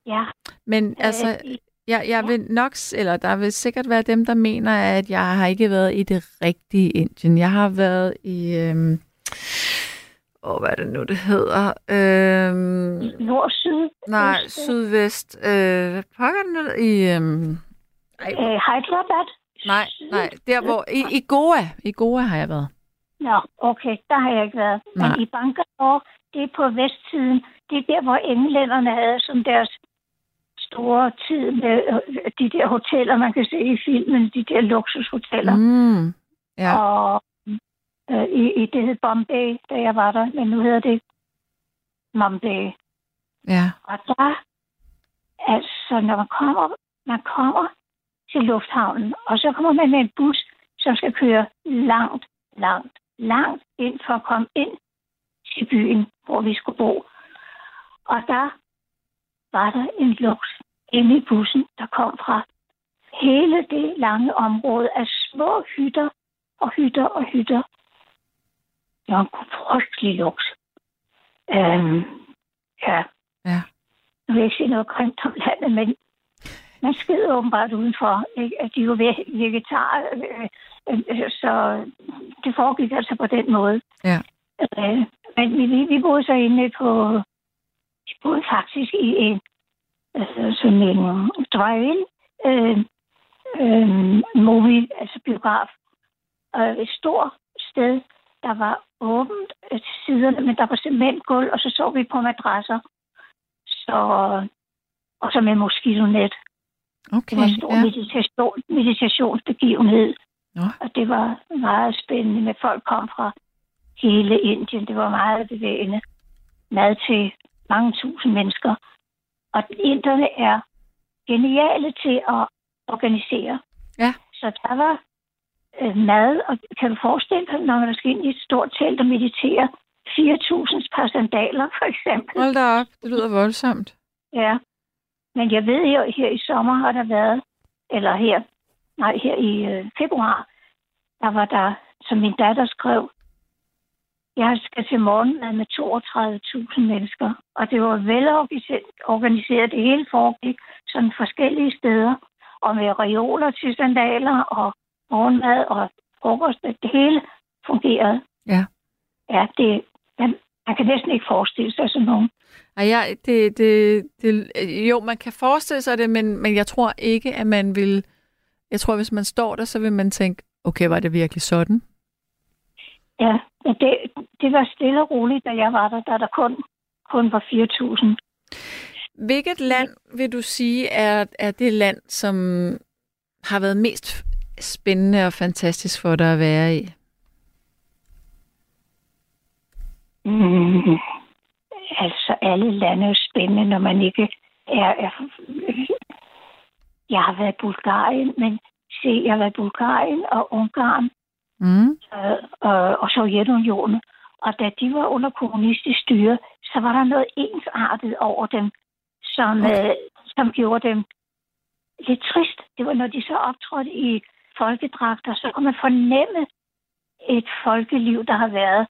Ja. Men altså, i- jeg, jeg vil nok, eller der vil sikkert være dem, der mener, at jeg har ikke været i det rigtige Indien. Jeg har været i, øhm, åh, hvad er det nu, det hedder? Øhm, Nord, syd, nej, øst, sydvest. Øh, hvad pokker er det nu? I, øhm, øh, Hyderabad. nej, nej, der hvor, i, i Goa. I Goa har jeg været. Nå, okay, der har jeg ikke været. Men Nej. i Bangalore, det er på vestsiden. Det er der, hvor englænderne havde som deres store tid med øh, de der hoteller, man kan se i filmen, de der luksushoteller. Mm, ja. Og øh, i, i det hed Bombay, da jeg var der, men nu hedder det Bombay. ja. Og der, altså når man kommer, man kommer til lufthavnen, og så kommer man med en bus, som skal køre langt, langt, langt ind for at komme ind til byen, hvor vi skulle bo. Og der var der en luks inde i bussen, der kom fra hele det lange område af små hytter og hytter og hytter. Det var en frygtelig luks. Øhm, ja, Ja. nu vil jeg sige noget grimt om landet, men man sked åbenbart udenfor, ikke? at de var ve- vegetarer. Øh, øh, så det foregik altså på den måde. Ja. Øh, men vi, vi, boede så inde på... Vi boede faktisk i en øh, sådan en drive-in øh, øh, movie, altså biograf. Øh, et stort sted, der var åbent øh, til siderne, men der var cementgulv, og så så vi på madrasser. Så, og så med moskitonet. Okay, Det var en stor ja. meditation, meditationsbegivenhed. Nå. Og det var meget spændende, med folk kom fra hele Indien. Det var meget bevægende. Mad til mange tusind mennesker. Og inderne er geniale til at organisere. Ja. Så der var øh, mad, og kan du forestille dig, når man skal ind i et stort telt og meditere, 4.000 par sandaler, for eksempel. Hold da op, det lyder voldsomt. Ja. Men jeg ved jo, her i sommer har der været, eller her, nej, her i øh, februar, der var der, som min datter skrev, jeg skal til morgenmad med 32.000 mennesker. Og det var velorganiseret, organiseret. det hele foregik sådan forskellige steder. Og med reoler til sandaler og morgenmad og frokost. Det hele fungerede. Ja. Ja, det, man, man kan næsten ikke forestille sig sådan nogen. Ej, jeg, det, det, det, jo, man kan forestille sig det, men, men jeg tror ikke, at man vil... Jeg tror, hvis man står der, så vil man tænke, okay, var det virkelig sådan? Ja, men det, det var stille og roligt, da jeg var der, da der kun, kun var 4.000. Hvilket land vil du sige er, er det land, som har været mest spændende og fantastisk for dig at være i? Mm. Altså, alle lande er spændende, når man ikke er... er jeg har været i Bulgarien, men se, jeg har været i Bulgarien og Ungarn Mm. øh, øh, og Sovjetunionen. Og da de var under kommunistisk styre, så var der noget ensartet over dem, som, okay. øh, som gjorde dem lidt trist. Det var, når de så optrådte i folkedragter, så kunne man fornemme et folkeliv, der har været,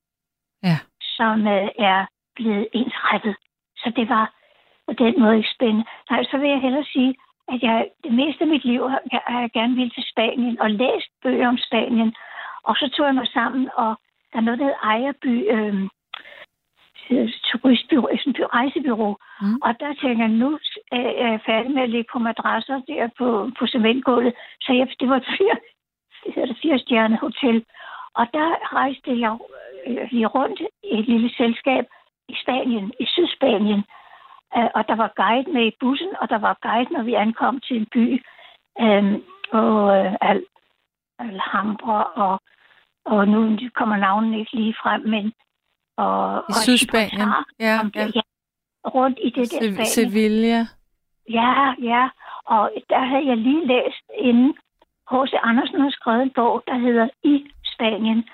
Ja. som øh, er blevet ensrettet. Så det var på den måde ikke spændende. Nej, så vil jeg hellere sige, at jeg det meste af mit liv har, jeg gerne ville til Spanien og læst bøger om Spanien. Og så tog jeg mig sammen, og der er noget, der hedder Ejerby øh, turistbyrå, by- rejsebyrå. Mm. Og der tænker jeg, nu er jeg færdig med at ligge på madrasser der på, på cementgulvet. Så jeg, det var et fire, det hedder det, fire stjerne hotel. Og der rejste jeg øh, lige rundt i et lille selskab i Spanien, i Sydspanien. Øh, og der var guide med i bussen, og der var guide, når vi ankom til en by. Øh, og øh, Al- Alhambra, og, og nu kommer navnet ikke lige frem, men... Og, I Sydspanien? Ja, som- ja. rundt i det der Se- Spanien. Sevilla. Ja, ja. Og der havde jeg lige læst inden H.C. Andersen har skrevet en bog, der hedder I Spanien.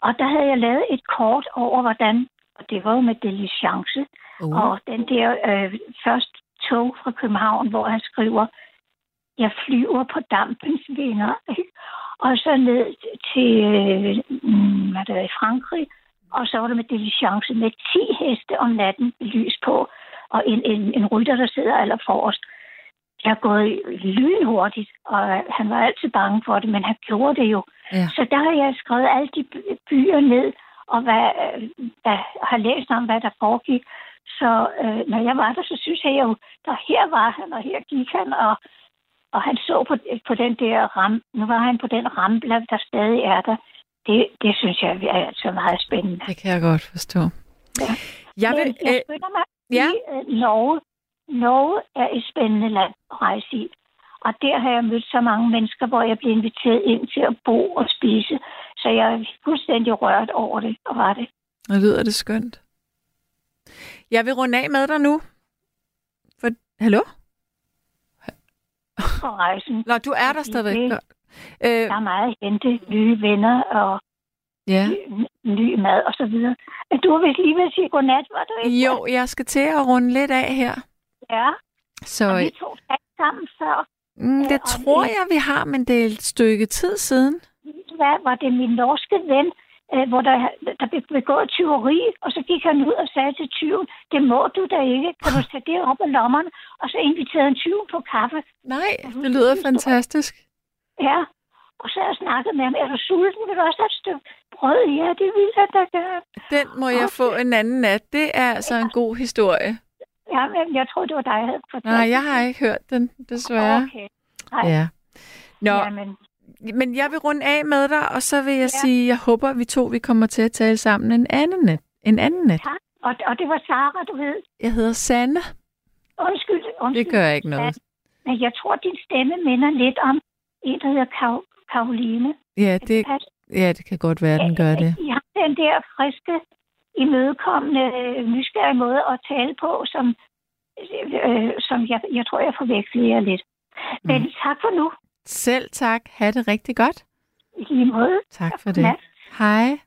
Og der havde jeg lavet et kort over, hvordan, og det var jo med diligence, Uh. og den der øh, først tog fra København, hvor han skriver, jeg flyver på dampens vinger, ikke? Og så ned til øh, mm, hvad det er, i Frankrig, og så var det med diligence med 10 heste om natten lys på, og en, en, en rytter, der sidder aller forrest. Jeg er gået lynhurtigt, og han var altid bange for det, men han gjorde det jo. Ja. Så der har jeg skrevet alle de by- byer ned, og hvad, hvad, har læst om, hvad der foregik. Så øh, når jeg var der, så synes jeg jo, der her var han, og her gik han, og, og han så på, på den der ram. Nu var han på den rambla, der stadig er der. Det, det synes jeg er altså meget spændende. Det kan jeg godt forstå. Ja. Jeg vil, Men jeg øh, mig ja. i, øh, Norge. Norge er et spændende land at rejse i. Og der har jeg mødt så mange mennesker, hvor jeg blev inviteret ind til at bo og spise. Så jeg er fuldstændig rørt over det, og var det. Nu lyder det skønt. Jeg vil runde af med dig nu. For, hallo? På rejsen. Nå, du er der stadigvæk. Det-. Øh, Der er meget at hente, nye venner og ja. ny, ny mad og så videre. Men du har vist lige ved at sige godnat, var du ikke? Jo, jeg skal til at runde lidt af her. Ja, Så og vi to talte sammen før. mm, det og tror det- jeg, vi har, men det er et stykke tid siden. Hvad var det min norske ven, øh, hvor der, der blev begået tyveri, og så gik han ud og sagde til tyven, det må du da ikke, kan du tage det op af lommerne, og så inviterede han tyven på kaffe. Nej, det lyder fantastisk. Ja, og så har jeg snakket med ham, er du sulten, vil du også have et stykke brød? Ja, det vil jeg da gerne. Den må jeg få en anden nat. Det er altså en god historie. Ja, men jeg tror, det var dig, jeg havde fortalt. Nej, jeg har ikke hørt den, desværre. Okay. Nej. Ja. Nå, Jamen, men jeg vil runde af med dig, og så vil jeg ja. sige, jeg håber, vi to vi kommer til at tale sammen en anden nat. En anden nat. tak. Og, og det var Sara, du ved. Jeg hedder Sanne. Undskyld, undskyld. Det gør ikke noget. Men jeg tror, din stemme minder lidt om en, der hedder Kar- Karoline. Ja, det, ja, det kan godt være, den gør det. Jeg har den der friske, imødekommende, øh, nysgerrige måde at tale på, som, øh, som jeg, jeg tror, jeg forveksler jer lidt. Men Mm. tak for nu. Selv tak. Ha' det rigtig godt. I lige måde. Tak for det. Godnat. Hej.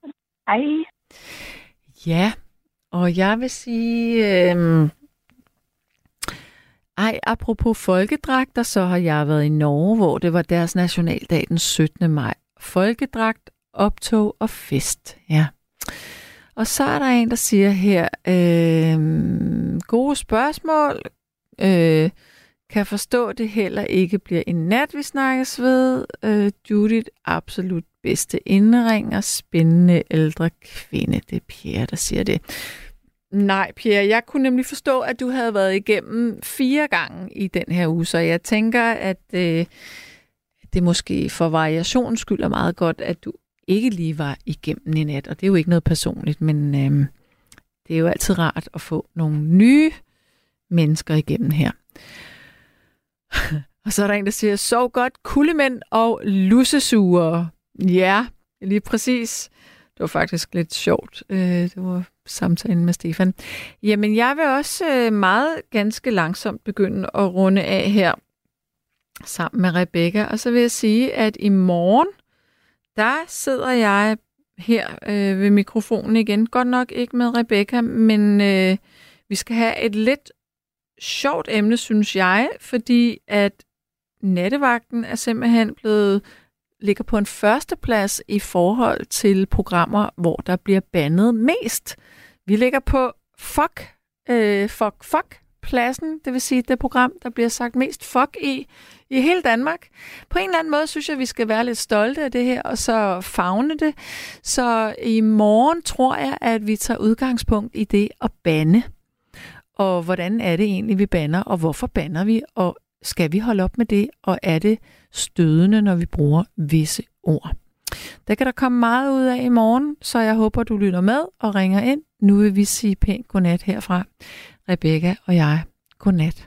Hej. Ja, og jeg vil sige... Øh... Ej, apropos folkedragter, så har jeg været i Norge, hvor det var deres nationaldag den 17. maj. Folkedragt, optog og fest, ja. Og så er der en, der siger her, øh, gode spørgsmål, øh, kan forstå, det heller ikke bliver en nat, vi snakkes ved. Øh, Judith, absolut bedste indringer, spændende ældre kvinde. Det er Pierre, der siger det. Nej, Pierre, jeg kunne nemlig forstå, at du havde været igennem fire gange i den her uge, så jeg tænker, at øh, det måske for variations skyld er meget godt, at du ikke lige var igennem i nat. Og det er jo ikke noget personligt, men øh, det er jo altid rart at få nogle nye mennesker igennem her. og så er der en, der siger, sov godt, kuldemænd og lussesuger. Ja, lige præcis. Det var faktisk lidt sjovt. Øh, det var samtalen med Stefan. Jamen, jeg vil også øh, meget ganske langsomt begynde at runde af her sammen med Rebecca. Og så vil jeg sige, at i morgen, der sidder jeg her øh, ved mikrofonen igen. Godt nok ikke med Rebecca, men øh, vi skal have et lidt sjovt emne, synes jeg, fordi at nattevagten er simpelthen blevet ligger på en førsteplads i forhold til programmer, hvor der bliver bandet mest. Vi ligger på fuck, øh, fuck, fuck pladsen, det vil sige det program, der bliver sagt mest fuck i, i hele Danmark. På en eller anden måde synes jeg, vi skal være lidt stolte af det her, og så fagne det. Så i morgen tror jeg, at vi tager udgangspunkt i det at bande. Og hvordan er det egentlig, vi banner, og hvorfor banner vi, og skal vi holde op med det, og er det stødende, når vi bruger visse ord? Der kan der komme meget ud af i morgen, så jeg håber, du lytter med og ringer ind. Nu vil vi sige pænt godnat herfra. Rebecca og jeg. Godnat.